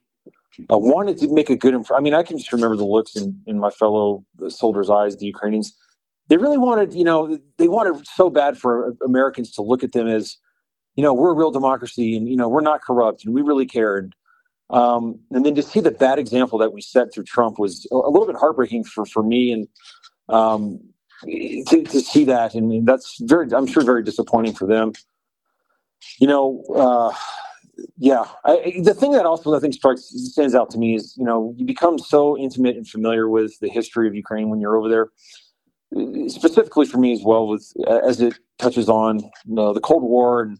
uh, wanted to make a good impression. I mean, I can just remember the looks in, in my fellow soldiers' eyes, the Ukrainians. They really wanted, you know, they wanted so bad for Americans to look at them as you know, we're a real democracy and, you know, we're not corrupt and we really cared. Um, and then to see the bad example that we set through Trump was a, little bit heartbreaking for, for me. And um, to, to see that, and that's very, I'm sure, very disappointing for them. You know, uh, yeah, I, the thing that also I think strikes stands out to me is you know you become so intimate and familiar with the history of Ukraine when you're over there. Specifically for me as well, with as it touches on you know, the Cold War and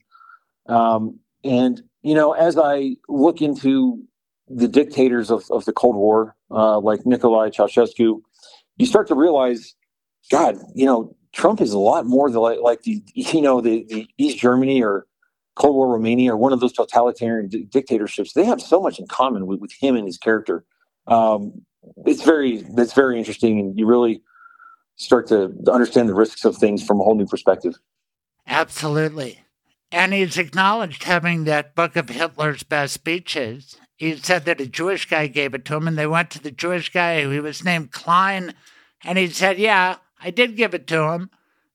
um, and you know as I look into the dictators of, of the Cold War, uh, like Nicolae Ceausescu, you start to realize, God, you know, Trump is a lot more the, like, the you know the, the East Germany or Cold War Romania or one of those totalitarian di- dictatorships, they have so much in common with, with him and his character. Um, it's very it's very interesting, and you really start to understand the risks of things from a whole new perspective. Absolutely. And he's acknowledged having that book of Hitler's best speeches. He said that a Jewish guy gave it to him, and they went to the Jewish guy. who was named Klein, and he said, Yeah, I did give it to him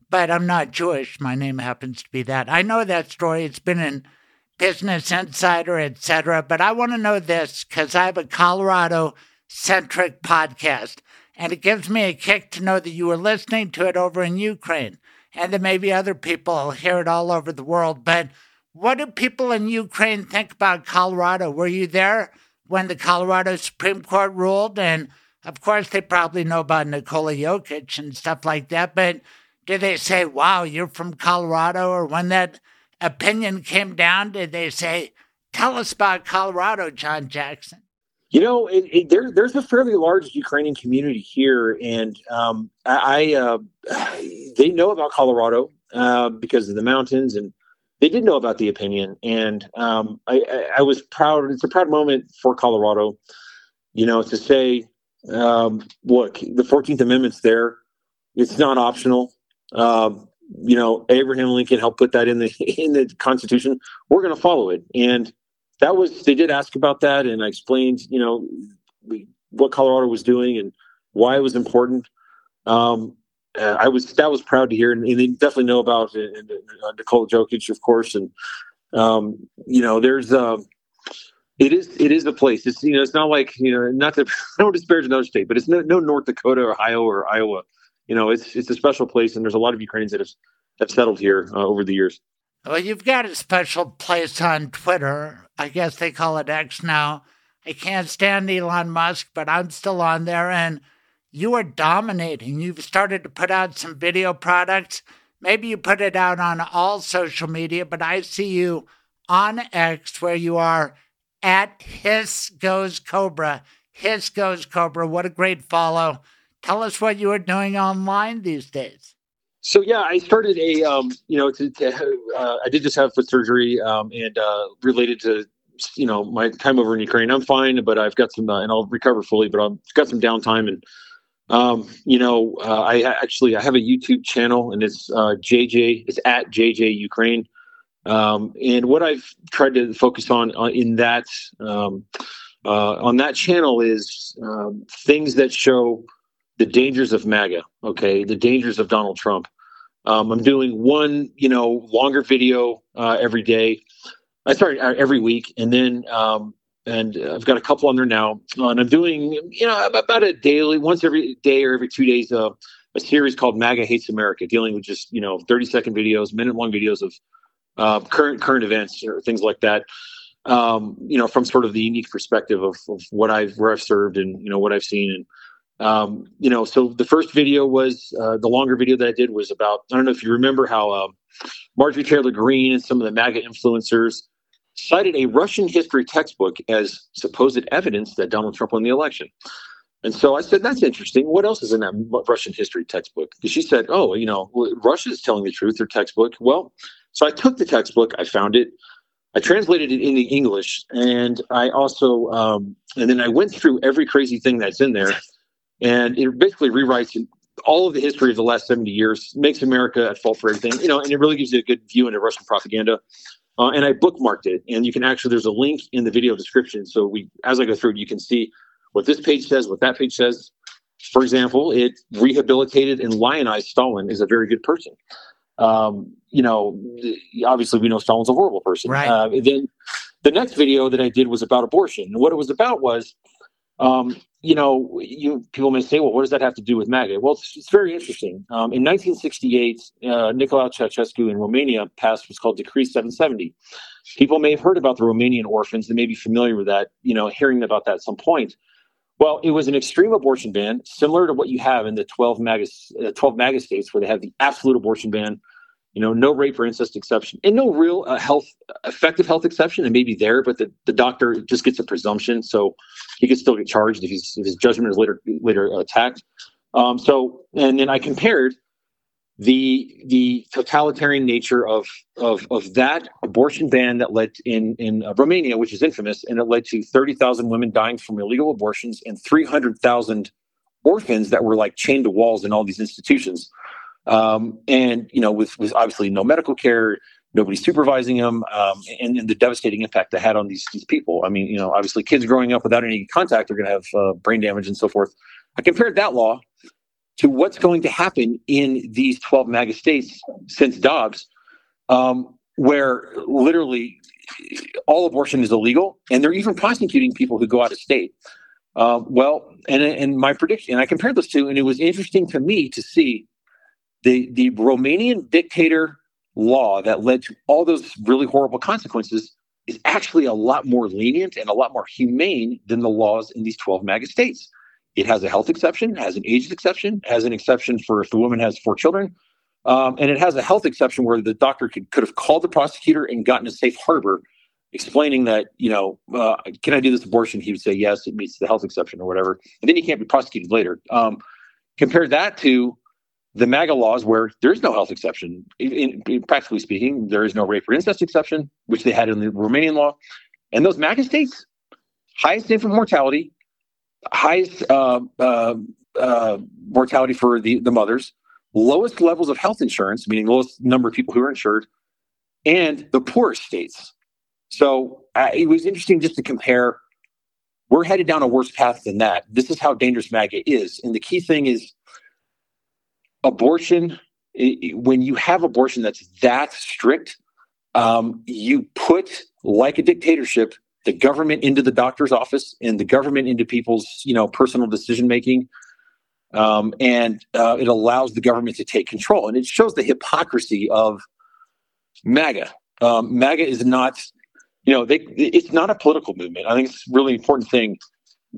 but I'm not Jewish. My name happens to be that. I know that story. It's been in Business Insider, etc. But I want to know this because I have a Colorado centric podcast, and it gives me a kick to know that you were listening to it over in Ukraine, and that maybe other people who hear it all over the world. But what do people in Ukraine think about Colorado? Were you there when the Colorado Supreme Court ruled? And of course, they probably know about Nikola Jokic and stuff like that, but did they say, wow, you're from Colorado? Or when that opinion came down, did they say, tell us about Colorado, John Jackson? You know, it, it, there, there's a fairly large Ukrainian community here, and um, I, uh, they know about Colorado uh, because of the mountains, and they did know about the opinion. And um, I, I, I, was proud. It's a proud moment for Colorado, you know, to say, um, look, the Fourteenth Amendment's there. It's not optional. Um, you know, Abraham Lincoln helped put that in the in the Constitution. We're going to follow it, and that was they did ask about that, and I explained, you know, what Colorado was doing and why it was important. Um, I was that was proud to hear, and, and they definitely know about uh, uh, Nikola Jokic, of course, and um, you know, there's uh, it is it is a place. It's you know, it's not like you know, not to I don't disparage another state, but it's no, no North Dakota, or Ohio, or Iowa you know, it's it's a special place, and there's a lot of Ukrainians that have have settled here uh, over the years. Well, you've got a special place on Twitter. I guess they call it X now. I can't stand Elon Musk, but I'm still on there, and you are dominating. You've started to put out some video products. Maybe you put it out on all social media, but I see you on X where you are at Hiss Goes Cobra. Hiss Goes Cobra. What a great follow. Tell us what you are doing online these days. So yeah, I started a um, you know to, to uh, I did just have foot surgery um, and uh, related to you know my time over in Ukraine. I'm fine, but I've got some uh, and I'll recover fully, but I've got some downtime and um, you know uh, I actually I have a YouTube channel and it's JJ uh, it's at JJ Ukraine. Um, and what I've tried to focus on uh, in that um, on that channel is um, things that show the dangers of MAGA, okay, the dangers of Donald Trump. Um, I'm doing one, you know, longer video uh, every day. I sorry, uh, every week, and then um, and I've got a couple on there now. Uh, and I'm doing, you know, about a daily, once every day or every two days, uh, a series called MAGA Hates America, dealing with just you know 30 second videos, minute long videos of uh, current current events or things like that. Um, you know, from sort of the unique perspective of, of what I've where I've served and you know what I've seen and um, you know, so the first video was uh, the longer video that I did was about. I don't know if you remember how um, Marjorie Taylor Greene and some of the MAGA influencers cited a Russian history textbook as supposed evidence that Donald Trump won the election. And so I said, that's interesting. What else is in that Russian history textbook? Because she said, oh, you know, Russia is telling the truth, their textbook. Well, so I took the textbook, I found it, I translated it into English, and I also, um, and then I went through every crazy thing that's in there and it basically rewrites all of the history of the last 70 years, makes America at fault for everything, you know, and it really gives you a good view into Russian propaganda. Uh, and I bookmarked it, and you can actually there's a link in the video description. So we, as I go through it, you can see what this page says, what that page says. For example, it rehabilitated and lionized Stalin is a very good person. Um, you know, obviously we know Stalin's a horrible person. Right. Uh, then the next video that I did was about abortion, and what it was about was Um, you know, you people may say, well, what does that have to do with MAGA? Well, it's, it's very interesting. Um, in 1968, uh, Nicolae Ceausescu in Romania passed what's called Decree 770. People may have heard about the Romanian orphans; they may be familiar with that. You know, hearing about that at some point. Well, it was an extreme abortion ban, similar to what you have in the 12 MAGA, uh, 12 MAGA states, where they have the absolute abortion ban you know, no rape or incest exception, and no real uh, health effective health exception. It may be there, but the, the doctor just gets a presumption, so he could still get charged if, if his judgment is later later attacked. Um, so, and then I compared the the totalitarian nature of of of that abortion ban that led in in uh, Romania, which is infamous, and it led to thirty thousand women dying from illegal abortions and three hundred thousand orphans that were like chained to walls in all these institutions um, and you know, with with obviously no medical care, nobody supervising them, um, and, and, the devastating impact that had on these these people. I mean, you know, obviously kids growing up without any contact are going to have uh, brain damage and so forth. I compared that law to what's going to happen in these 12 MAGA states since Dobbs, um, where literally all abortion is illegal, and they're even prosecuting people who go out of state. Uh, well, and and my prediction, and I compared those two, and it was interesting to me to see the the Romanian dictator law that led to all those really horrible consequences is actually a lot more lenient and a lot more humane than the laws in these 12 MAGA states. It has a health exception, has an age exception, has an exception for if the woman has four children, um, and it has a health exception where the doctor could, could have called the prosecutor and gotten a safe harbor explaining that, you know, uh, can I do this abortion? He would say, yes, it meets the health exception or whatever. And then he can't be prosecuted later. Um, compare that to the MAGA laws where there is no health exception. In, in, practically speaking, there is no rape or incest exception, which they had in the Romanian law. And those MAGA states, highest infant mortality, highest uh, uh, uh, mortality for the, the mothers, lowest levels of health insurance, meaning lowest number of people who are insured, and the poorest states. So uh, it was interesting just to compare. We're headed down a worse path than that. This is how dangerous MAGA is. And the key thing is abortion, when you have abortion that's that strict, um, you put like a dictatorship the government into the doctor's office and the government into people's you know personal decision making um, and uh, it allows the government to take control. And it shows the hypocrisy of maga. Um, maga is not you know they it's not a political movement. I think it's a really important thing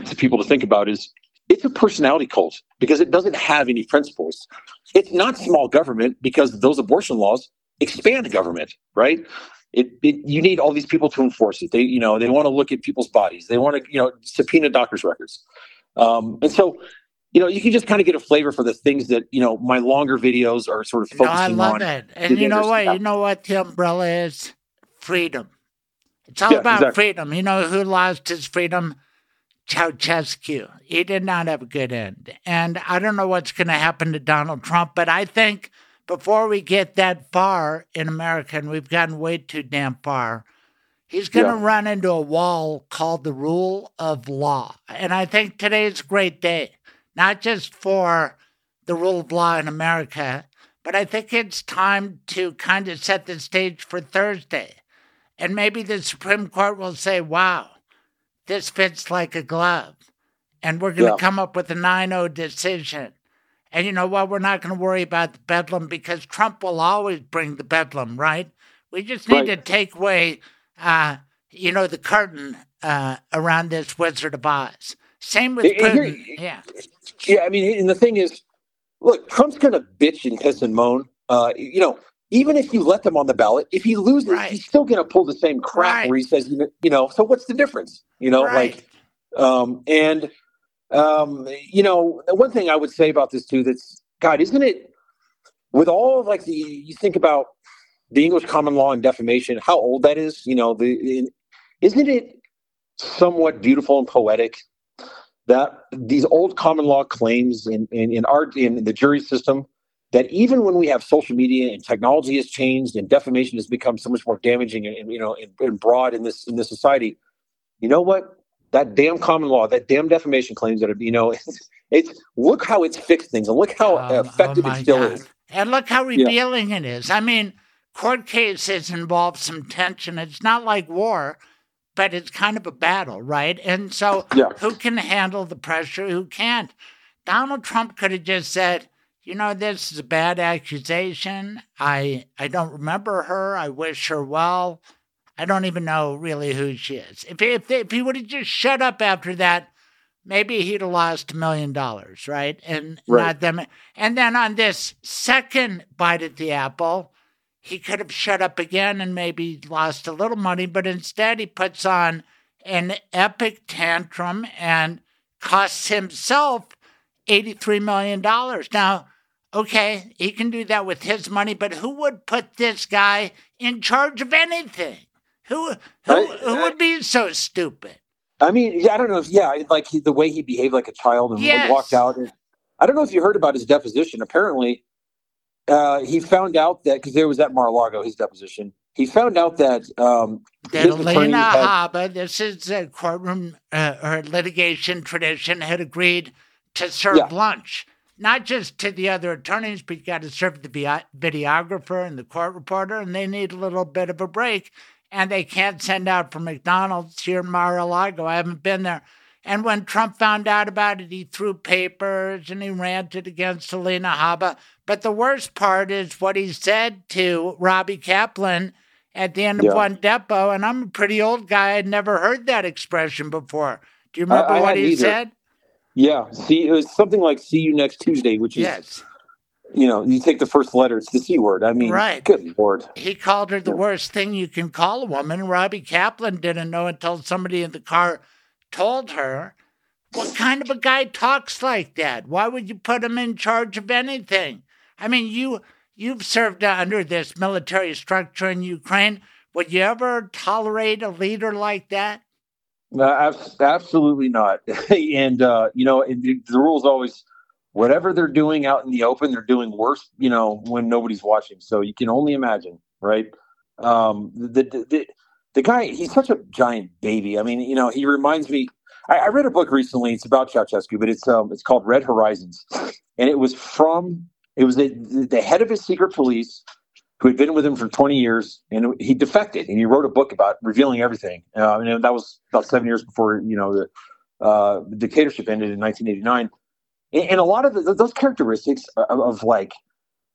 to people to think about is it's a personality cult because it doesn't have any principles. It's not small government because those abortion laws expand government, right? It, it, you need all these people to enforce it. They, you know, they want to look at people's bodies. They want to, you know, subpoena doctors' records. Um, and so, you know, you can just kind of get a flavor for the things that, you know, my longer videos are sort of focusing no, I love on. it. And you know what? Stuff. You know what the umbrella is? Freedom. It's all yeah, about exactly. freedom. You know who lost his freedom? Ceausescu. He did not have a good end. And I don't know what's going to happen to Donald Trump, but I think before we get that far in America, and we've gotten way too damn far, he's going to yeah. run into a wall called the rule of law. And I think today's a great day, not just for the rule of law in America, but I think it's time to kind of set the stage for Thursday. And maybe the Supreme Court will say, wow, this fits like a glove. And we're going to yeah. come up with a 9 0 decision. And you know what? We're not going to worry about the bedlam because Trump will always bring the bedlam, right? We just need right. to take away, uh, you know, the curtain uh, around this Wizard of Oz. Same with Putin. yeah. Yeah, I mean, and the thing is, look, Trump's going to bitch and piss and moan. Uh, you know, even if you let them on the ballot, if he loses, right. he's still going to pull the same crap right. where he says, you know, so what's the difference? You know, right. like, um, and, um, you know, one thing I would say about this too, that's God, isn't it with all of like the, you think about the English common law and defamation, how old that is, you know, the, isn't it somewhat beautiful and poetic that these old common law claims in, in, in art, in the jury system, that even when we have social media and technology has changed and defamation has become so much more damaging and, and you know and, and, broad in this in this society, you know what? That damn common law, that damn defamation claims that are, you know, it's, it's look how it's fixed things and look how um, effective oh it still God. is. And look how revealing yeah. it is. I mean, court cases involve some tension. It's not like war, but it's kind of a battle, right? And so, Yeah. who can handle the pressure? Who can't? Donald Trump could have just said, you know, this is a bad accusation. I I don't remember her. I wish her well. I don't even know really who she is. If if, if he would have just shut up after that, maybe he'd have lost a million dollars, right? And Right. not them. And then on this second bite at the apple, he could have shut up again and maybe lost a little money, but instead he puts on an epic tantrum and costs himself $83 million. Now, okay, he can do that with his money, but who would put this guy in charge of anything? Who who, I- who would be so stupid? I mean, yeah, I don't know if yeah, like he, the way he behaved like a child and Yes. walked out. And, I don't know if you heard about his deposition. Apparently, uh, he found out that because there was at Mar-a-Lago his deposition. He found out that um, That Elena had- Habba, this is a courtroom uh, or litigation tradition, had agreed to serve Yeah. lunch, not just to the other attorneys, but you got to serve the videographer and the court reporter, and they need a little bit of a break. And they can't send out from McDonald's here in Mar-a-Lago. I haven't been there. And when Trump found out about it, he threw papers and he ranted against Helena Habba. But the worst part is what he said to Robbie Kaplan at the end of Yeah. one depot. And I'm a pretty old guy. I'd never heard that expression before. Do you remember I what he either. said? Yeah, see, it was something like "See you next Tuesday," which is Yes. you know, you take the first letter, it's the C word. I mean, Right. good lord. He called her the worst thing you can call a woman. Robbie Kaplan didn't know until somebody in the car told her. What kind of a guy talks like that? Why would you put him in charge of anything? I mean, you you've served under this military structure in Ukraine. Would you ever tolerate a leader like that? No, abs- absolutely not. and uh, you know, the, the rule's always whatever they're doing out in the open, they're doing worse. You know, when nobody's watching. So you can only imagine, right? Um, the, the the the guy, he's such a giant baby. I mean, you know, he reminds me. I, I read a book recently. It's about Ceausescu, but it's um, it's called Red Horizons, and it was from it was the, the head of his secret police who had been with him for 20 years and he defected and he wrote a book about revealing everything uh, and that was about seven years before you know the, uh, dictatorship ended in 1989 and, and a lot of the, those characteristics of, of like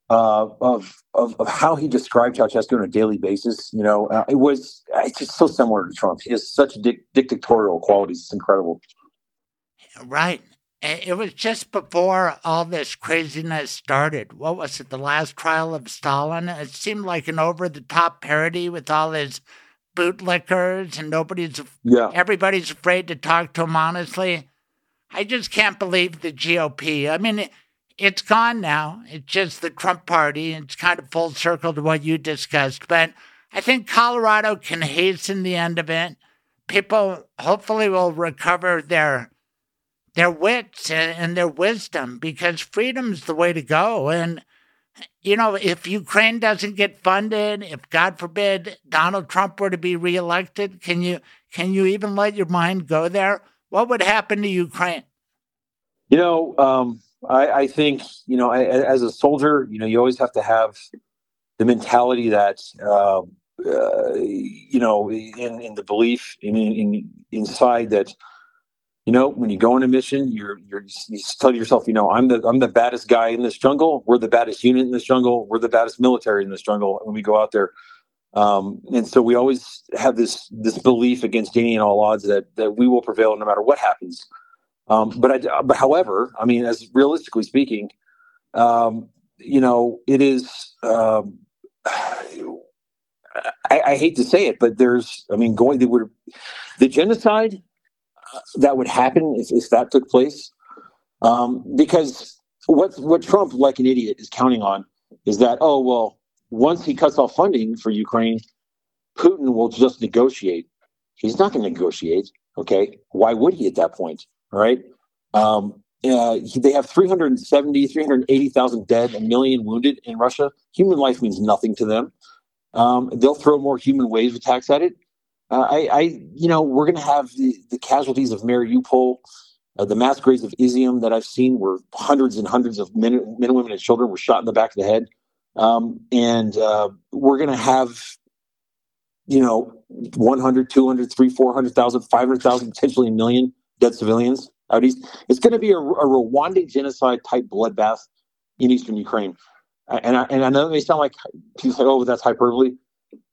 uh, of, of of how he described Ceausescu on a daily basis, you know, uh, it was it's just so similar to Trump. He has such dic- dictatorial qualities. It's incredible. Right. It was just before all this craziness started. What was it? The last trial of Stalin? It seemed like an over the top parody with all his bootlickers and nobody's, Yeah. everybody's afraid to talk to him honestly. I just can't believe the GOP. I mean, it, it's gone now. It's just the Trump party. It's kind of full circle to what you discussed. But I think Colorado can hasten the end of it. People hopefully will recover their their wits and, their wisdom because freedom's the way to go. And you know, if Ukraine doesn't get funded, if God forbid Donald Trump were to be reelected, can you can you even let your mind go there? What would happen to Ukraine? You know, um, I, I think you know, I, as a soldier, you know, you always have to have the mentality that uh, uh, you know, in, in the belief in, in inside that you know, when you go on a mission, you're you're you tell yourself, you know, I'm the I'm the baddest guy in this jungle. We're the baddest unit in this jungle. We're the baddest military in this jungle. When we go out there, um, and so we always have this this belief against any and all odds that that we will prevail no matter what happens. Um, but I, but however, I mean, as realistically speaking, um, you know, it is. Um, I, I hate to say it, but there's. I mean, going the genocide uh, that would happen if, if that took place, um, because what what Trump, like an idiot, is counting on is that oh well, once he cuts off funding for Ukraine, Putin will just negotiate. He's not going to negotiate. Okay, why would he at that point? Right? Um, uh, he- they have 370, 380,000 dead, a million wounded in Russia. Human life means nothing to them. Um, they'll throw more human wave attacks at it. Uh, I, I, you know, we're going to have the, the casualties of Mariupol, uh, the mass graves of Izium that I've seen, where hundreds and hundreds of men, men, women, and children were shot in the back of the head. Um, and uh, we're going to have you know, 100, 200, 300, 400,000, 500,000, potentially a million dead civilians out east. It's going to be a, a Rwandan genocide type bloodbath in eastern Ukraine. And I, and I know it may sound like people say, oh, that's hyperbole.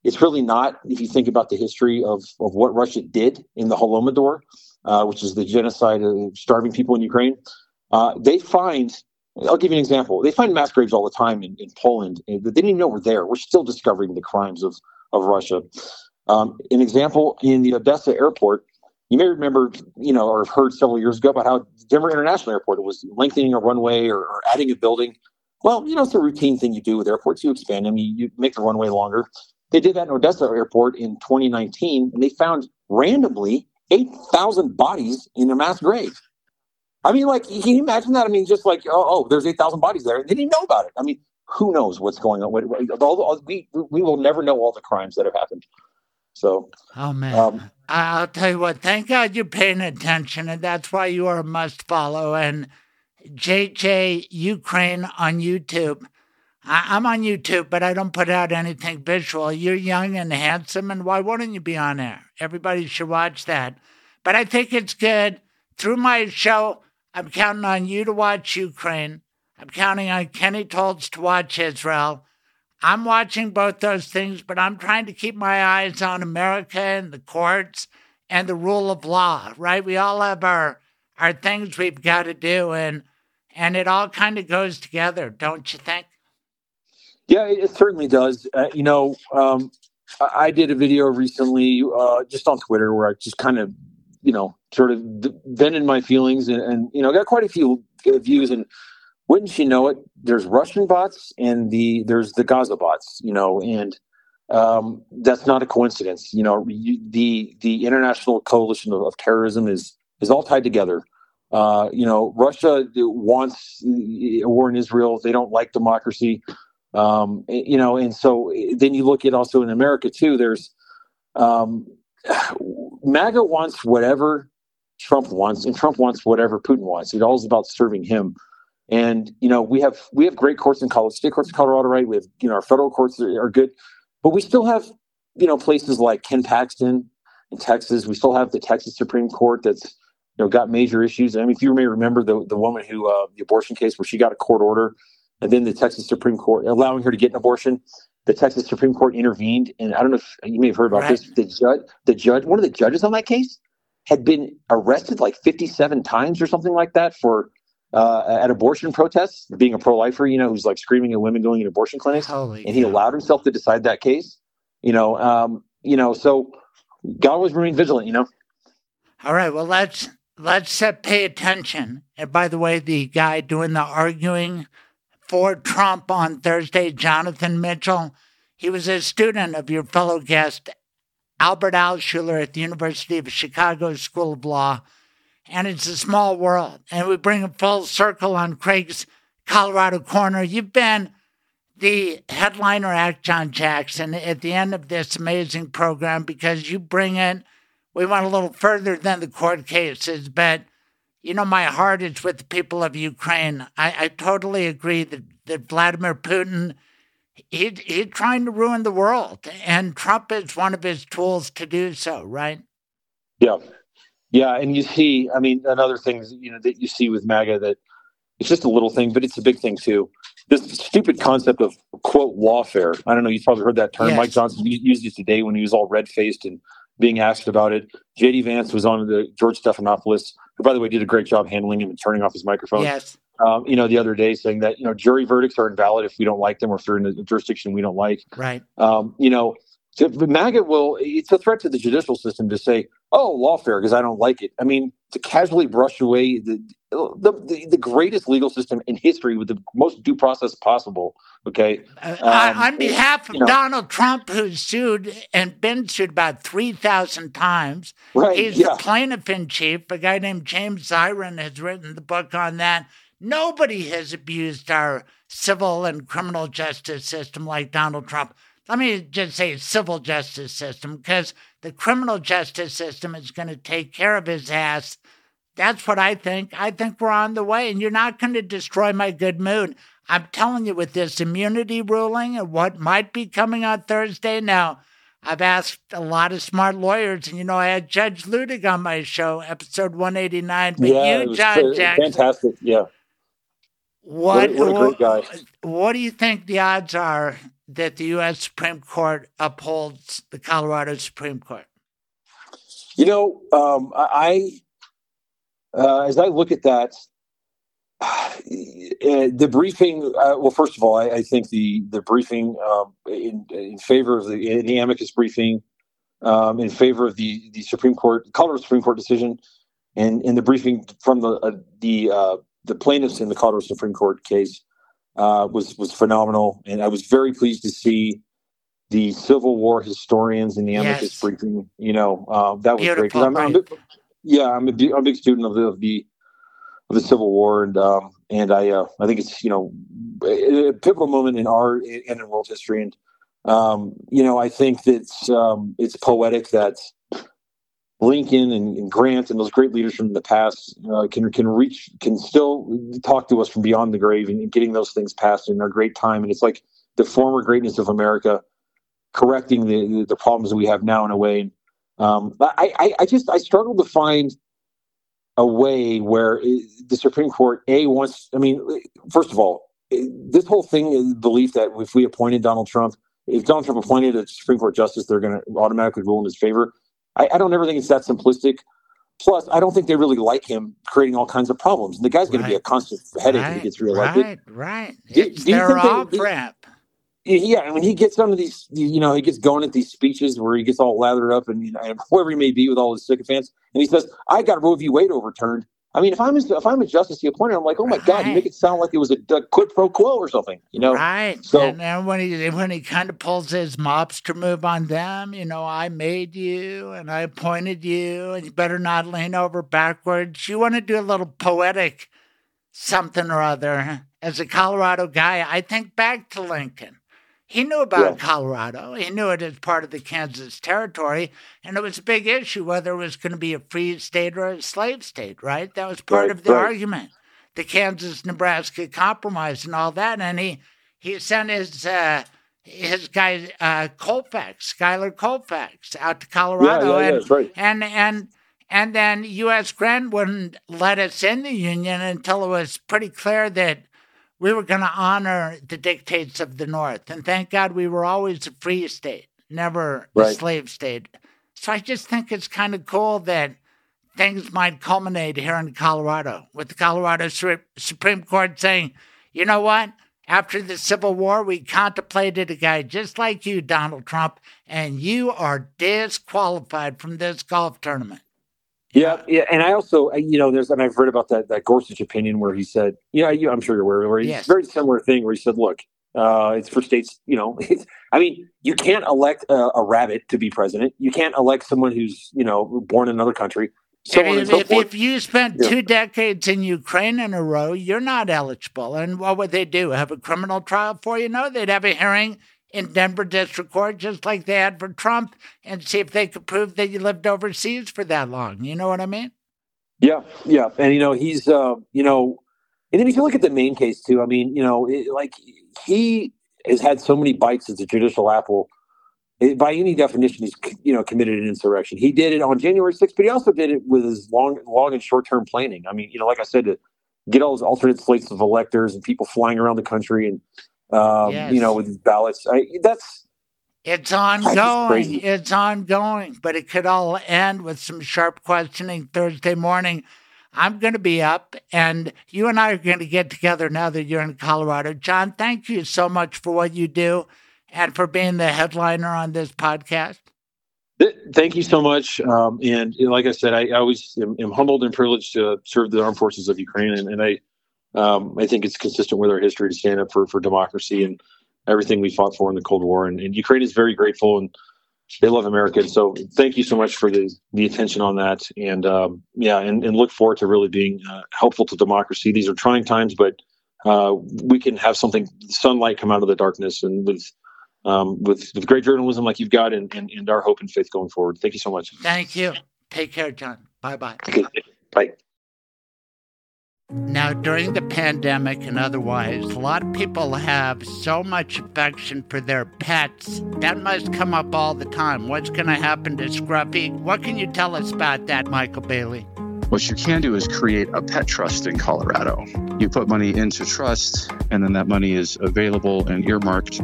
It's really not if you think about the history of, of what Russia did in the Holodomor, uh, which is the genocide of starving people in Ukraine. Uh, they find, I'll give you an example. They find mass graves all the time in, in Poland. that They didn't even know we're there. We're still discovering the crimes of, of Russia. Um, an example in the Odessa airport, you may remember, you know, or have heard several years ago about how Denver International Airport was lengthening a runway or, or adding a building. Well, you know, it's a routine thing you do with airports. You expand them, you, you make the runway longer. They did that in Odessa Airport in 2019, and they found randomly 8,000 bodies in a mass grave. I mean, like, can you imagine that? I mean, just like, oh, oh there's 8,000 bodies there. They didn't know about it. I mean, who knows what's going on? All, all, we, we will never know all the crimes that have happened. So, oh man, um, I'll tell you what. Thank God you're paying attention, and that's why you are a must follow. And JJ Ukraine on YouTube. I, am on YouTube, but I don't put out anything visual. You're young and handsome, and why wouldn't you be on there? Everybody should watch that. But I think it's good. Through my show, I'm counting on you to watch Ukraine. I'm counting on Kenny Toltz to watch Israel. I'm watching both those things, but I'm trying to keep my eyes on America and the courts and the rule of law, right? We all have our our things we've got to do and and it all kind of goes together, don't you think? Yeah, it, certainly does. Uh, you know, um, I did a video recently uh, just on Twitter where I just kind of, you know, sort of vented my feelings and, and you know, got quite a few views. And wouldn't you know it, there's Russian bots and the there's the Gaza bots, you know, and um, that's not a coincidence. You know, you, the the international coalition of, of terrorism is is all tied together. Uh, you know, Russia wants a war in Israel. They don't like democracy. Um, you know, and so then you look at also in America too. There's um, MAGA wants whatever Trump wants, and Trump wants whatever Putin wants. It's all about serving him. And you know, we have we have great courts in college, state courts in Colorado, right? We have you know our federal courts are, are good, but we still have you know places like Ken Paxton in Texas. We still have the Texas Supreme Court that's you know got major issues. I mean, if you may remember the the woman who uh, the abortion case where she got a court order, and then the Texas Supreme Court allowing her to get an abortion. The Texas Supreme Court intervened, and I don't know if you may have heard about right. this. The judge, the judge, one of the judges on that case, had been arrested like 57 times or something like that for uh, at abortion protests, being a pro-lifer, you know, who's like screaming at women going in abortion clinics, Holy and he allowed himself to decide that case. You know, um, you know, so God was remain vigilant. You know. All right. Well, let's let's uh, pay attention. And by the way, the guy doing the arguing for Trump on Thursday, Jonathan Mitchell, he was a student of your fellow guest, Albert Alschuler at the University of Chicago School of Law. And it's a small world. And we bring a full circle on Craig's Colorado Corner. You've been the headliner act, John Jackson, at the end of this amazing program because you bring it we went a little further than the court cases, but you know, my heart is with the people of Ukraine. I, I totally agree that, that Vladimir Putin, he, he's trying to ruin the world, and Trump is one of his tools to do so, right? Yeah. Yeah. And you see, I mean, another thing, you know, that you see with MAGA that it's just a little thing, but it's a big thing too. This stupid concept of quote lawfare. I don't know. You've probably heard that term. Yes. Mike Johnson used it today when he was all red faced and being asked about it. JD Vance was on the George Stephanopoulos, who, by the way, did a great job handling him and turning off his microphone. Yes. Um, you know, the other day saying that, you know, jury verdicts are invalid if we don't like them or if they're in a jurisdiction we don't like. Right. Um, you know, so MAGA will, it's a threat to the judicial system to say, oh, lawfare, because I don't like it. I mean, to casually brush away the, the, the, the, greatest legal system in history with the most due process possible. Okay. Uh, um, on behalf of you know, Donald Trump, who's sued and been sued about 3,000 times, right, he's yeah. the plaintiff in chief. A guy named James Zirin has written the book on that. Nobody has abused our civil and criminal justice system like Donald Trump let me just say civil justice system because the criminal justice system is going to take care of his ass. That's what I think. I think we're on the way, and you're not going to destroy my good mood. I'm telling you, with this immunity ruling and what might be coming on Thursday now, I've asked a lot of smart lawyers, and you know, I had Judge Luttig on my show, episode 189. But yeah, you, John Jackson, fantastic. Yeah. What, what, what a great guy. What do you think the odds are that the U.S. Supreme Court upholds the Colorado Supreme Court? You know, um, I uh, as I look at that, uh, the briefing. Uh, well, first of all, I, I, think the the briefing um, in, in, favor of the, in the amicus briefing um, in favor of the the Supreme Court, Colorado Supreme Court decision, and in the briefing from the uh, the uh, the plaintiffs in the Colorado Supreme Court case uh, was was phenomenal, and I was very pleased to see the Civil War historians in the amicus yes. briefing. You know, uh, that was Beautiful, great. Yeah, I'm a, I'm a big student of the of the, of the Civil War, and um, and I uh, I think it's you know a pivotal moment in our and in world history, and um, you know I think that it's um, it's poetic that Lincoln and, and, Grant and those great leaders from the past uh, can can reach can still talk to us from beyond the grave and getting those things passed in our great time. And it's like the former greatness of America correcting the the problems that we have now in a way. Um, I, I, I just I struggle to find a way where the Supreme Court a wants. I mean, first of all, this whole thing is the belief that if we appointed Donald Trump, if Donald Trump appointed a Supreme Court justice, they're going to automatically rule in his favor. I, I, don't ever think it's that simplistic. Plus, I don't think they really like him creating all kinds of problems. And the guy's going right. to be a constant headache right. when he gets reelected. Right, right. It's do, do their ramp. Yeah, when he gets onto these, you know, he gets going at these speeches where he gets all lathered up and, you know, and whoever he may be with all his sycophants, and he says, "I got Roe v. Wade overturned." I mean, if I'm if I'm a justice he appointed, I'm like, oh my right. god, you make it sound like it was a, a, quid pro quo or something, you know? Right. So and then when he when he kind of pulls his mobster move on them, you know, I made you and I appointed you, and you better not lean over backwards. You want to do a little poetic something or other. As a Colorado guy, I think back to Lincoln. He knew about yeah. Colorado. He knew it as part of the Kansas territory, and it was a big issue whether it was going to be a free state or a slave state, right? That was part right, of the right. argument. The Kansas Nebraska compromise and all that. And he, he sent his uh, his guy uh, Colfax, Schuyler Colfax, out to Colorado, yeah, yeah, and, right. and and and then U.S. Grant wouldn't let us in the Union until it was pretty clear that we were going to honor the dictates of the North. And thank God we were always a free state, never right. a slave state. So I just think it's kind of cool that things might culminate here in Colorado with the Colorado Supreme Court saying, you know what? After the Civil War, we contemplated a guy just like you, Donald Trump, and you are disqualified from this golf tournament. Yeah, yeah, and I also, you know, there's, and I've read about that that Gorsuch opinion where he said, yeah, you, I'm sure you're aware, where he's yes. very similar thing where he said, look, uh, it's for states, you know, I mean, you can't elect a, a, rabbit to be president. You can't elect someone who's, you know, born in another country. So if, so if, if, you spent yeah. two decades in Ukraine in a row, you're not eligible. And what would they do? Have a criminal trial for you? No, they'd have a hearing in Denver District Court, just like they had for Trump, and see if they could prove that you lived overseas for that long. You know what I mean? Yeah, yeah, and you know he's, uh, you know, and then if you look at the Maine case too, I mean, you know, it, like he has had so many bites as a judicial apple. It, by any definition, he's you know committed an insurrection. He did it on January 6th, but he also did it with his long, long and short term planning. I mean, you know, like I said, to get all his alternate slates of electors and people flying around the country and um, yes. you know, with ballots. I, that's it's ongoing. It's ongoing, but it could all end with some sharp questioning Thursday morning. I'm going to be up, and you and I are going to get together now that you're in Colorado. John, thank you so much for what you do and for being the headliner on this podcast. Thank you so much. Um, and like I said, I, I always am, am, humbled and privileged to serve the armed forces of Ukraine, and, and I um, I think it's consistent with our history to stand up for, for democracy and everything we fought for in the Cold War. And, and Ukraine is very grateful and they love America. So thank you so much for the, the attention on that. And um, yeah, and, and look forward to really being uh, helpful to democracy. These are trying times, but uh, we can have something, sunlight come out of the darkness and with, um, with, with great journalism like you've got and, and, and our hope and faith going forward. Thank you so much. Thank you. Take care, John. Bye-bye. Okay. Bye. Now, during the pandemic and otherwise, a lot of people have so much affection for their pets. That must come up all the time. What's going to happen to Scruffy? What can you tell us about that, Michael Bailey? What you can do is create a pet trust in Colorado. You put money into trust, and then that money is available and earmarked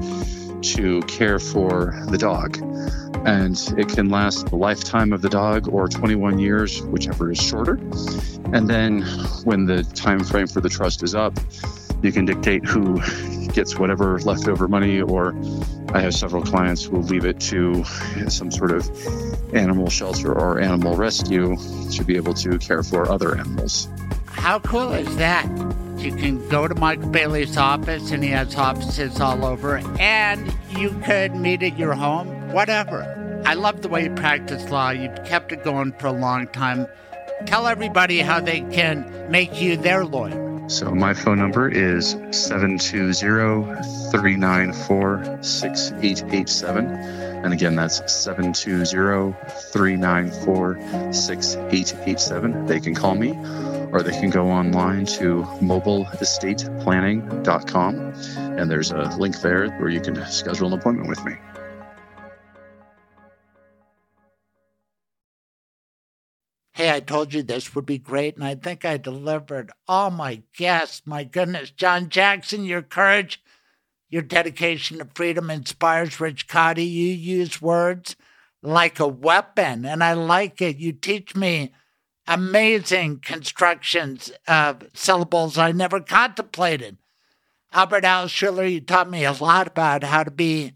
to care for the dog and it can last the lifetime of the dog or 21 years whichever is shorter. And then when the time frame for the trust is up you can dictate who gets whatever leftover money or i have several clients who will leave it to some sort of animal shelter or animal rescue to be able to care for other animals how cool is that you can go to Mike Bailey's office, and he has offices all over, and you could meet at your home whatever. I love the way you practice law. You've kept it going for a long time. Tell everybody how they can make you their lawyer. So my phone number is 720-394-6887. And again, that's 720-394-6887. They can call me or they can go online to mobileestateplanning.com. And there's a link there where you can schedule an appointment with me. Hey, I told you this would be great, and I think I delivered. Oh my guests, my goodness. John Jackson, your courage, your dedication to freedom inspires Rich Kaudy. You use words like a weapon, and I like it. You teach me amazing constructions of syllables I never contemplated. Albert Alschuler, you taught me a lot about how to be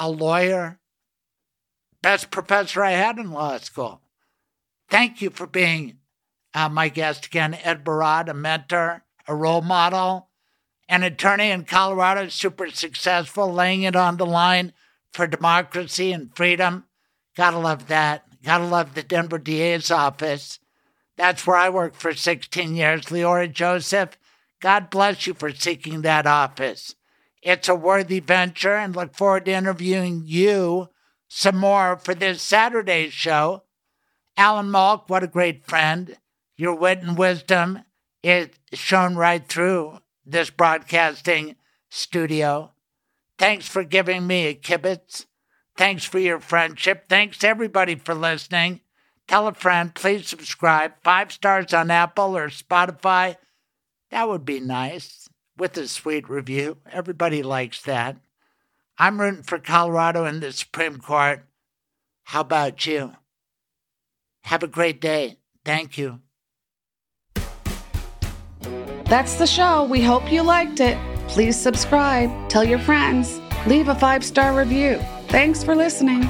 a lawyer. Best professor I had in law school. Thank you for being uh, my guest again, Ed Barad, a mentor, a role model, an attorney in Colorado, super successful, laying it on the line for democracy and freedom. Gotta love that. Gotta love the Denver DA's office. That's where I worked for 16 years. Leora Joseph, God bless you for seeking that office. It's a worthy venture and look forward to interviewing you some more for this Saturday's show Alan Molk, what a great friend. Your wit and wisdom is shown right through this broadcasting studio. Thanks for giving me a kibitz. Thanks for your friendship. Thanks everybody for listening. Tell a friend, please subscribe. Five stars on Apple or Spotify. That would be nice with a sweet review. Everybody likes that. I'm rooting for Colorado in the Supreme Court. How about you? Have a great day. Thank you. That's the show. We hope you liked it. Please subscribe, tell your friends, leave a five star review. Thanks for listening.